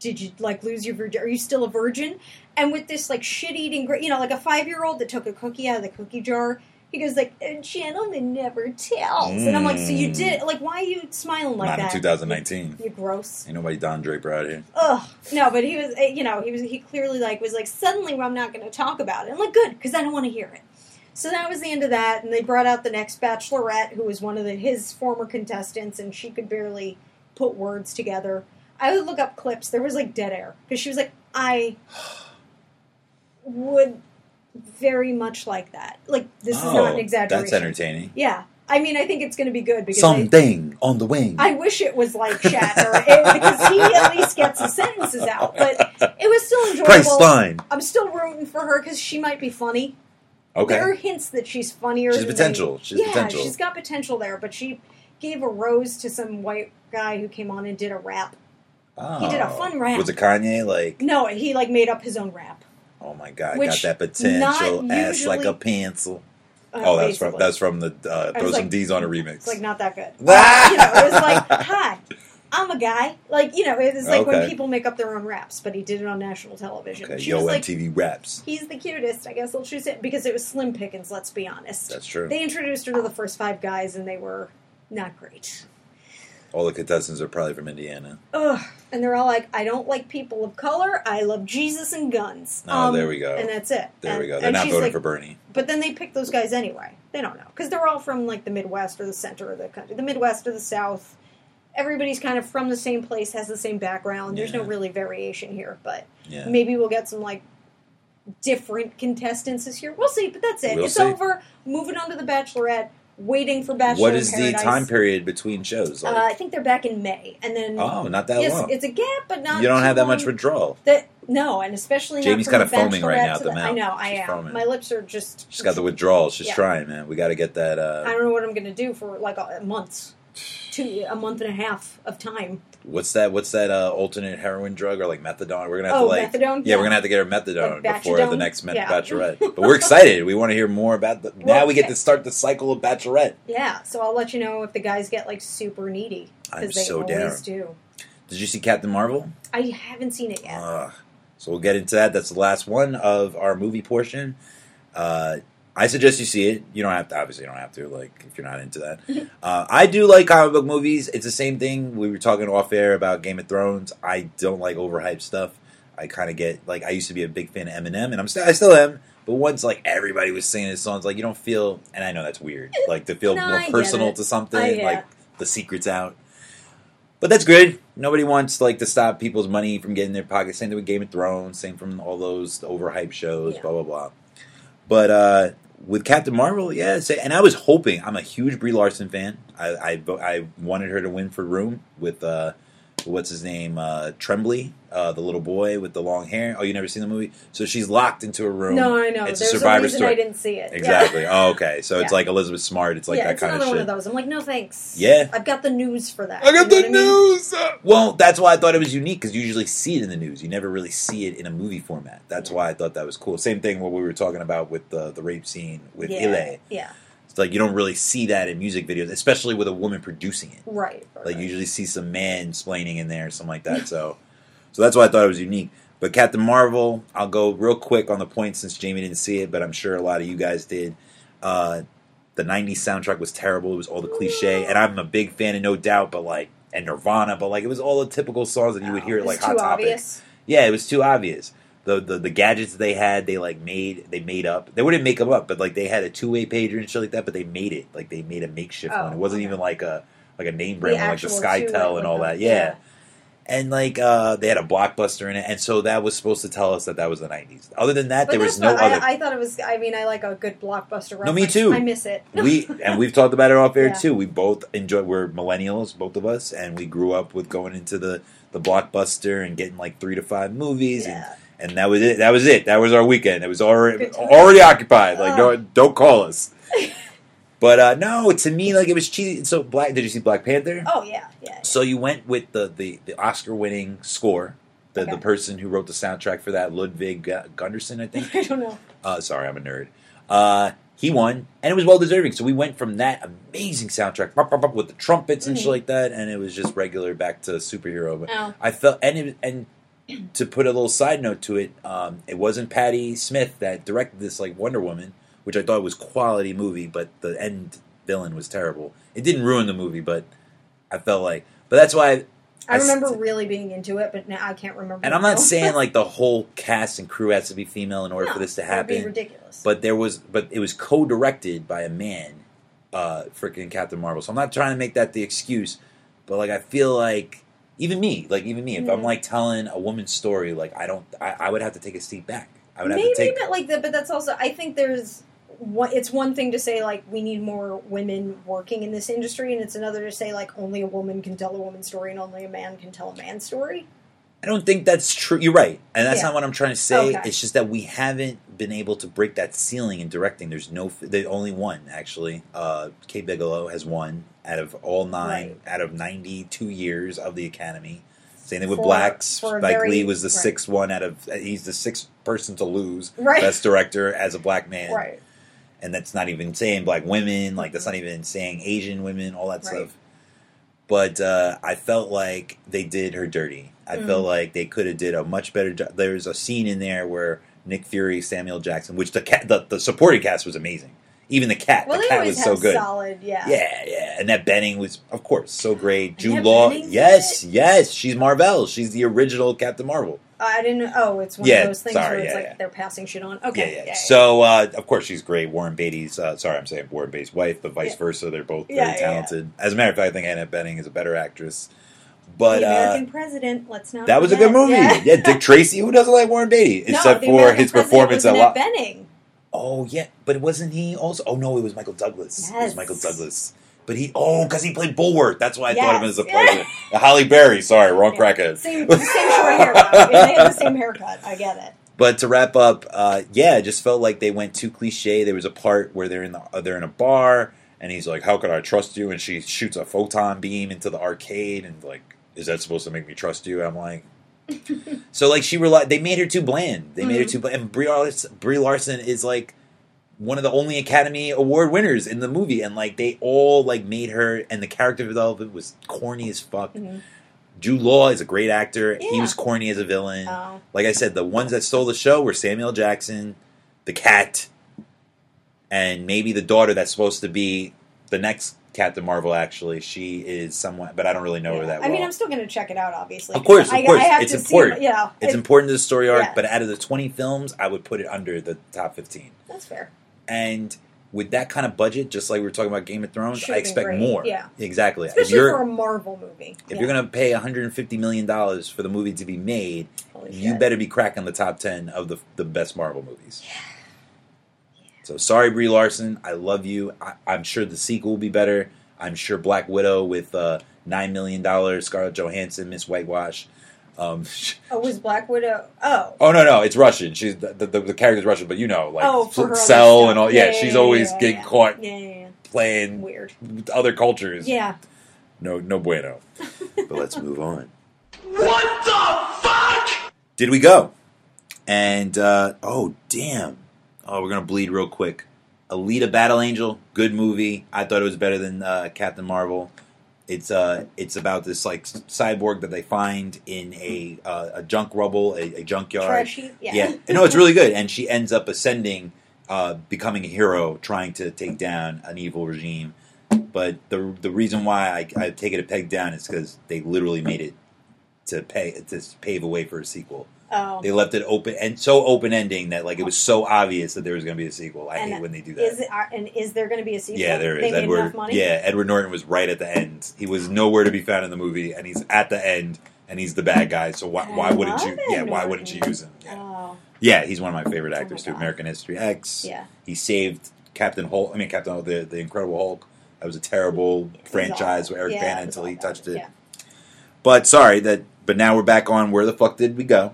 did you like lose your virgin? Are you still a virgin?" And with this like shit eating, you know, like a five year old that took a cookie out of the cookie jar. He goes like, "A gentleman never tells," and I'm like, "So you Mm. did? Like, why are you smiling like Not that?" in 2019. You're gross. Ain't nobody Don Draper out here. Ugh. No, but he was, uh, you know, he was, he clearly like was like, suddenly I'm not going to talk about it. I'm like, good, because I don't want to hear it. So that was the end of that, and they brought out the next bachelorette, who was one of the, his former contestants, and she could barely put words together. I would look up clips. There was like dead air because she was like, I would very much like that. Like this is not an exaggeration. Oh, That's entertaining. Yeah, I mean, I think it's going to be good because I, Something on the wing. I wish it was like Shatner eh, because he at least gets his sentences out. But it was still enjoyable. Priceline. I'm still rooting for her because she might be funny. Okay. There are hints that she's funnier. She's than they- potential. She's yeah, potential. she's got potential there. But she gave a rose to some white guy who came on and did a rap. He did a Oh. fun rap. Was it Kanye? Like, No, he like made up his own rap. oh my god, Which got that potential not ass like a pencil. Uh, Oh, that's from that's from the uh, throw some like- D's on a remix. It's like not that good. Uh, you know, it was like, hi, I'm a guy. Like you know, it was like when people make up their own raps, but he did it on national television. okay, she yo was like, MTV raps. he's the cutest. I guess I'll choose it because it was Slim Pickens. Let's be honest. That's true. They introduced her to the first five guys, and they were not great. All the contestants are probably from Indiana. Ugh. And they're all like, I don't like people of color. I love Jesus and guns. Oh, there um, we go. And that's it. There and, we go. They're not voting like- for Bernie. But then they pick those guys anyway. They don't know because they're all from like the Midwest or the center of the country, the Midwest or the South. Everybody's kind of from the same place, has the same background. There's no really variation here, but Yeah. maybe we'll get some like different contestants this year. We'll see, but that's it. We'll it's see. over. Moving on to the Bachelorette. Waiting for Bachelor. What is the time period between shows? Uh, I think they're back in May, and then oh, not that yes, long. it's a gap, but not. You don't have that much withdrawal. That no, and especially Jamie's kinda foaming right now the I mouth. know, I am. foaming. My lips are just. She's got the withdrawals. She's Yeah. trying, man. We got to get that. Uh, I Uh, don't know what I'm going to do for like a month, two a month and a half of time. what's that? What's that uh, alternate heroin drug or like methadone? We're gonna have Oh, to like. methadone? Yeah, Yeah. we're gonna have to get her methadone Like before the next Yeah. Bachelorette. But we're excited. We want to hear more about the. now we get okay. to start the cycle of Bachelorette. Yeah, so I'll let you know if the guys get like super needy I'm because they so always down. do. Did you see Captain Marvel? I haven't seen it yet. Ugh. so we'll get into that. That's the last one of our movie portion. Uh, I suggest you see it. You don't have to. Obviously, you don't have to. Like, if you're not into that, uh, I do like comic book movies. It's the same thing. We were talking off air about Game of Thrones. I don't like overhyped stuff. I kind of get like I used to be a big fan of Eminem, and I'm still I still am. But once like everybody was singing his songs, like you don't feel, and I know that's weird, like to feel No, more I personal to something, I- yeah. like the secret's out. But that's good. Nobody wants like to stop people's money from getting their pockets. Same thing with Game of Thrones. Same from all those overhyped shows. Yeah. Blah blah blah. But uh, with Captain Marvel, yeah. And I was hoping. I'm a huge Brie Larson fan. I I, I wanted her to win for Room with uh, what's his name uh, uh, the little boy with the long hair. Oh, you never seen the movie? So she's locked into a room. no, I know. It's There's a Survivor reason story. I didn't see it. Yeah. Exactly. Oh, okay. So it's like Elizabeth Smart. It's like yeah, that it's kind another of one of those. I'm like, no thanks. Yeah. I've got the news for that. I got You know the what I mean? news. Well, that's why I thought it was unique because you usually see it in the news. You never really see it in a movie format. That's why I thought that was cool. Same thing what we were talking about with the the rape scene with Yeah, iLe. yeah, It's like you don't really see that in music videos, especially with a woman producing it. right. right, Like you usually see some man splaining in there or something like that. So, so that's why I thought it was unique. But Captain Marvel, I'll go real quick on the point since Jamie didn't see it, but I'm sure a lot of you guys did. Uh, the '90s soundtrack was terrible. It was all the cliche, and I'm a big fan of No Doubt, but like and Nirvana, but like it was all the typical songs that you would hear at like Hot Topic. obvious. Yeah, it was too obvious. The, the the gadgets they had, they like made they made up. They wouldn't make them up, but like they had a two way pager and shit like that. But they made it like they made a makeshift Oh, one. It wasn't okay. even like a like a name The brand one, like the SkyTel and all that. them. Yeah. And like uh they had a blockbuster in it, and so that was supposed to tell us that that was the nineties. Other than that, But there was no what- other. I, I thought it was. I mean, I like a good blockbuster. No, me too. I miss it. we and we've talked about it off air Yeah. too. We both enjoy. We're millennials, both of us, and we grew up with going into the the blockbuster and getting like three to five movies, Yeah. and and that was it. That was it. That was our weekend. It was already already occupied. Like Oh. don't don't call us. But uh, no, to me, like it was cheesy. So Black. Did you see Black Panther? Oh yeah, yeah. So you went with the the, the Oscar winning score. The, the person who wrote the soundtrack for that, Ludwig Gunderson, I think. I don't know. Uh, sorry, I'm a nerd. Uh, he won, and it was well deserving. So we went from that amazing soundtrack with the trumpets and shit Mhm. like that, and it was just regular back to superhero. But Oh. I felt, and it, and to put a little side note to it, um, it wasn't Patty Smith that directed this like Wonder Woman, which I thought was quality movie, but the end villain was terrible. It didn't ruin the movie, but I felt like, but that's why. I remember st- really being into it, but now I can't remember. and I'm not saying like the whole cast and crew has to be female in order No, for this to that would be happen. ridiculous. But there was, but it was co-directed by a man, uh, freaking Captain Marvel. So I'm not trying to make that the excuse, but like I feel like even me, like even me, if I'm Mhm. like telling a woman's story, like I don't, I, I would have to take a seat back. I would have maybe to take. but like that, but that's also. I think there's. One, it's one thing to say like we need more women working in this industry, and it's another to say like only a woman can tell a woman's story and only a man can tell a man's story. I don't think that's true. You're right, and that's Yeah. not what I'm trying to say. Okay. It's just that we haven't been able to break that ceiling in directing. There's no, the only one actually. Uh, Kate Bigelow has won out of all nine Right. out of 92 years of the Academy. Same thing with For- Blacks. for Spike very- Lee was the right. sixth one out of. He's the sixth person to lose Right. best director as a black man, Right. And that's not even saying black women. Like that's not even saying Asian women. All that Right. stuff. But uh, I felt like they did her dirty. I Mm. felt like they could have did a much better job. There's a scene in there where Nick Fury, Samuel Jackson, which the cat, the, the supporting cast was amazing. Even the cat, Well, the cat was so good. solid. Yeah. Yeah, yeah, and that Bening was, of course, so great. Jude Annette Law, Bening's in yes, yes, she's Marvel. She's the original Captain Marvel. I didn't. Oh, it's one Yeah, of those things sorry, where it's yeah, like yeah. they're passing shit on. Yeah, Okay. yeah. So, uh, of course, she's great. Warren Beatty's, uh, sorry, I'm saying Warren Beatty's wife, but vice Yeah. versa. They're both Yeah, very yeah, talented. As a matter of fact, I think Annette Bening is a better actress. the But uh, American president. Let's not. that was a good movie. Yeah. Dick Tracy. Who doesn't like Warren Beatty? No, Except the for his performance at Annette Bening. Oh yeah, but wasn't he also? Oh no, it was Michael Douglas. It was Yes. Michael Douglas. But he oh, because he played Bulworth. That's why I thought of him as a president. Halle Berry. Sorry, wrong crackhead. Same, same short haircut. They had the same haircut. I get it. But to wrap up, uh, yeah, it just felt like they went too cliche. There was a part where they're in the uh, they're in a bar, and he's like, "How could I trust you?" And she shoots a photon beam into the arcade, and like, "Is that supposed to make me trust you?" I'm like, so like she relied. They made her too bland. They made her Mhm. too bland. And Brie Larson, Brie Larson is like one of the only Academy Award winners in the movie, and like they all like made her, and the character development was corny as fuck. Mhm. Jude Law is a great actor. He was corny as a villain. Oh. Like I said, the ones that stole the show were Samuel Jackson, the cat, and maybe the daughter that's supposed to be the next Captain Marvel. Actually, she is somewhat, but I don't really know her that. that I mean, I'm still going to check it out, obviously. Of course, of I, course. I It's to see important. it, yeah, it's it- important to the story arc, Yeah. but out of the 20 films, I would put it under the top 15. That's fair. And with that kind of budget, just like we were talking about Game of Thrones, Should've I expect great, more. yeah. exactly. if Especially you're for a Marvel movie. if you're gonna pay 150 million dollars for the movie to be made, Holy you shit. better be cracking the top 10 of the the best Marvel movies. So sorry, Brie Larson. I love you. I, I'm sure the sequel will be better. I'm sure Black Widow with uh, nine million dollars, Scarlett Johansson, Miss Whitewash. Um, Oh, was Black Widow? Oh. oh no, no, it's Russian. She's the, the, the character's Russian, but you know, like oh, for her other Cell and all. Yeah, she's always yeah, getting yeah. caught Yeah, yeah, yeah. playing Weird. with other cultures. Yeah. No, no bueno. but let's move on. What the fuck? Did we go? And uh, oh damn! Oh, we're gonna bleed real quick. Alita: Battle Angel, good movie. I thought it was better than uh, Captain Marvel. It's uh, it's about this like cyborg that they find in a uh, a junk rubble, a, a junkyard. Trash heap. Yeah. Yeah, no, it's really good. And she ends up ascending, uh, becoming a hero, trying to take down an evil regime. But the the reason why I, I take it a peg down is because they literally made it to pay to pave a way for a sequel. Oh. They left it open and so open ending that like it was so obvious that there was going to be a sequel. I And hate when they do that. Is it, are, and is there going to be a sequel? yeah, there They is. made Edward. Yeah, Edward Norton was right at the end. He was nowhere to be found in the movie, and he's at the end, and he's the bad guy. So why, why wouldn't you? Ed Yeah, why wouldn't you use him? Yeah. Oh. Yeah, he's one of my favorite oh actors my too. American History X. Yeah. He saved Captain Hulk. I mean, Captain Hulk, the the Incredible Hulk. That was a terrible was franchise with Eric Yeah, Bana until he touched it. Yeah. But sorry that. But now we're back on where the fuck did we go?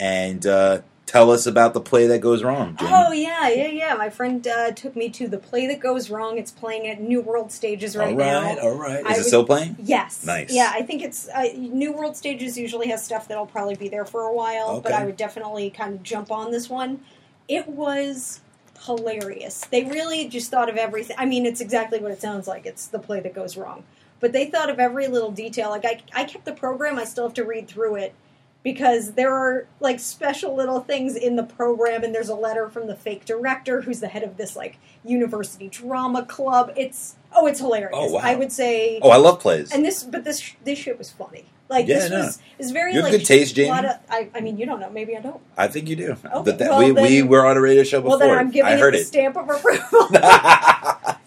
And uh, tell us about the play that goes wrong. Oh yeah, yeah, yeah. My friend uh, took me to the play that goes wrong. It's playing at New World Stages right, all right, now. all right. Is I it was- still playing? Yes. Nice. Yeah, I think it's uh, New World Stages usually has stuff that'll probably be there for a while, okay. but I would definitely kind of jump on this one. It was hilarious. They really just thought of everything. I mean, it's exactly what it sounds like. It's the play that goes wrong. But they thought of every little detail. Like I, I kept the program. I still have to read through it because there are like special little things in the program and there's a letter from the fake director who's the head of this like university drama club it's oh it's hilarious Oh, wow. i would say Oh, I love plays. and this but this this shit was funny like Yeah, this no. was is very You have like good taste, a Jamie. of, I, I mean you don't know maybe i don't I think you do. Okay, But that, well, we, we were on a radio show before. well then i'm giving I it heard the it. stamp of approval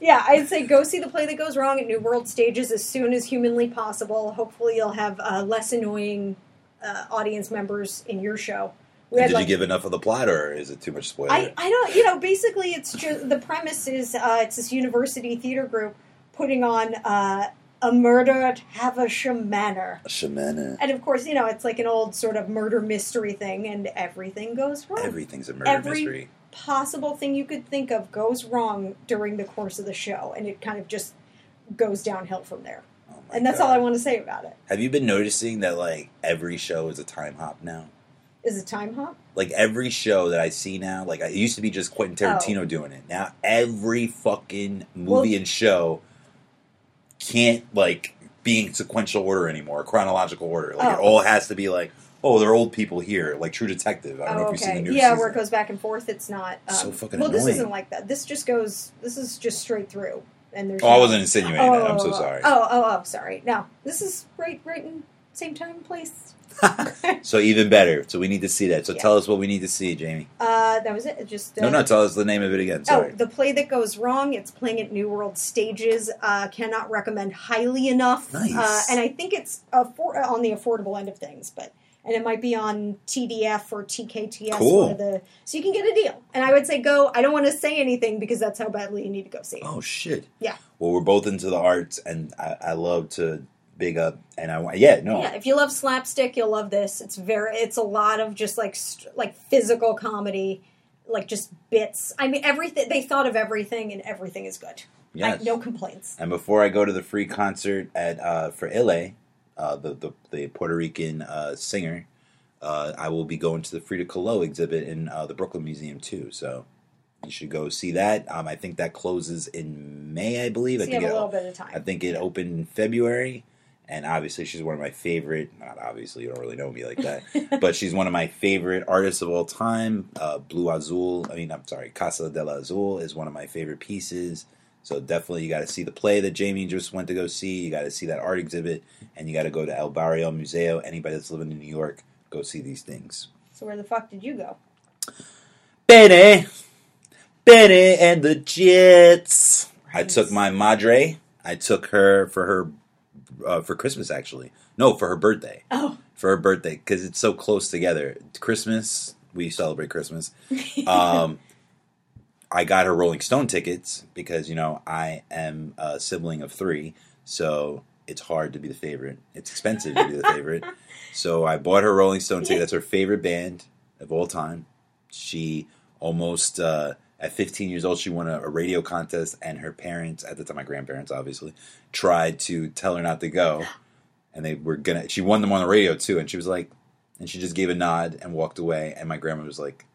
yeah i'd say go see the play that goes wrong at new world stages as soon as humanly possible hopefully you'll have uh, less annoying uh, audience members in your show we Did had, you give enough of the plot, or is it too much spoiler? I, I don't you know basically it's just the premise is uh, it's this university theater group putting on uh, a murder at Haversham Manor Shamana. and of course you know it's like an old sort of murder mystery thing and everything goes wrong Everything's a murder Every- mystery. possible thing you could think of goes wrong during the course of the show and it kind of just goes downhill from there and that's God. all I want to say about it Have you been noticing that like every show is a time hop now? is a time hop Like every show that I see now, like it used to be just Quentin Tarantino doing it. Now every fucking movie Well- and show can't like be in sequential order anymore, chronological order. Like it Oh. all has to be like, oh, they're old people here, like True Detective. I don't know Oh, if you've seen the new Yeah, season. where it goes back and forth. It's not. Um, So fucking well, this isn't like that. This just goes. This is just straight through, and there's. Oh, I wasn't insinuating that. I'm so oh, sorry. Oh, oh, oh, sorry. No, this is right, right in same time place. So even better. So we need to see that. So Yeah. tell us what we need to see, Jamie. Uh, that was it. It Just uh, No, no, tell us the name of it again. Sorry. Oh, the play that goes wrong. It's playing at New World Stages. Uh, cannot recommend highly enough. Nice. Uh, and I think it's affor- on the affordable end of things, but and it might be on TDF or TKTS. Cool. One the, so you can get a deal. And I would say go. I don't want to say anything because that's how badly you need to go see it. Oh shit. Yeah. Well, we're both into the arts, and I, I love to big up. And I want, yeah, no, Yeah, if you love slapstick, you'll love this. It's very, it's a lot of just like st- like physical comedy, like just bits. I mean, everything they thought of everything, and everything is good. Yes. I, no complaints. And before I go to the free concert at uh, for iLe, uh, the, the the Puerto Rican uh, singer, uh, I will be going to the Frida Kahlo exhibit in uh, the Brooklyn Museum too. So you should go see that. Um, I think that closes in May, I believe. So I think have a it, little bit of time. I think it opened in February. And obviously, she's one of my favorite. Not obviously, you don't really know me like that, but she's one of my favorite artists of all time. Uh, Blue Azul. I mean, I'm sorry, Casa del Azul is one of my favorite pieces. So definitely, you got to see the play that Jamie just went to go see. You got to see that art exhibit, and you got to go to El Barrio Museo. Anybody that's living in New York, go see these things. So where the fuck did you go? Benny, Bennie and the Jets. I took my madre. I took her for her uh, for Christmas. Actually, no, for her birthday. Oh, For her birthday because it's so close together. Christmas, we celebrate Christmas. Um, I got her Rolling Stone tickets because you know I am a sibling of three, so it's hard to be the favorite. It's expensive to be the favorite. So I bought her Rolling Stone ticket. That's her favorite band of all time. She almost uh, at 15 years old, she won a, a radio contest, and her parents, at the time, my grandparents, obviously, tried to tell her not to go, and they were gonna. She won them on the radio too, and she was like, and she just gave a nod and walked away, and my grandma was like,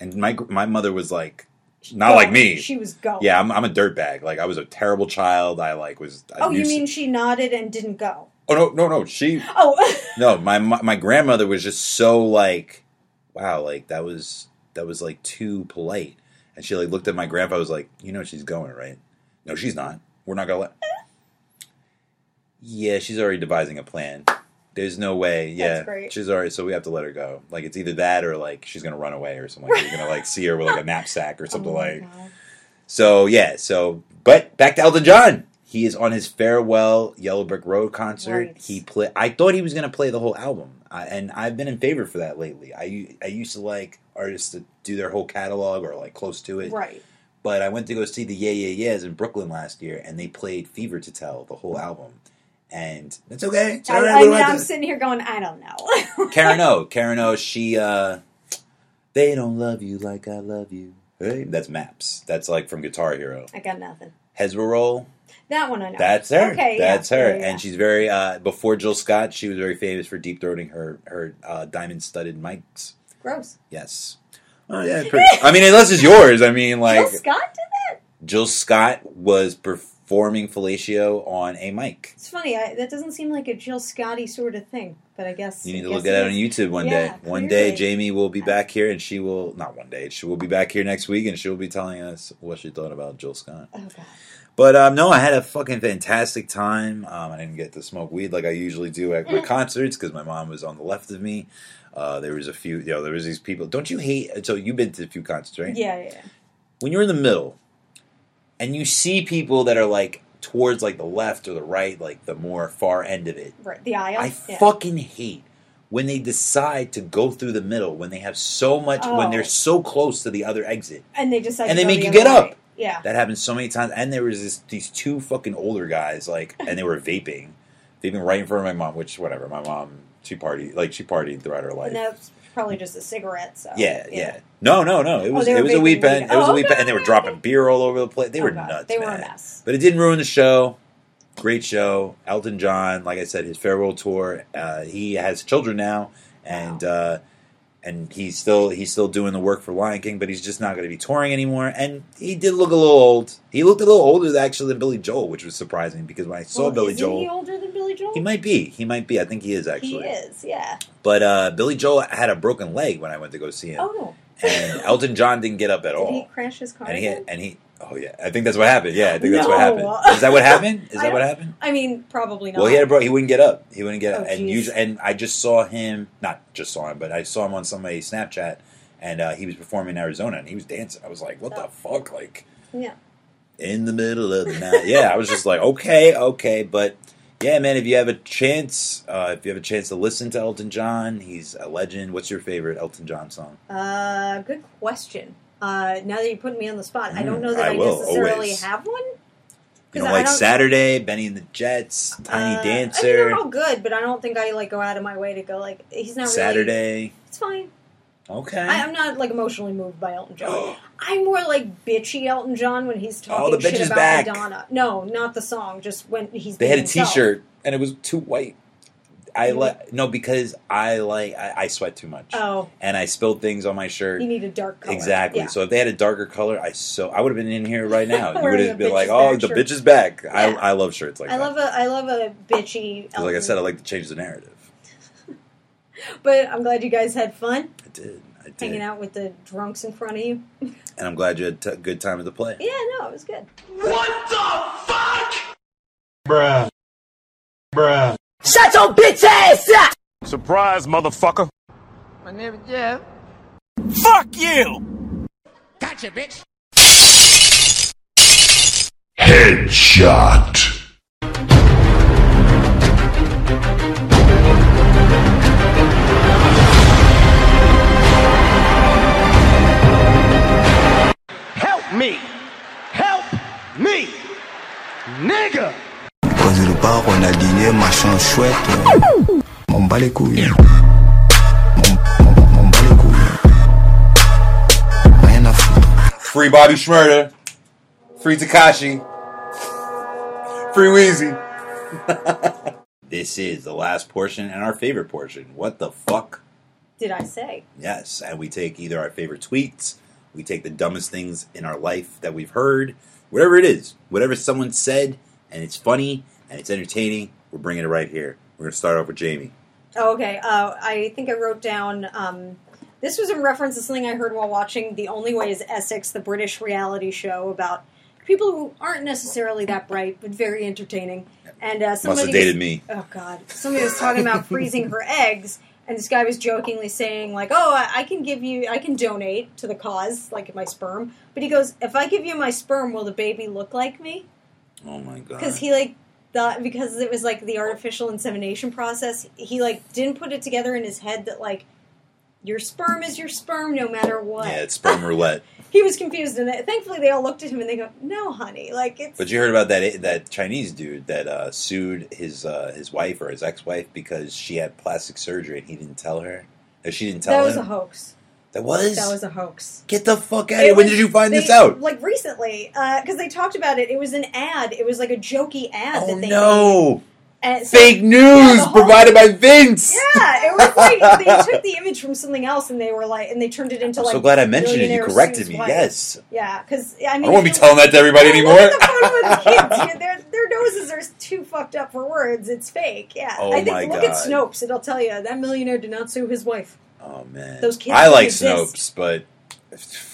and my my mother was like, not like me. She was going. Yeah, I'm, I'm a dirtbag. Like I was a terrible child. I like was. I Oh, you mean she nodded and didn't go? Oh no, no, no. She Oh, no. My my my grandmother was just so like, wow, like that was that was like too polite. And she like looked at my grandpa. Was like, you know, she's going right. No, she's not. We're not gonna let. Yeah, she's already devising a plan. There's no way. Yeah, That's great. she's already. So we have to let her go. Like it's either that or like she's gonna run away or something. Like, you're gonna like see her with like a knapsack or oh something Oh like. God. So yeah, so but back to Elton John. He is on his farewell Yellow Brick Road concert. Right. He play. I thought he was going to play the whole album, I, and I've been in favor for that lately. I I used to like artists to do their whole catalog or like close to it. right. But I went to go see the Yeah Yeah Yeahs in Brooklyn last year, and they played Fever to Tell the whole album, and it's okay. I. I We mean, don't have I'm to- sitting here going, I don't know. Karen O. Karen O. She uh, they don't love you like I love you. Hey, that's Maps. That's like from Guitar Hero. I got nothing. Heads Will Roll. That one I know. That's her. Okay, yeah, That's her. yeah, yeah. And she's very uh before Jill Scott, she was very famous for deep throating her her uh, diamond studded mics. gross. Yes. Oh yeah. I mean, unless it's yours. I mean, like Jill Scott did that. Jill Scott was performing fellatio on a mic. It's funny. I, that doesn't seem like a Jill Scotty sort of thing, but I guess You need I to look at it on. YouTube one Yeah, day. One day. Jamie will be back here, and she will not one day. She will be back here next week, and she will be telling us what she thought about Jill Scott. Oh god. But um, no, I had a fucking fantastic time. Um, I didn't get to smoke weed like I usually do at my concerts because my mom was on the left of me. Uh, there was a few, you know, there was these people. Don't you hate? So you've been to a few concerts, right? Yeah. yeah. When you're in the middle, and you see people that are like towards like the left or the right, like the more far end of it. Right. The aisle. I yeah. fucking hate when they decide to go through the middle when they have so much when Oh. they're so close to the other exit. And they decide. And to they make the you get up. Yeah. That happens so many times. And there was this, these two fucking older guys, like, and they were vaping, vaping right in front of my mom. Which, whatever, my mom, she partied, like, she partied throughout her life. Probably just a cigarette. So yeah, yeah. No, no, no. It was they were it was a weed pen. weed. It was Oh, a weed pen, and they were dropping beer all over the place. They Oh, were God. nuts. They were man. a mess. But it didn't ruin the show. Great show. Elton John, like I said, his farewell tour. Uh, he has children now, and uh, and he's still he's still doing the work for Lion King, but he's just not going to be touring anymore. And he did look a little old. He looked a little older actually than Billy Joel, which was surprising because when I saw Well, Billy Joel, he older than Billy Joel? he might be. He might be. I think he is actually. He is. Yeah. But uh, Billy Joel had a broken leg when I went to go see him, Oh. and Elton John didn't get up at Did all. he crashed his car? and he and he. Oh yeah, I think that's what happened. Yeah, I think that's what happened. Is that what happened? Is that what happened? I mean, probably not. Well, he had a bro. He wouldn't get up. He wouldn't get up. Oh, and usually, and I just saw him. Not just saw him, but I saw him on somebody's Snapchat, and uh, he was performing in Arizona, and he was dancing. I was like, "What the fuck?" Like Yeah. in the middle of the night. Yeah, I was just like, "Okay, okay," but yeah, man. If you have a chance, uh, if you have a chance to listen to Elton John, he's a legend. What's your favorite Elton John song? Uh, good question. Uh, now that you put me on the spot, I don't Mm, know that I I, will, necessarily always. have one. You know, like Saturday, Bennie and the Jets, Tiny Uh, I mean, Dancer, they're all good, but I don't think I like go out of my way to go like he's not really. Saturday. It's fine. Okay. I, I'm not like emotionally moved by Elton John. I'm more like bitchy Elton John when he's talking Oh, shit about back. Madonna. No, not the song. Just when he's. they had a himself. T-shirt and it was too white. I like no because I like I, I sweat too much Oh, and I spilled things on my shirt. you need a dark color. Exactly. Yeah. So if they had a darker color, I so I would have been in here right now. you would have been like, "Oh, back the shirt." bitch is back." I Yeah. I love shirts like I that. love a I love a bitchy. like I um, said, I like to change the narrative. but I'm glad you guys had fun I did. I did. hanging out with the drunks in front of you. And I'm glad you had a good time at the play. Yeah, no, it was good. What the fuck? Bruh. Bruh. Shut your bitch ass up! Surprise, motherfucker. My name is Jeff. Fuck you! Gotcha, bitch. Headshot. Help me! Help me! Nigga! Pose le bar, on a dîné, machin chouette. M'en bats les couilles. M'en m'en- m'en bats les couilles. Rien à foutre. Free Bobby Shmurda. Free Tekashi. Free Wheezy. this is the last portion and our favorite portion. What the fuck? Did I say? Yes, and we take either our favorite tweets, we take the dumbest things in our life that we've heard, whatever it is, whatever someone said, and it's funny and it's entertaining, we're bringing it right here. We're going to start off with Jamie. Oh, okay. Uh, I think I wrote down. Um, this was in reference to something I heard while watching The Only Way is Essex, the British reality show about people who aren't necessarily that bright, but very entertaining. And uh, Must somebody have dated me. Oh God! Somebody was talking about freezing her eggs, and this guy was jokingly saying like, "Oh, I, I can give you, I can donate to the cause, like my sperm." But he goes, "If I give you my sperm, will the baby look like me?" Oh my god. because he like thought because it was like the artificial insemination process he like didn't put it together in his head that like your sperm is your sperm no matter what yeah, it's sperm roulette. he was confused and they- thankfully they all looked at him and they go no honey like it's But you heard about that that Chinese dude that uh, sued his uh, his wife or his ex wife because she had plastic surgery and he didn't tell her. Or she didn't tell that was a hoax that was. that was a hoax Get the fuck out of here! When did you find they- this out? like recently uh, because they talked about it it was an ad it was like a jokey ad oh that they no! made. And so- Fake news Yeah, provided by Vince. yeah, it was like they took the image from something else and they were like, and they turned it into I'm like. so glad I mentioned it. You corrected me. wife. Yes. Yeah, because I mean, I won't be telling that to everybody anymore. At the photo of the kids. Their their noses are too fucked up for words. It's fake. Yeah, Oh I think my look at God. Snopes. It'll tell you that millionaire did not sue his wife. Oh man, Those kids I like exist. Snopes, but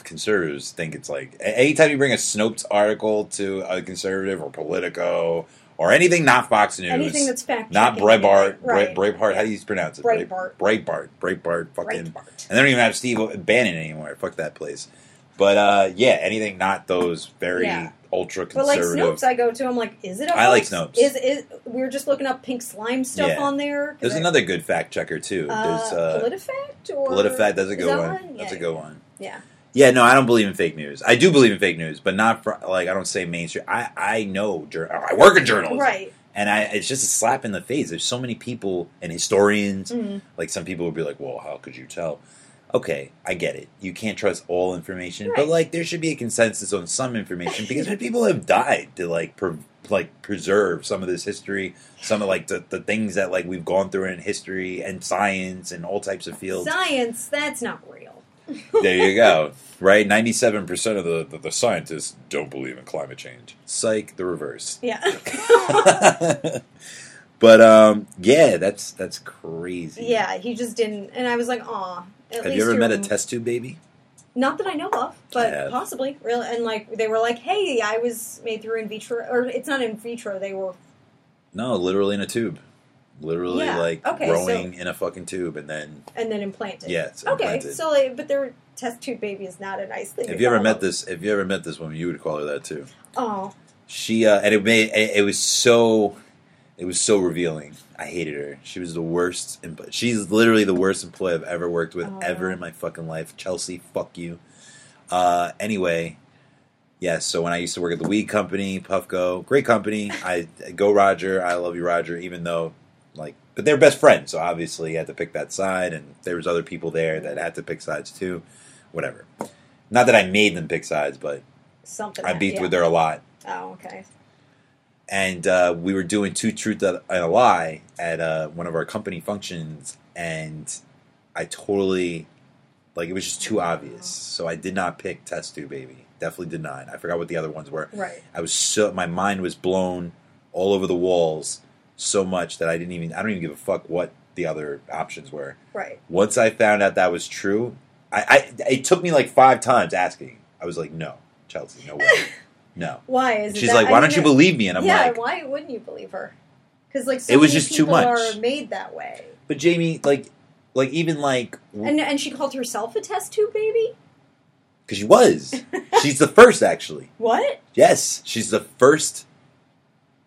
conservatives think it's like anytime you bring a Snopes article to a conservative or Politico or anything not Fox News, Anything that's fact not Breitbart, right? Bre- Breitbart. How do you pronounce it? Breitbart. Breitbart, Breitbart, fucking. Breitbart. And they don't even have Steve Bannon anymore. Fuck that place. But uh, yeah, anything not those very Yeah. Ultra But like conservative. Snopes, I go to. I'm like, is it? A I like? Snopes. Is is we were just looking up pink slime stuff Yeah. on there. There's I- another good fact checker too. There's Uh, uh, PolitiFact or PolitiFact. That's a good that one. That's Yeah. a good one. Yeah. Yeah, no, I don't believe in fake news. I do believe in fake news, but not for like I don't say mainstream. I I know I work in journalism, Right. And I it's just a slap in the face. There's so many people and historians. Mhm. Like some people would be like, "Well, how could you tell?" Okay, I get it. You can't trust all information, Right. but like there should be a consensus on some information because people have died to like pre- like preserve some of this history, some of like the, the things that like we've gone through in history and science and all types of fields. Science, that's not real. There you go. Right, ninety-seven percent of the, the the scientists don't believe in climate change. Psych, the reverse. Yeah. but um, yeah, that's that's crazy. yeah, he just didn't. And I was like, aw. At Have you ever met a test tube baby? Not that I know of, but possibly. Really, and like they were like, "Hey, I was made through in vitro, or it's not in vitro. They were No, literally in a tube. Literally, Yeah, like okay, growing in a fucking tube, and then and then implanted. yeah, Okay, so like, but their test tube baby is not a nice thing. if you ever met them. this, if you ever met this woman, you would call her that too. oh, She uh, and it made it, it was so It was so revealing. I hated her. She was the worst. Em- She's literally the worst employee I've ever worked with Oh, ever in my fucking life. Chelsea, fuck you. Uh, anyway, yes. so when I used to work at the weed company, Puffco, great company. I go Roger. I love you, Roger. Even though, like, but they're best friends, so obviously you had to pick that side, and there was other people there that had to pick sides too. Whatever. Not that I made them pick sides, but Something. I beefed yeah. with her a lot Oh, okay. And uh, we were doing two truth and a lie at uh, one of our company functions, and I totally like it was just too obvious. So I did not pick test tube baby. Definitely did not. I forgot what the other ones were. Right. I was so my mind was blown all over the walls so much that I didn't even I don't even give a fuck what the other options were. Right. Once I found out that was true, I, I it took me like five times asking. I was like, no, Chelsea, no way, no. Why is She's that- like, I why mean, don't you believe me? And I'm yeah, like, why wouldn't you believe her? Because like so It was many just too much. are made that way, But Jamie, like, like even like, and and she called herself a test tube baby. because she was, she's the first actually. What? Yes, she's the first.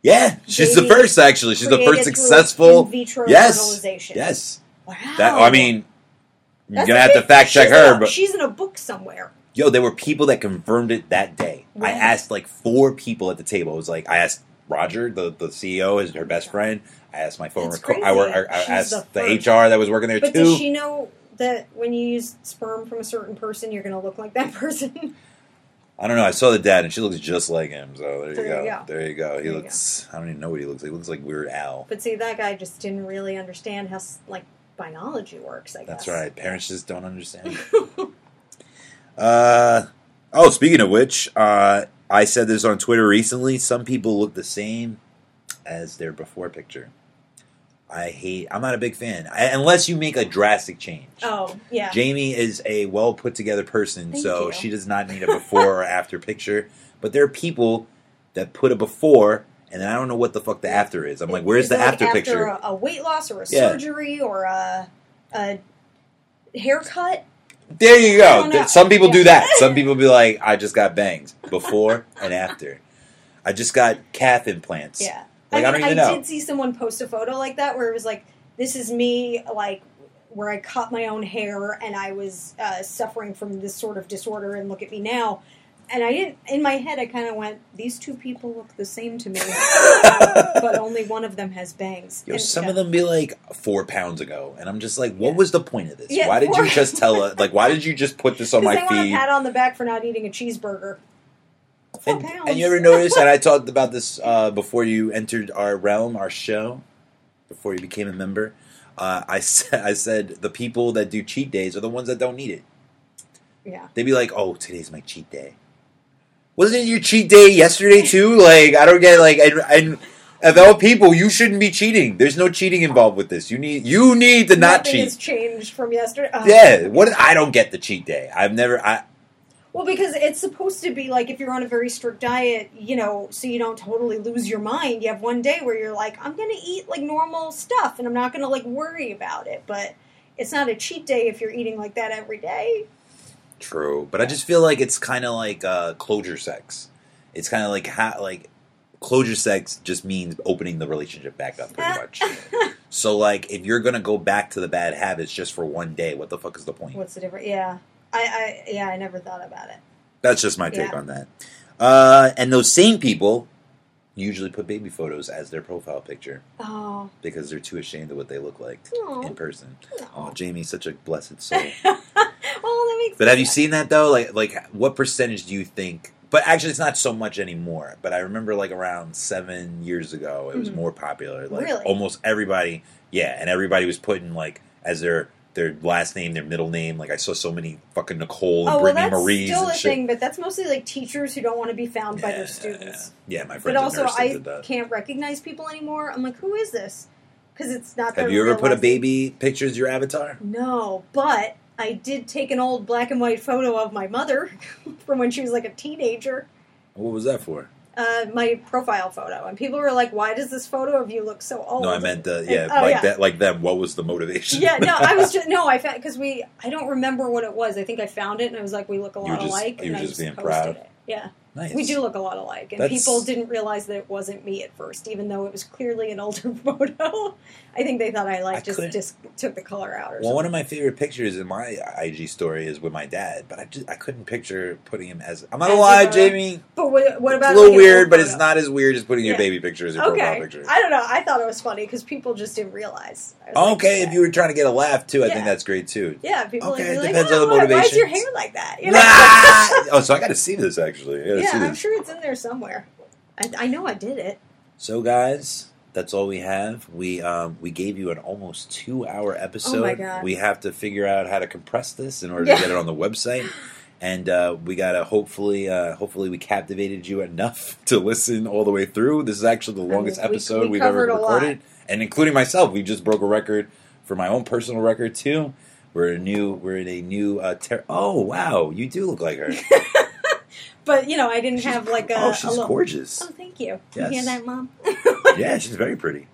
Yeah, she's the first actually. She's the first successful. in vitro Yes, fertilization. yes. Wow. That I mean, you're gonna have to fact check her, a- but she's in a book somewhere. Yo, there were people that confirmed it that day. I asked like four people at the table. It was like I asked Roger, the the CEO, is her best friend. I asked my former. Co- I. I, I asked the the. HR that was working there But too. does she know that when you use sperm from a certain person, you're going to look like that person? I don't know. I saw the dad, and she looks just like him. So there you go. you go. There you go. He There looks. I don't even know what he looks like. He looks like Weird Al. but see, that guy just didn't really understand how like biology works. I guess That's right. Parents just don't understand. uh oh. Speaking of which, uh, I said this on Twitter recently. Some people look the same as their before picture. I hate. I'm not a big fan I, unless you make a drastic change. Oh yeah. Jamie is a well put together person, Thank so you. she does not need a before or after picture. But there are people that put a before, and then I don't know what the fuck the after is. I'm like, where's Is the it, like, after, picture? A, a weight loss or a Yeah. surgery or a, a haircut? There you go. Some people do that. Some people be like, I just got bangs before and after. I just got calf implants. Yeah. Like, I mean, don't even know. I did see someone post a photo like that where it was like, this is me, like, where I cut my own hair and I was uh, suffering from this sort of disorder, and look at me now. And I didn't, in my head, I kind of went, these two people look the same to me, but only one of them has bangs. Yo, And, some yeah. of them be like four pounds ago, and I'm just like, what Yeah. was the point of this? Yeah, why did you just tell us? Like, why did you just put this on my they want a feed? pat on the back for not eating a cheeseburger. Four And, pounds. and you ever notice? And I talked about this uh, before you entered our realm, our show, before you became a member. Uh, I said, I said the people that do cheat days are the ones that don't need it. Yeah. They'd be like, "Oh, today's my cheat day." Wasn't it your cheat day yesterday too? Like, I don't get like, and, and of all people, you shouldn't be cheating. There's no cheating involved with this. You need you need to not Nothing has cheat. changed from yesterday. Oh. Yeah, what? I don't get the cheat day. I've never. I Well, because it's supposed to be like if you're on a very strict diet, you know, so you don't totally lose your mind. You have one day where you're like, I'm going to eat like normal stuff and I'm not going to like worry about it. But it's not a cheat day if you're eating like that every day. True, but I just feel like it's kind of like uh, closure sex. It's kind of like ha- like closure sex just means opening the relationship back up, pretty much. so, like, if you're gonna go back to the bad habits just for one day, what the fuck is the point? What's the difference? Yeah. I, I yeah, I never thought about it. That's just my take Yeah. on that. Uh, and those same people usually put baby photos as their profile picture Oh. because they're too ashamed of what they look like Aw. in person. Aw. Oh, Jamie's such a blessed soul. well, that makes But have you seen that though? Like, like what percentage do you think? But actually, it's not so much anymore. But I remember like around seven years ago, it was Mhm. more popular. Like Really? almost everybody, yeah, and everybody was putting like as their their last name, their middle name. Like I saw so many fucking Nicole and Oh well, Brittany that's Marie's still and a shit. thing, but that's mostly like teachers who don't want to be found by their students. Yeah, my friend. But also, I can't recognize people anymore. I'm like, who is this? Because it's not. Have you ever put a baby picture as your avatar? No, but I did take an old black and white photo of my mother from when she was like a teenager. What was that for? Uh, my profile photo, and people were like, "Why does this photo of you look so old?" No, I meant the yeah, And- oh, like yeah. that, like them. What was the motivation? Yeah, no, I was just no, I found because we I don't remember what it was. I think I found it and I was like, we look a You lot just- alike. you and were I just being proud. It. Yeah, Nice. We do look a lot alike, and That's- people didn't realize that it wasn't me at first, even though it was clearly an older photo. I think they thought I like I just couldn't- just took the color out or Well, something. one of my favorite pictures in my IG story is with my dad, but I just I couldn't picture putting him as. I'm not As lie. Jamie. but what, what It's about a little like, weird, but it's not as weird as putting your baby picture as your profile Okay, picture. I don't know. I thought it was funny because people just didn't realize. Was like, okay, if you were trying to get a laugh too, I Yeah. think that's great too. yeah, people Okay, like, depends oh, on the motivation. Why is your hair like that? You know? Ah! oh, so I got to see this actually. I yeah. I'm sure it's in there somewhere. I, I know I did it. So, guys, that's all we have. We um, we gave you an almost two hour episode. Oh my God. We have to figure out how to compress this in order Yeah. to get it on the website. And uh, we gotta hopefully, uh, hopefully, we captivated you enough to listen all the way through. This is actually the mean, longest we- episode we have ever covered a lot. recorded, and including myself, we just broke a record for my own personal record too. We're a new, we're in a new. Uh, ter- oh wow, you do look like her. But you know, I didn't have like a. oh, a she's little- gorgeous. Oh, thank you. Yes. You hear that, mom? Yeah, she's very pretty.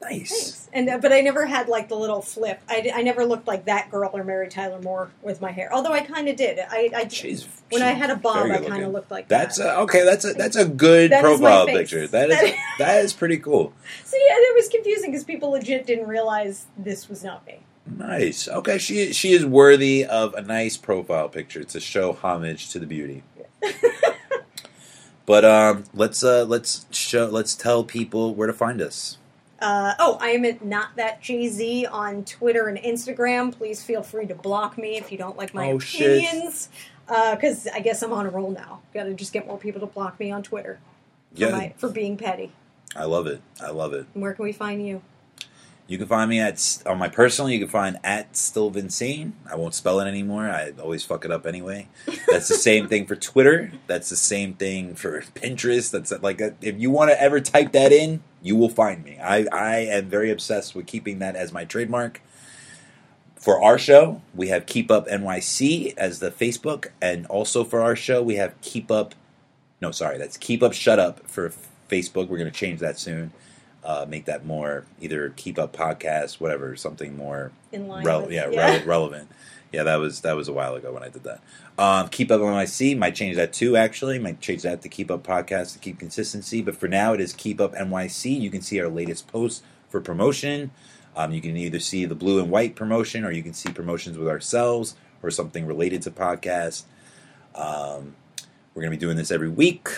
Nice. Thanks. And uh, but I never had like the little flip. I, I never looked like that girl or Mary Tyler Moore with my hair. Although I kind of did. I, I She's when I had a bob, I kind of looked like That's that. a, okay. That's a that's a good That profile picture. That is that is pretty cool. so yeah, it was confusing because people legit didn't realize this was not me. Nice. Okay, she she is worthy of a nice profile picture to show homage to the beauty. but um, let's uh let's show let's tell people where to find us. Uh, oh, I am at not that Jay Z on Twitter and Instagram. Please feel free to block me if you don't like my Oh, opinions. Because I guess I'm on a roll now. Got to just get more people to block me on Twitter for, Yeah, my, for being petty. I love it. I love it. And where can we find you? You can find me at on my personal. You can find at still Vinsane. I won't spell it anymore. I always fuck it up anyway. That's the same thing for Twitter. That's the same thing for Pinterest. That's like uh, if you want to ever type that in, you will find me. I I am very obsessed with keeping that as my trademark. For our show, we have Keep Up NYC as the Facebook, and also for our show, we have Keep Up. No, sorry, that's Keep Up Shut Up for Facebook. We're going to change that soon uh, make that more either keep up podcast, whatever, something more In line rel- with- yeah, yeah. rele- relevant. Yeah, that was that was a while ago when I did that. Um, keep up NYC might change that too. Actually, might change that to keep up podcast to keep consistency. But for now, it is keep up NYC. You can see our latest posts for promotion. Um, you can either see the blue and white promotion, or you can see promotions with ourselves or something related to podcast. Um, we're going to be doing this every week.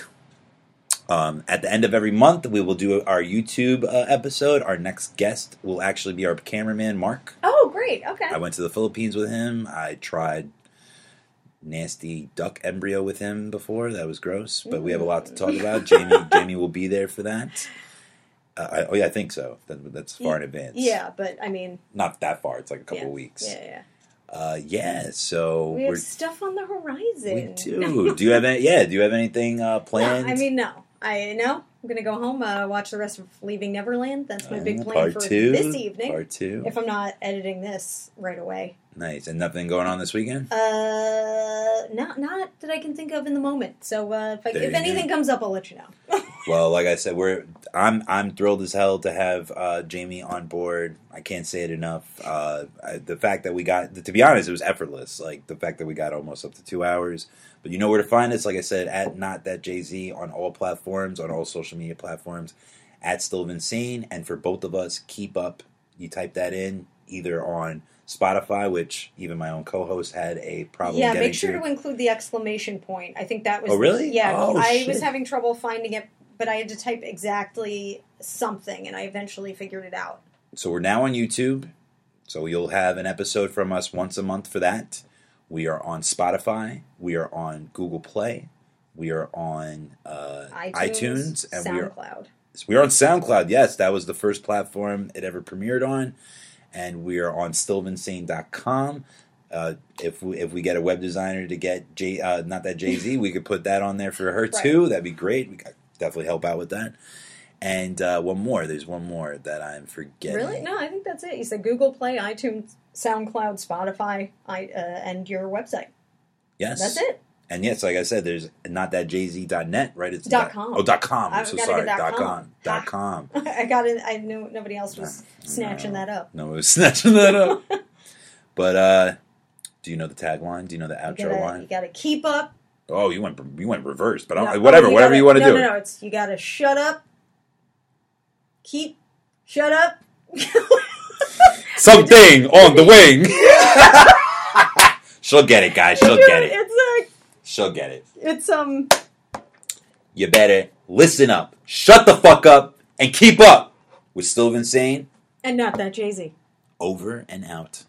Um, at the end of every month, we will do our YouTube uh, episode. Our next guest will actually be our cameraman, Mark. Oh, great. Okay. I went to the Philippines with him. I tried nasty duck embryo with him before. That was gross, but we have a lot to talk about. Jamie, Jamie will be there for that. Uh, I, oh yeah, I think so. That, that's far in advance. yeah, but I mean, not that far. It's like a couple yeah. weeks. Yeah, yeah. Uh, yeah. So We we're, have stuff on the horizon. we do. do you have any? Yeah. Do you have anything uh, No, planned? I mean, no. I know. I'm gonna go home, uh, watch the rest of Leaving Neverland. That's my big Uh, plan for two. this evening. Part two. If I'm not editing this right away. Nice. And nothing going on this weekend? Uh, not not that I can think of in the moment. So uh, if, I, if anything go. comes up, I'll let you know. Well, like I said, we're I'm I'm thrilled as hell to have uh, Jamie on board. I can't say it enough. Uh, I, the fact that we got, to be honest, it was effortless. Like the fact that we got almost up to two hours. But you know where to find us. Like I said, at not that Jay Z on all platforms, on all social media platforms, at Still Insane, and for both of us, keep up. You type that in either on Spotify, which even my own co-host had a problem. yeah, make sure to. to include the exclamation point. I think that was. Oh, really? Yeah, Oh, I shit. was having trouble finding it, but I had to type exactly something, and I eventually figured it out. So we're now on YouTube. So you'll have an episode from us once a month for that. We are on Spotify. We are on Google Play. We are on uh, iTunes, iTunes, and we are SoundCloud. we are on SoundCloud. Yes, that was the first platform it ever premiered on, and we are on stillvinsane.com. Uh, if we if we get a web designer to get J uh, not that Jay Z, we could put that on there for her Right. too. That'd be great. We could definitely help out with that. And uh, one more. There's one more that I'm forgetting. Really? No, I think that's it. You said Google Play, iTunes, SoundCloud, Spotify, I, uh, and your website. Yes. That's it. And yes, like I said, there's not that jz.net, right? It's Dot com. Oh, dot com. I'm so sorry. dot Dot com. com. Dot com. I got it. I knew nobody else was snatching No. that up. No, it was snatching that up. but uh do you know the tagline? Do you know the You outro gotta, line? you gotta keep up Oh, you went you went reverse, but No, whatever, oh, whatever gotta- you want to no, do. No, no, it's you gotta shut up. Keep shut up. Something on the wing. She'll get it, guys. She'll get it. It's She'll get it. it's um. You better listen up, shut the fuck up, and keep up with Still Insane. And not that Jay Z. Over and out.